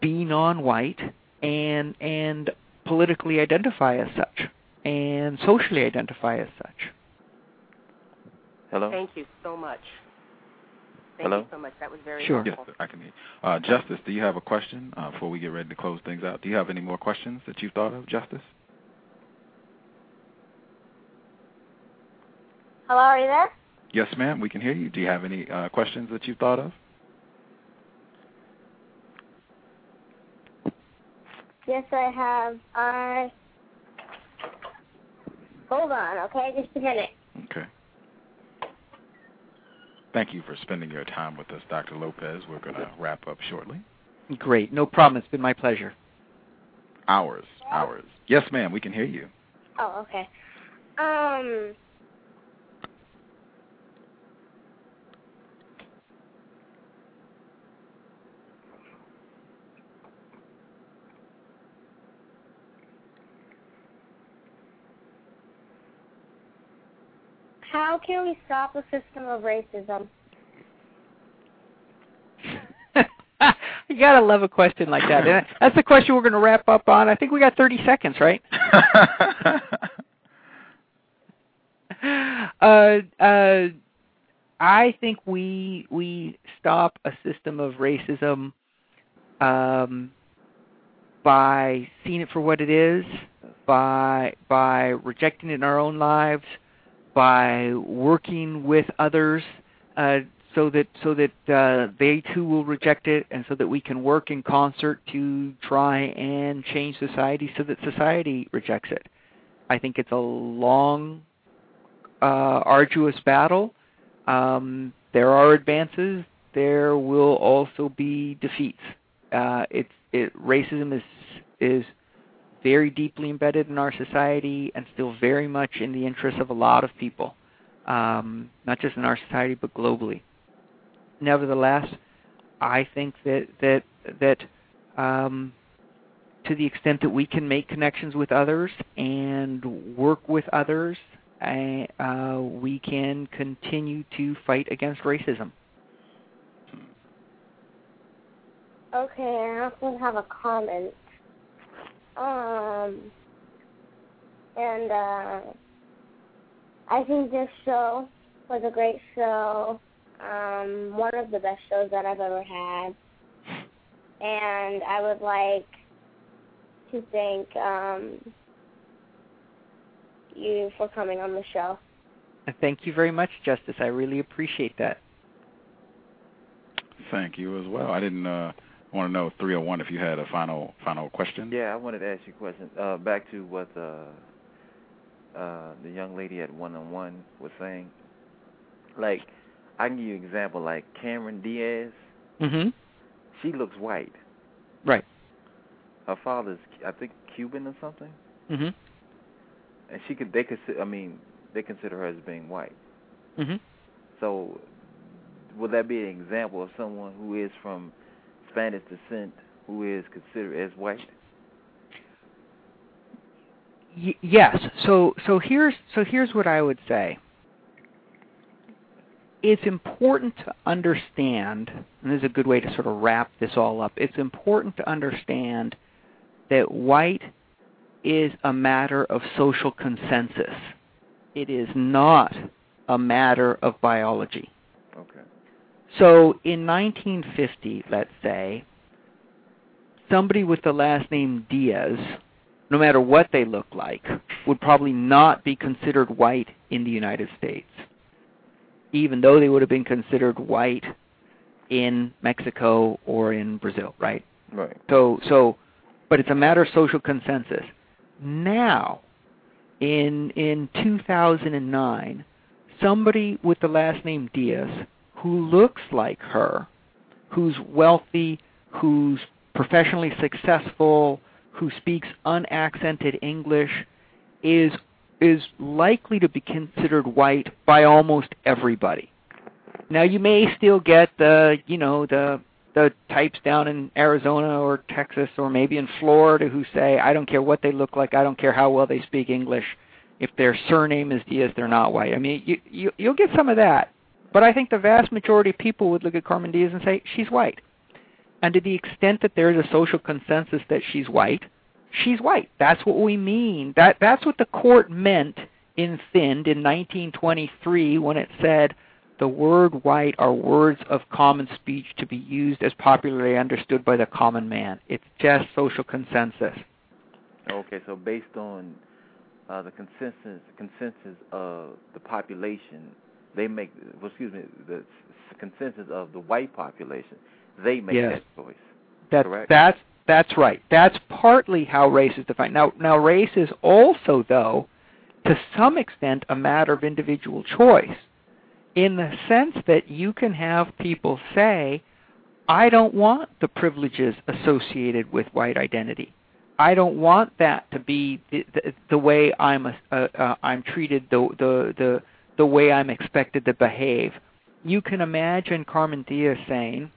Speaker 2: be non-white and and politically identify as such and socially identify as such.
Speaker 4: Hello.
Speaker 6: Thank you so much. Thank
Speaker 4: Hello?
Speaker 6: you so much. That was very
Speaker 2: Sure.
Speaker 1: Yes. I can hear. you. Uh, Justice, do you have a question uh, before we get ready to close things out? Do you have any more questions that you've thought of, Justice?
Speaker 3: Hello, are you there?
Speaker 1: Yes, ma'am. We can hear you. Do you have any uh, questions that you've thought of?
Speaker 3: Yes, I have. I. Hold on, okay? Just a minute.
Speaker 1: Okay. Thank you for spending your time with us, Dr. Lopez. We're going to wrap up shortly.
Speaker 2: Great, no problem. It's been my pleasure.
Speaker 1: Hours, hours. Yes, ma'am. We can hear you.
Speaker 3: Oh, okay. Um. How can we stop the system of racism?
Speaker 2: you gotta love a question like that. And that's the question we're going to wrap up on. I think we got 30 seconds, right? uh, uh, I think we we stop a system of racism um, by seeing it for what it is, by by rejecting it in our own lives, by working with others uh, so that so that uh, they too will reject it, and so that we can work in concert to try and change society so that society rejects it. I think it's a long, uh, arduous battle. Um, there are advances. There will also be defeats. Uh, it's it, racism is is very deeply embedded in our society and still very much in the interests of a lot of people, um, not just in our society but globally. Nevertheless, I think that that that um, to the extent that we can make connections with others and work with others, uh, we can continue to fight against racism.
Speaker 3: Okay, I also have a comment. Um, and uh, I think this show was a great show. Um, one of the best shows that I've ever had. And I would like to thank um, you for coming on the show.
Speaker 2: Thank you very much, Justice. I really appreciate that.
Speaker 1: Thank you as well. I didn't uh, want to know 301 if you had a final final question.
Speaker 4: Yeah, I wanted to ask you a question. Uh, back to what uh, uh, the young lady at one on one was saying. Like, I can give you an example. Like Cameron Diaz,
Speaker 2: Mm-hmm.
Speaker 4: she looks white.
Speaker 2: Right.
Speaker 4: Her father's, I think, Cuban or something,
Speaker 2: Mm-hmm.
Speaker 4: and she could. They could. I mean, they consider her as being white.
Speaker 2: Mm-hmm.
Speaker 4: So, would that be an example of someone who is from Spanish descent who is considered as white?
Speaker 2: Y- yes. So so here's so here's what I would say. It's important to understand, and this is a good way to sort of wrap this all up. It's important to understand that white is a matter of social consensus. It is not a matter of biology.
Speaker 4: Okay.
Speaker 2: So in 1950, let's say, somebody with the last name Diaz, no matter what they look like, would probably not be considered white in the United States, even though they would have been considered white in Mexico or in Brazil, right?
Speaker 4: Right.
Speaker 2: So, so, but it's a matter of social consensus. Now, in in 2009 somebody with the last name Diaz who looks like her, who's wealthy, who's professionally successful, who speaks unaccented English is is likely to be considered white by almost everybody. Now you may still get the, you know, the the types down in Arizona or Texas or maybe in Florida who say, I don't care what they look like, I don't care how well they speak English. If their surname is Diaz, they're not white. I mean, you, you you'll get some of that, but I think the vast majority of people would look at Carmen Diaz and say she's white. And to the extent that there's a social consensus that she's white, she's white. That's what we mean. That that's what the court meant in Thind in 1923 when it said the word white are words of common speech to be used as popularly understood by the common man. It's just social consensus.
Speaker 4: Okay, so based on uh, the consensus consensus of the population, they make well, excuse me, the consensus of the white population, they make
Speaker 2: yes.
Speaker 4: that choice.
Speaker 2: That,
Speaker 4: correct?
Speaker 2: That's that's right. That's partly how race is defined. Now now race is also though to some extent a matter of individual choice in the sense that you can have people say, I don't want the privileges associated with white identity. I don't want that to be the, the, the way I'm a, uh, uh, I'm treated, the, the the the way I'm expected to behave. You can imagine Carmen Diaz saying,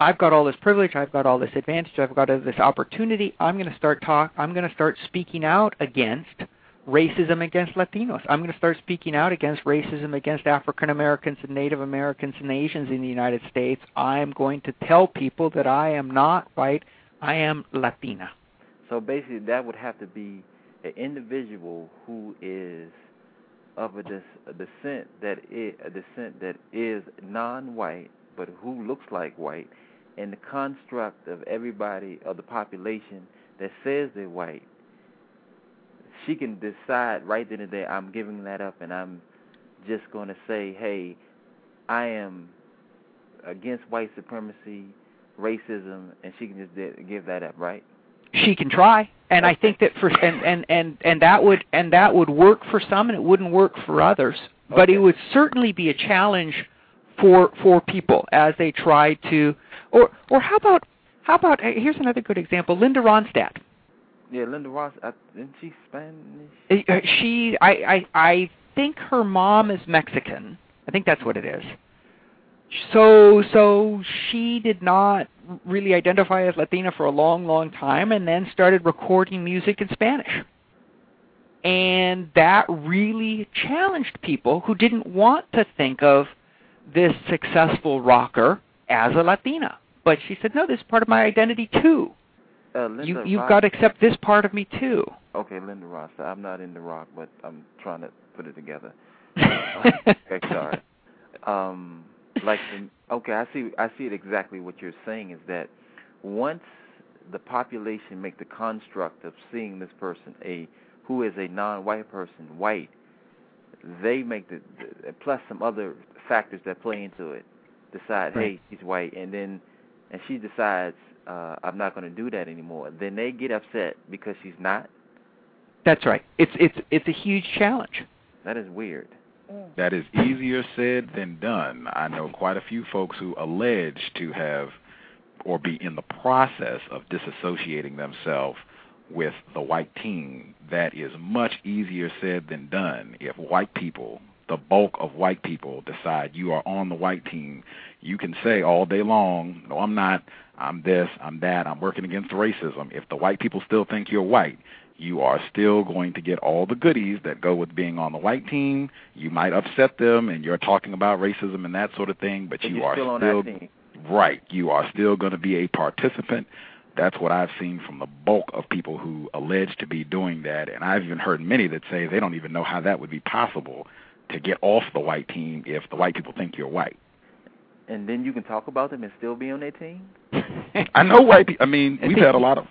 Speaker 2: "I've got all this privilege, I've got all this advantage, I've got this opportunity. I'm going to start talk. I'm going to start speaking out against racism against Latinos. I'm going to start speaking out against racism against African Americans and Native Americans and Asians in the United States. I'm going to tell people that I am not white, I am Latina.
Speaker 4: So basically, that would have to be an individual who is of a, des- a descent that is a descent that is non-white, but who looks like white, and the construct of everybody of the population that says they're white she can decide right then and there I'm giving that up and I'm just going to say, hey, I am against white supremacy, racism, and she can just give that up, right?
Speaker 2: She can try, and I think that for and and and and that would and that would work for some, and it wouldn't work for others. But
Speaker 4: okay.
Speaker 2: it would certainly be a challenge for for people as they try to, or or how about how about here's another good example, Linda Ronstadt.
Speaker 4: Yeah, Linda Ross. Uh, isn't she Spanish?
Speaker 2: Uh, she, I, I, I think her mom is Mexican. I think that's what it is. So, so she did not really identify as Latina for a long, long time, and then started recording music in Spanish. And that really challenged people who didn't want to think of this successful rocker as a Latina. But she said, no, this is part of my identity too.
Speaker 4: Uh, Linda
Speaker 2: you you've
Speaker 4: Ross,
Speaker 2: got to accept this part of me too.
Speaker 4: Okay, Linda Ross. I'm not in the rock, but I'm trying to put it together. okay, sorry. Um, like, the, okay, I see. I see it exactly. What you're saying is that once the population make the construct of seeing this person a who is a non-white person white, they make the, plus some other factors that play into it. Decide,
Speaker 2: right.
Speaker 4: hey, he's white, and then and she decides uh, I'm not going to do that anymore. Then they get upset because she's not.
Speaker 2: That's right. It's it's it's a huge challenge.
Speaker 4: That is weird. Mm.
Speaker 1: That is easier said than done. I know quite a few folks who allege to have or be in the process of disassociating themselves with the white team. That is much easier said than done. If white people, the bulk of white people, decide you are on the white team, you can say all day long, no, I'm not, I'm this, I'm that, I'm working against racism. If the white people still think you're white, you are still going to get all the goodies that go with being on the white team. You might upset them and you're talking about racism and that sort of thing, but,
Speaker 4: but
Speaker 1: you
Speaker 4: are
Speaker 1: still,
Speaker 4: still
Speaker 1: right. You are still going to be a participant. That's what I've seen from the bulk of people who allege to be doing that, and I've even heard many that say they don't even know how that would be possible to get off the white team if the white people think you're white
Speaker 4: and then you can talk about them and still be on their team.
Speaker 1: I know white people. I mean, we've had a lot of.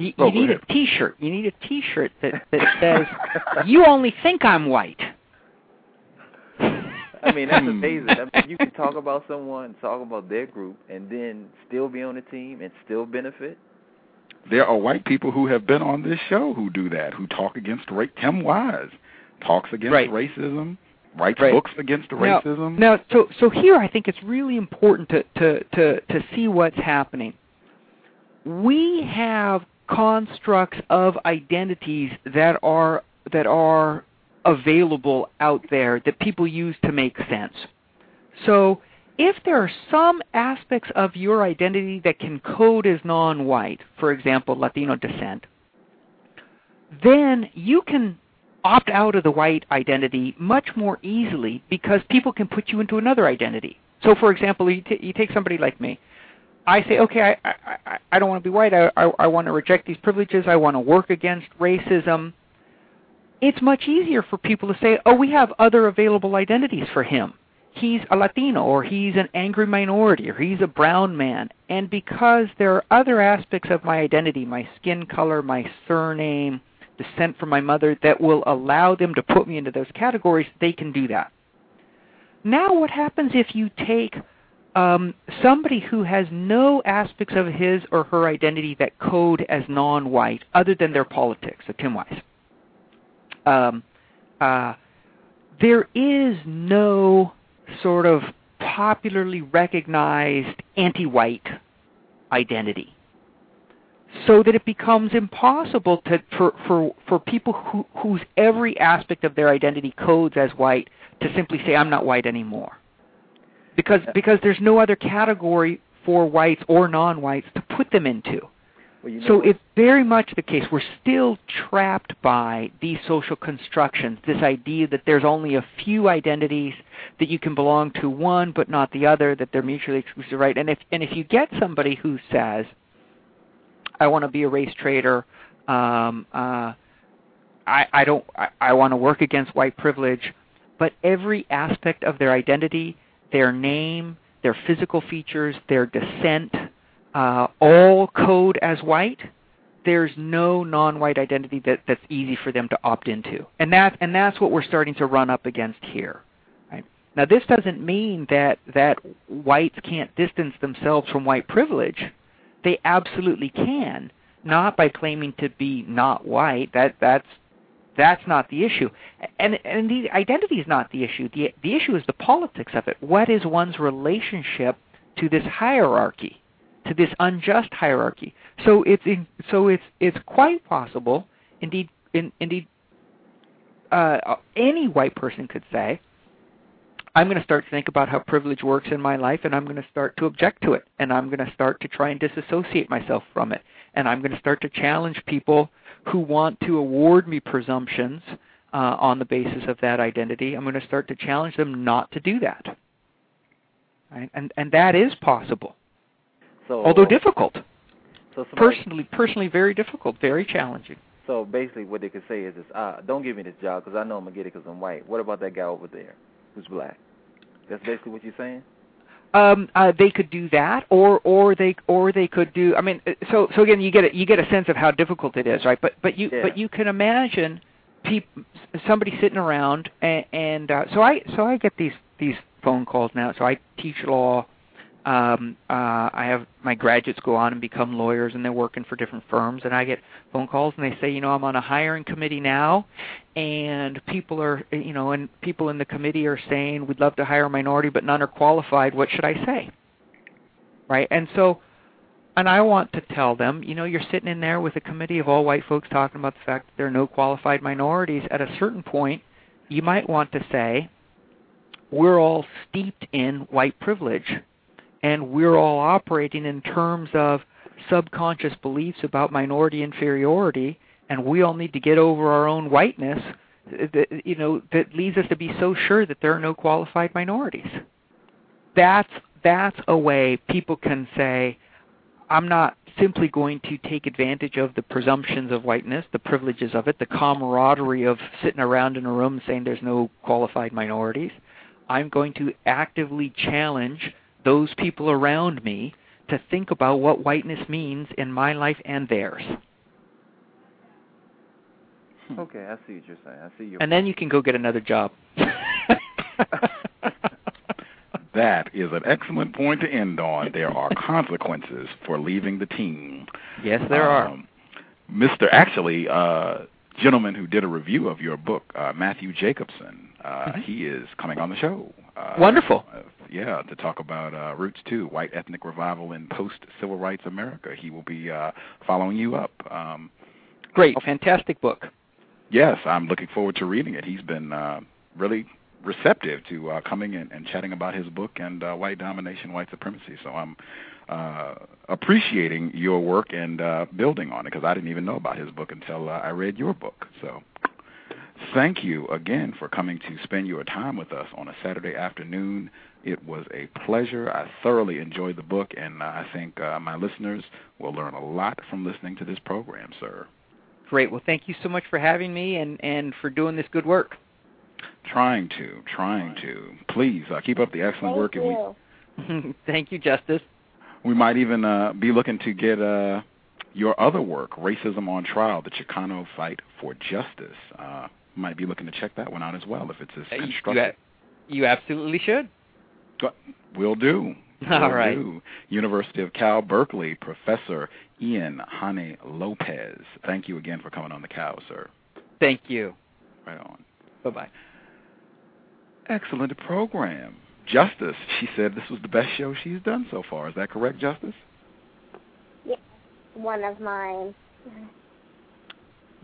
Speaker 2: You, you
Speaker 1: oh,
Speaker 2: need a T-shirt. You need a T-shirt that that says, "You only think I'm white."
Speaker 4: I mean, that's hmm. amazing. I mean, you can talk about someone, talk about their group, and then still be on the team and still benefit.
Speaker 1: there are white people who have been on this show who do that, who talk against race. Tim Wise talks against
Speaker 2: Right.
Speaker 1: racism, writes
Speaker 2: Right.
Speaker 1: books against
Speaker 2: Now-
Speaker 1: racism.
Speaker 2: Now, so so here I think it's really important to to to to see what's happening. We have constructs of identities that are that are available out there that people use to make sense. So, if there are some aspects of your identity that can code as non-white, for example, Latino descent, then you can opt out of the white identity much more easily because people can put you into another identity. So, for example, you, t- you take somebody like me. I say, okay, I, I, I, don't want to be white. I, I, I want to reject these privileges. I want to work against racism. It's much easier for people to say, oh, we have other available identities for him. He's a Latino, or he's an angry minority, or he's a brown man. And because there are other aspects of my identity, my skin color, my surname, descent from my mother, that will allow them to put me into those categories, they can do that. Now, what happens if you take um, somebody who has no aspects of his or her identity that code as non-white, other than their politics, so Tim Wise? Um, uh, there is no sort of popularly recognized anti-white identity so that it becomes impossible to for for for people who whose every aspect of their identity codes as white to simply say I'm not white anymore. Because because there's no other category for whites or non-whites to put them into.
Speaker 4: Well, you know
Speaker 2: So
Speaker 4: what?
Speaker 2: it's very much the case. We're still trapped by these social constructions, this idea that there's only a few identities that you can belong to one but not the other, that they're mutually exclusive, right? And if and if you get somebody who says, I want to be a race traitor, um, uh, I, I don't I, I want to work against white privilege, but every aspect of their identity, their name, their physical features, their descent, uh, all code as white, there's no non-white identity that, that's easy for them to opt into, and that and that's what we're starting to run up against here. Right? Now, this doesn't mean that that whites can't distance themselves from white privilege. They absolutely can, not by claiming to be not white. That that's that's not the issue, and and the identity is not the issue. the The issue is the politics of it. What is one's relationship to this hierarchy? to this unjust hierarchy. So it's in, so it's it's quite possible, indeed, in, indeed, uh, any white person could say, "I'm going to start to think about how privilege works in my life, and I'm going to start to object to it, and I'm going to start to try and disassociate myself from it, and I'm going to start to challenge people who want to award me presumptions uh, on the basis of that identity. I'm going to start to challenge them not to do that." Right? And and that is possible
Speaker 4: So,
Speaker 2: although difficult.
Speaker 4: so somebody,
Speaker 2: Personally, personally, very difficult, very challenging.
Speaker 4: So basically, what they could say is, this, uh, "Don't give me this job because I know I'm gonna get it because I'm white." What about that guy over there who's black? That's basically what you're saying.
Speaker 2: Um, uh, they could do that, or or they or they could do. I mean, uh, so so again, you get a, you get a sense of how difficult it is, right? But but you
Speaker 4: Yeah.
Speaker 2: but you can imagine peop, somebody sitting around, and, and uh, so I so I get these these phone calls now. So I teach law. Um, uh, I have my graduates go on and become lawyers, and they're working for different firms. And I get phone calls, and they say, you know, I'm on a hiring committee now, and people are, you know, and people in the committee are saying we'd love to hire a minority, but none are qualified. What should I say? Right? And so, and I want to tell them, you know, you're sitting in there with a committee of all white folks talking about the fact that there are no qualified minorities. At a certain point, you might want to say, we're all steeped in white privilege and we're all operating in terms of subconscious beliefs about minority inferiority and we all need to get over our own whiteness that you know that leads us to be so sure that there are no qualified minorities. That's that's a way people can say i'm not simply going to take advantage of the presumptions of whiteness the privileges of it the camaraderie of sitting around in a room saying there's no qualified minorities. I'm going to actively challenge those people around me to think about what whiteness means in my life and theirs.
Speaker 4: Okay, I see what you're saying. I see you.
Speaker 2: And then you can go get another job.
Speaker 1: that is an excellent point to end on. There are consequences for leaving the team.
Speaker 2: Yes, there um, are.
Speaker 1: Mr. Actually, uh, gentleman who did a review of your book, uh, Matthew Jacobson, uh, mm-hmm. he is coming on the show. Uh,
Speaker 2: Wonderful.
Speaker 1: Uh, yeah, to talk about uh, Roots Too, White Ethnic Revival in Post Civil Rights America. He will be uh, following you up. Um,
Speaker 2: Great, fantastic book.
Speaker 1: Yes, I'm looking forward to reading it. He's been uh, really receptive to uh, coming in and chatting about his book and uh, white domination, white supremacy. So I'm uh, appreciating your work and uh, building on it because I didn't even know about his book until uh, I read your book. So thank you again for coming to spend your time with us on a Saturday afternoon. It was a pleasure. I thoroughly enjoyed the book, and uh, I think uh, my listeners will learn a lot from listening to this program, sir.
Speaker 2: Great. Well, thank you so much for having me and, and for doing this good work.
Speaker 1: Trying to, trying to. Please uh, keep up the excellent
Speaker 3: Thank
Speaker 1: work.
Speaker 3: You.
Speaker 2: We, Thank you, Justice.
Speaker 1: We might even uh, be looking to get uh, your other work, Racism on Trial, the Chicano Fight for Justice. Might be looking to check that one out as well if it's as constructive.
Speaker 2: You, you absolutely should.
Speaker 1: Will do.
Speaker 2: All
Speaker 1: Will
Speaker 2: right.
Speaker 1: Do. University of Cal Berkeley, Professor Ian Haney Lopez. Thank you again for coming on the cow, sir.
Speaker 2: Thank you.
Speaker 1: Right on.
Speaker 2: Bye bye.
Speaker 1: Excellent program. Justice, she said this was the best show she's done so far. Is that correct, Justice?
Speaker 3: Yeah, one of mine.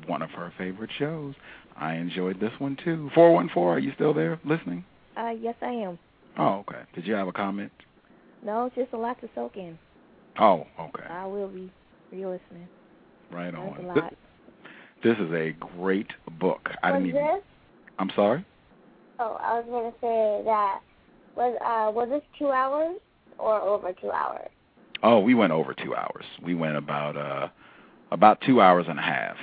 Speaker 1: One of her favorite shows. I enjoyed this one too. 414, are you still there listening?
Speaker 5: Uh, yes, I am.
Speaker 1: Oh, okay. Did you have a comment?
Speaker 5: No, just a lot to soak in.
Speaker 1: Oh, okay.
Speaker 5: I will be re-listening.
Speaker 1: Right
Speaker 5: That's
Speaker 1: on.
Speaker 5: a lot.
Speaker 1: This, this is a great book. I
Speaker 3: was
Speaker 1: didn't even.
Speaker 3: this?
Speaker 1: I'm sorry.
Speaker 3: Oh, I was gonna say that was uh was this two hours or over two hours?
Speaker 1: Oh, we went over two hours. We went about uh about two hours and a half.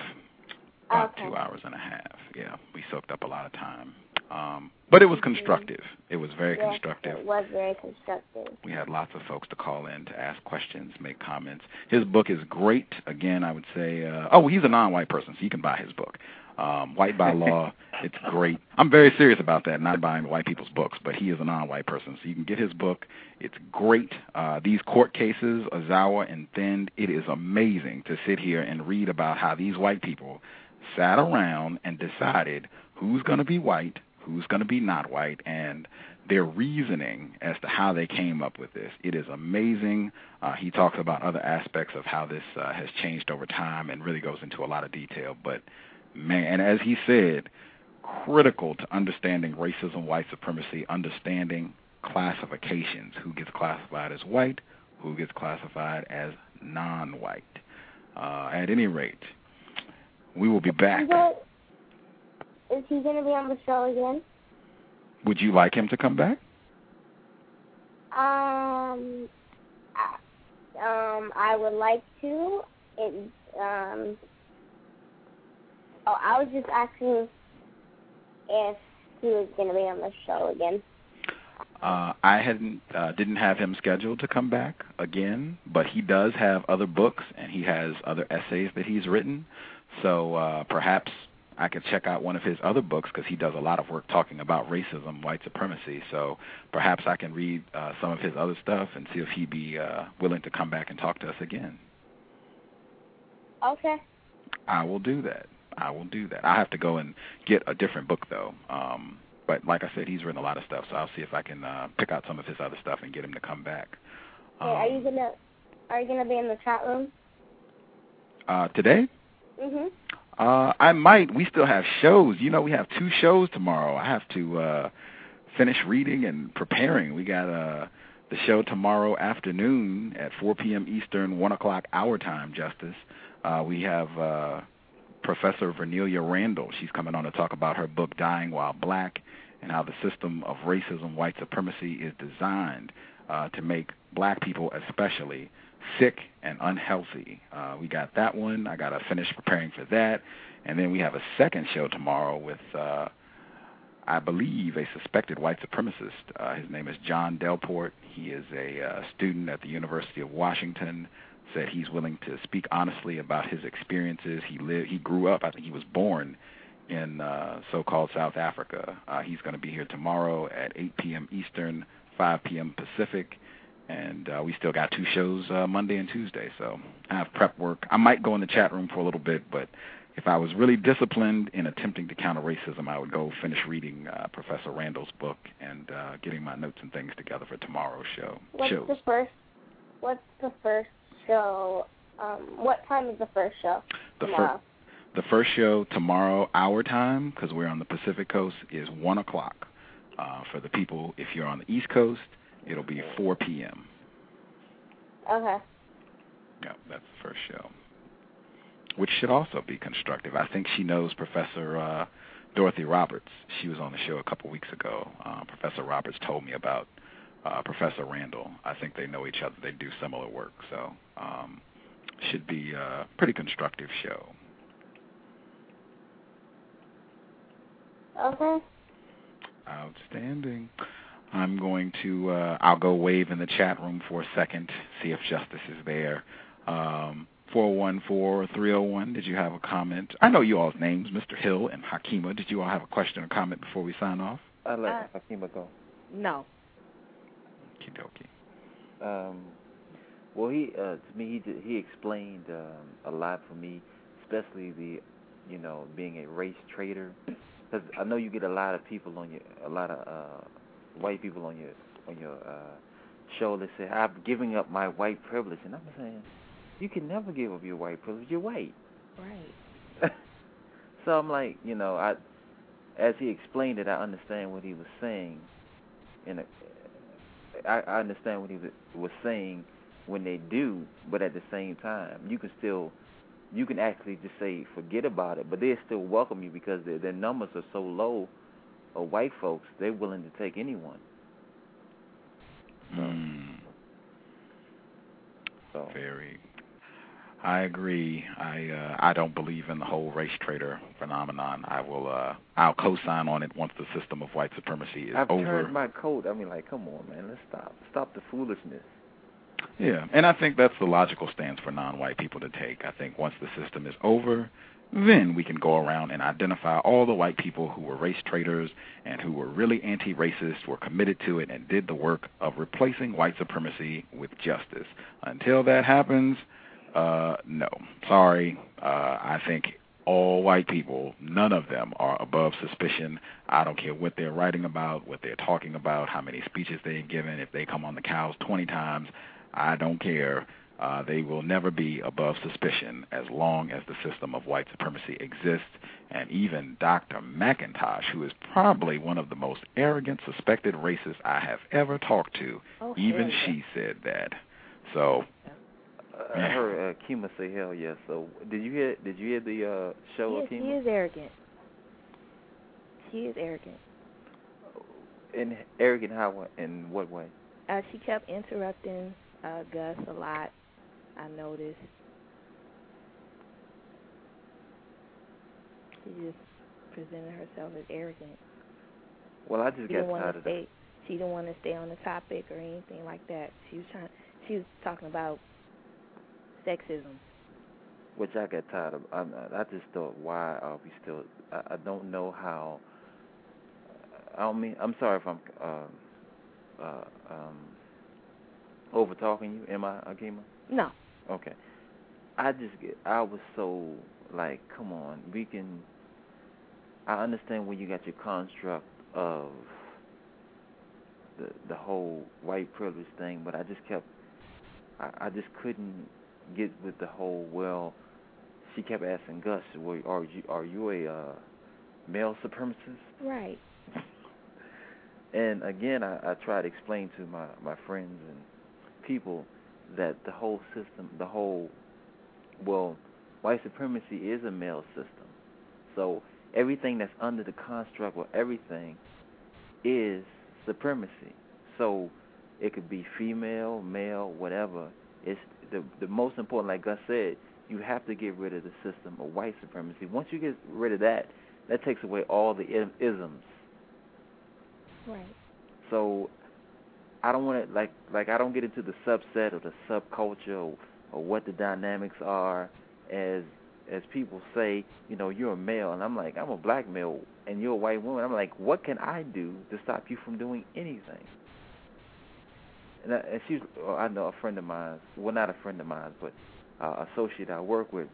Speaker 1: About
Speaker 3: Okay.
Speaker 1: two hours and a half. Yeah, we soaked up a lot of time. Um, but it was constructive. It was very
Speaker 3: yes,
Speaker 1: constructive.
Speaker 3: It was very constructive.
Speaker 1: We had lots of folks to call in to ask questions, make comments. His book is great. Again, I would say, uh, oh, he's a non-white person, so you can buy his book. Um, white by law, it's great. I'm very serious about that, not buying white people's books, but he is a non-white person, so you can get his book. It's great. Uh, these court cases, Ozawa and Thind, it is amazing to sit here and read about how these white people sat around and decided who's going to be white, who's going to be not white, and their reasoning as to how they came up with this. It is amazing. Uh, he talks about other aspects of how this uh, has changed over time and really goes into a lot of detail. But man, and as he said, critical to understanding racism, white supremacy, understanding classifications. Who gets classified as white? Who gets classified as non-white? Uh, at any rate, we will be back.
Speaker 3: Is, he gonna be on the show again?
Speaker 1: Would you like him to come back?
Speaker 3: Um, I- um, I would like to. It, um, oh, I was just asking if he was going to be on the show again.
Speaker 1: Uh, I hadn't uh, didn't have him scheduled to come back again, but he does have other books and he has other essays that he's written. So uh, perhaps I could check out one of his other books because he does a lot of work talking about racism, white supremacy. So perhaps I can read uh, some of his other stuff and see if he'd be uh, willing to come back and talk to us again.
Speaker 3: Okay.
Speaker 1: I will do that. I will do that. I have to go and get a different book though. Um, but like I said, he's written a lot of stuff, so I'll see if I can uh, pick out some of his other stuff and get him to come back.
Speaker 3: Hey, are you
Speaker 1: Um,
Speaker 3: gonna are you gonna be in the chat room?
Speaker 1: uh, today?
Speaker 3: Mhm.
Speaker 1: Uh, I might. We still have shows. You know, we have two shows tomorrow. I have to uh, finish reading and preparing. We got uh, the show tomorrow afternoon at 4 p.m. Eastern, 1 o'clock our time, Justice. Uh, we have uh, Professor Vernelia Randall. She's coming on to talk about her book, Dying While Black, and how the system of racism, white supremacy is designed uh, to make black people especially sick and unhealthy. Uh, we got that one. I got to finish preparing for that. And then we have a second show tomorrow with, uh, I believe, a suspected white supremacist. Uh, his name is John Delport. He is a uh, student at the University of Washington. Said he's willing to speak honestly about his experiences. He lived, he grew up. I think he was born in uh, so-called South Africa. Uh, he's going to be here tomorrow at 8 p.m. Eastern, 5 p.m. Pacific, and uh, we still got two shows uh, Monday and Tuesday. So I have prep work. I might go in the chat room for a little bit, but if I was really disciplined in attempting to counter racism, I would go finish reading uh, Professor Randall's book and uh, getting my notes and things together for tomorrow's show.
Speaker 3: What's
Speaker 1: shows.
Speaker 3: the first? What's the first show? Um, what time is the first show
Speaker 1: The
Speaker 3: first.
Speaker 1: The first show tomorrow, our time, because we're on the Pacific Coast, is 1 o'clock. Uh, for the people, if you're on the East Coast, it'll be 4 p.m.
Speaker 3: Okay.
Speaker 1: Yeah, that's the first show, which should also be constructive. I think she knows Professor uh, Dorothy Roberts. She was on the show a couple weeks ago. Uh, Professor Roberts told me about uh, Professor Randall. I think they know each other. They do similar work, so um, should be a pretty constructive show.
Speaker 3: Okay.
Speaker 1: Outstanding. I'm going to. Uh, I'll go wave in the chat room for a second, see if Justice is there. Um, 414-301. Did you have a comment? I know you all's names, Mr. Hill and Hakima. Did you all have a question or comment before we sign off?
Speaker 4: I let
Speaker 5: Uh,
Speaker 4: Hakima go.
Speaker 5: No.
Speaker 1: Okie dokie.
Speaker 4: Um, well, he uh, to me he did, he explained um, a lot for me, especially the, you know, being a race traitor. Because I know you get a lot of people on your, a lot of uh, white people on your on your uh, show that say I'm giving up my white privilege, and I'm saying you can never give up your white privilege. You're white.
Speaker 5: Right.
Speaker 4: so I'm like, you know, I as he explained it, I understand what he was saying. In a, I, I understand what he was, was saying when they do, but at the same time, you can still, you can actually just say forget about it, but they still welcome you because their their numbers are so low of white folks. They're willing to take anyone.
Speaker 1: Mm,
Speaker 4: So
Speaker 1: very. I agree. I uh, I don't believe in the whole race traitor phenomenon. I will. Uh, I'll co-sign on it once the system of white supremacy is
Speaker 4: I've
Speaker 1: over.
Speaker 4: turned my coat. I mean, like, come on, man, let's stop, stop the foolishness.
Speaker 1: Yeah, and I think that's the logical stance for non-white people to take. I think once the system is over, then we can go around and identify all the white people who were race traitors and who were really anti-racist, were committed to it, and did the work of replacing white supremacy with justice. Until that happens, uh, no. Sorry. Uh, I think all white people, none of them are above suspicion. I don't care what they're writing about, what they're talking about, how many speeches they've given. If they come on the cows 20 times, I don't care. Uh, they will never be above suspicion as long as the system of white supremacy exists. And even Dr. McIntosh, who is probably one of the most arrogant suspected racists I have ever talked to,
Speaker 5: Oh,
Speaker 1: even
Speaker 5: yeah.
Speaker 1: she said that. So
Speaker 4: I
Speaker 1: Yeah.
Speaker 4: heard uh, Kima say hell yes. So did you hear? Did you hear the uh, show
Speaker 5: She
Speaker 4: of
Speaker 5: is, she
Speaker 4: Kima?
Speaker 5: is arrogant. She is arrogant.
Speaker 4: In arrogant how? In what way?
Speaker 5: Uh, she kept interrupting uh, Gus a lot. I noticed. She just presented herself as arrogant.
Speaker 4: Well, I just
Speaker 5: She
Speaker 4: got
Speaker 5: didn't want
Speaker 4: tired
Speaker 5: to
Speaker 4: of that.
Speaker 5: stay. She didn't want to stay on the topic or anything like that. She was trying. She was talking about sexism.
Speaker 4: Which I got tired of. I, I just thought, why are we still? I, I don't know how. I don't mean. I'm sorry if I'm uh, uh, um, over talking you. Am I, Akima?
Speaker 5: No.
Speaker 4: Okay. I just get. I was so like, come on, we can. I understand when you got your construct of the the whole white privilege thing, but I just kept. I, I just couldn't get with the whole. Well, she kept asking Gus, "Well, are you are you a uh, male supremacist?"
Speaker 5: Right.
Speaker 4: And again, I, I try to explain to my my friends and people that the whole system, the whole, well, white supremacy is a male system. So everything that's under the construct of everything is supremacy. So it could be female, male, whatever. It's the the most important. Like Gus said, you have to get rid of the system of white supremacy. Once you get rid of that, that takes away all the isms.
Speaker 5: Right.
Speaker 4: So I don't want to like like I don't get into the subset or the subculture or, or what the dynamics are as as people say, you know, you're a male and I'm like, I'm a black male and you're a white woman. I'm like, what can I do to stop you from doing anything? and, I, and she's well, I know a friend of mine. Well, not a friend of mine, but uh, associate I work with.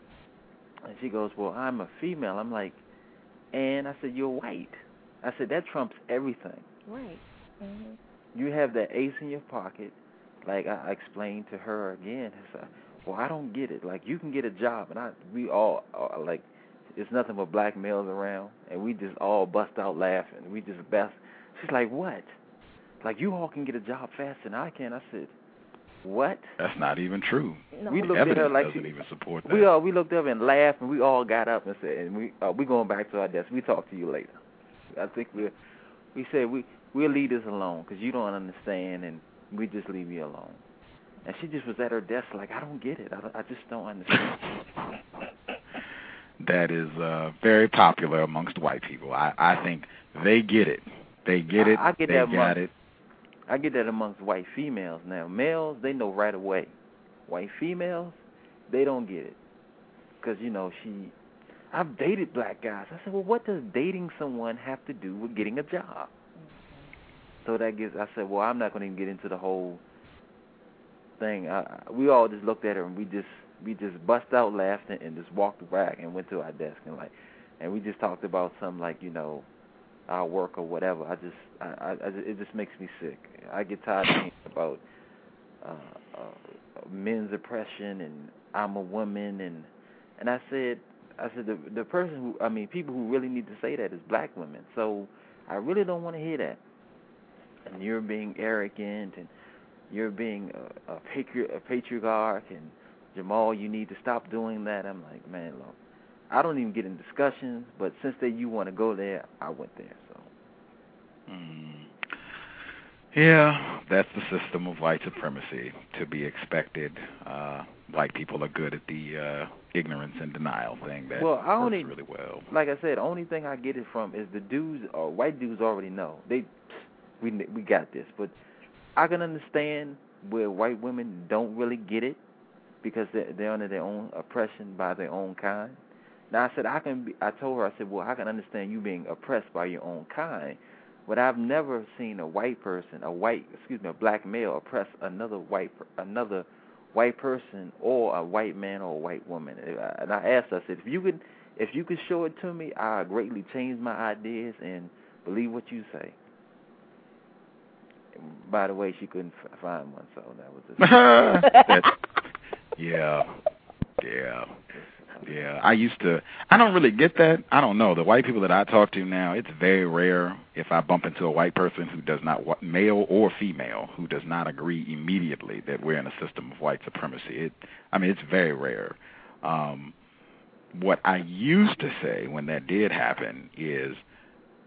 Speaker 4: And she goes, "Well, I'm a female." I'm like, and I said, "You're white." I said that trumps everything.
Speaker 5: Right. Mhm.
Speaker 4: You have that ace in your pocket. Like I explained to her again. I said, "Well, I don't get it. Like you can get a job, and I we all are like." It's nothing but black males around, and we just all bust out laughing. We just best. She's like, "What? Like you all can get a job faster than I can?" I said, "What?"
Speaker 1: That's not even true.
Speaker 5: No.
Speaker 4: We
Speaker 1: The
Speaker 4: looked at her like
Speaker 1: doesn't
Speaker 4: she,
Speaker 1: even support that.
Speaker 4: we all we looked up and laughed, and we all got up and said, "And we uh, we going back to our desk. We talk to you later." I think we we said we we'll leave this alone because you don't understand, and we just leave you alone. And she just was at her desk like, "I don't get it. I, don't- I just don't understand."
Speaker 1: that is uh, very popular amongst white people. I, I think they get it. They get it.
Speaker 4: I, I get
Speaker 1: they
Speaker 4: that
Speaker 1: got
Speaker 4: amongst,
Speaker 1: it.
Speaker 4: I get that amongst white females now. Males, they know right away. White females, they don't get it because you know she. I've dated black guys. I said, well, what does dating someone have to do with getting a job? So that gives. I said, well, I'm not going to even get into the whole thing. I, we all just looked at her and we just we just bust out laughing and just walked back and went to our desk and like, and we just talked about some like you know, our work or whatever. I just I, I, I it just makes me sick. I get tired of hearing about uh, uh, men's oppression and I'm a woman and and I said I said the the person who I mean people who really need to say that is black women. So I really don't want to hear that. And you're being arrogant and you're being a, a, patri- a patriarch and Jamal, you need to stop doing that. I'm like, man, look, I don't even get in discussions, but since that you want to go there, I went there. So
Speaker 1: Mm. Yeah, that's the system of white supremacy to be expected. Uh, white people are good at the uh, ignorance and denial thing that
Speaker 4: Well, I
Speaker 1: works
Speaker 4: only-
Speaker 1: really well.
Speaker 4: like I said, the only thing I get it from is the dudes or white dudes already know. They we we got this, but I can understand where white women don't really get it because they're, they're under their own oppression by their own kind. Now I said I can be. I told her I said, well, I can understand you being oppressed by your own kind, but I've never seen a white person, a white, excuse me, a black male oppress another white another white person or a white man or a white woman. And I asked her, I said, if you could if you could show it to me, I greatly change my ideas and believe what you say. By the way, she couldn't f- find one, so that was.
Speaker 1: That's- yeah, yeah, yeah. I used to. I don't really get that. I don't know. The white people that I talk to now, it's very rare if I bump into a white person who does not, male or female, who does not agree immediately that we're in a system of white supremacy. It. I mean, it's very rare. Um, what I used to say when that did happen is,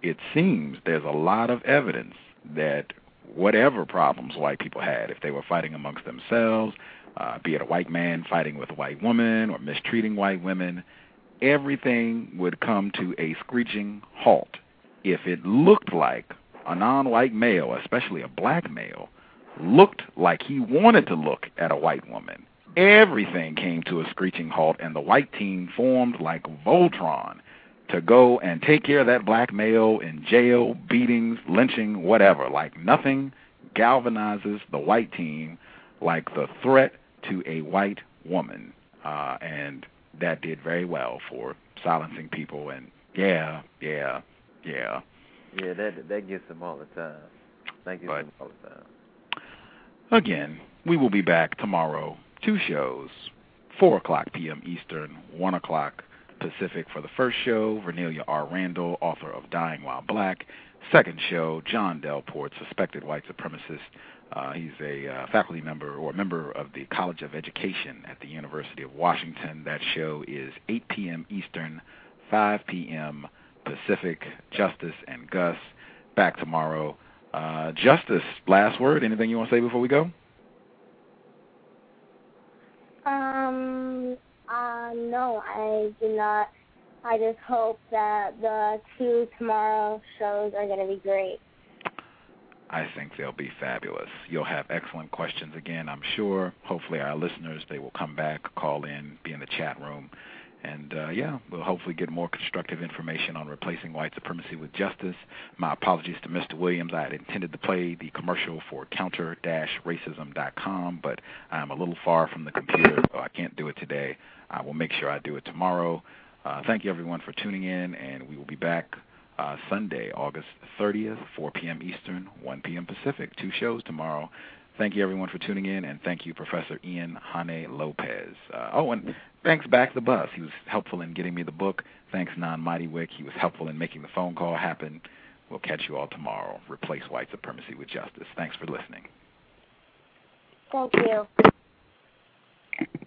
Speaker 1: it seems there's a lot of evidence that whatever problems white people had, if they were fighting amongst themselves, uh, be it a white man fighting with a white woman or mistreating white women, everything would come to a screeching halt if it looked like a non-white male, especially a black male, looked like he wanted to look at a white woman. Everything came to a screeching halt, and the white team formed like Voltron to go and take care of that black male in jail, beatings, lynching, whatever. Like nothing galvanizes the white team like the threat to a white woman. Uh, and that did very well for silencing people. And yeah, yeah, yeah.
Speaker 4: Yeah, that that gets them all the time. That gets
Speaker 1: But-
Speaker 4: them all the time.
Speaker 1: Again, we will be back tomorrow. Two shows, 4 o'clock p.m. Eastern, 1 o'clock Pacific for the first show. Vernelia R. Randall, author of Dying While Black. Second show, John Delport, suspected white supremacist. Uh, he's a uh, faculty member or member of the College of Education at the University of Washington. That show is 8 p.m. Eastern, 5 p.m. Pacific. Justice and Gus back tomorrow. Uh, Justice, last word. Anything you want to say before we go?
Speaker 3: Um, uh, no, I do not. I just hope that the two tomorrow shows are going to be great.
Speaker 1: I think they'll be fabulous. You'll have excellent questions again, I'm sure. Hopefully, our listeners they will come back, call in, be in the chat room, And uh, yeah, we'll hopefully get more constructive information on replacing white supremacy with justice. My apologies to Mr. Williams. I had intended to play the commercial for counter-racism.com, but I'm a little far from the computer, so I can't do it today. I will make sure I do it tomorrow. Uh, thank you, everyone, for tuning in, and we will be back uh, Sunday, August 30th, 4 p.m. Eastern, 1 p.m. Pacific. Two shows tomorrow. Thank you, everyone, for tuning in, and thank you, Professor Ian Haney Lopez. Uh, oh, and thanks back the bus. He was helpful in getting me the book. Thanks, Non Mighty Wick. He was helpful in making the phone call happen. We'll catch you all tomorrow. Replace white supremacy with justice. Thanks for listening.
Speaker 3: Thank you.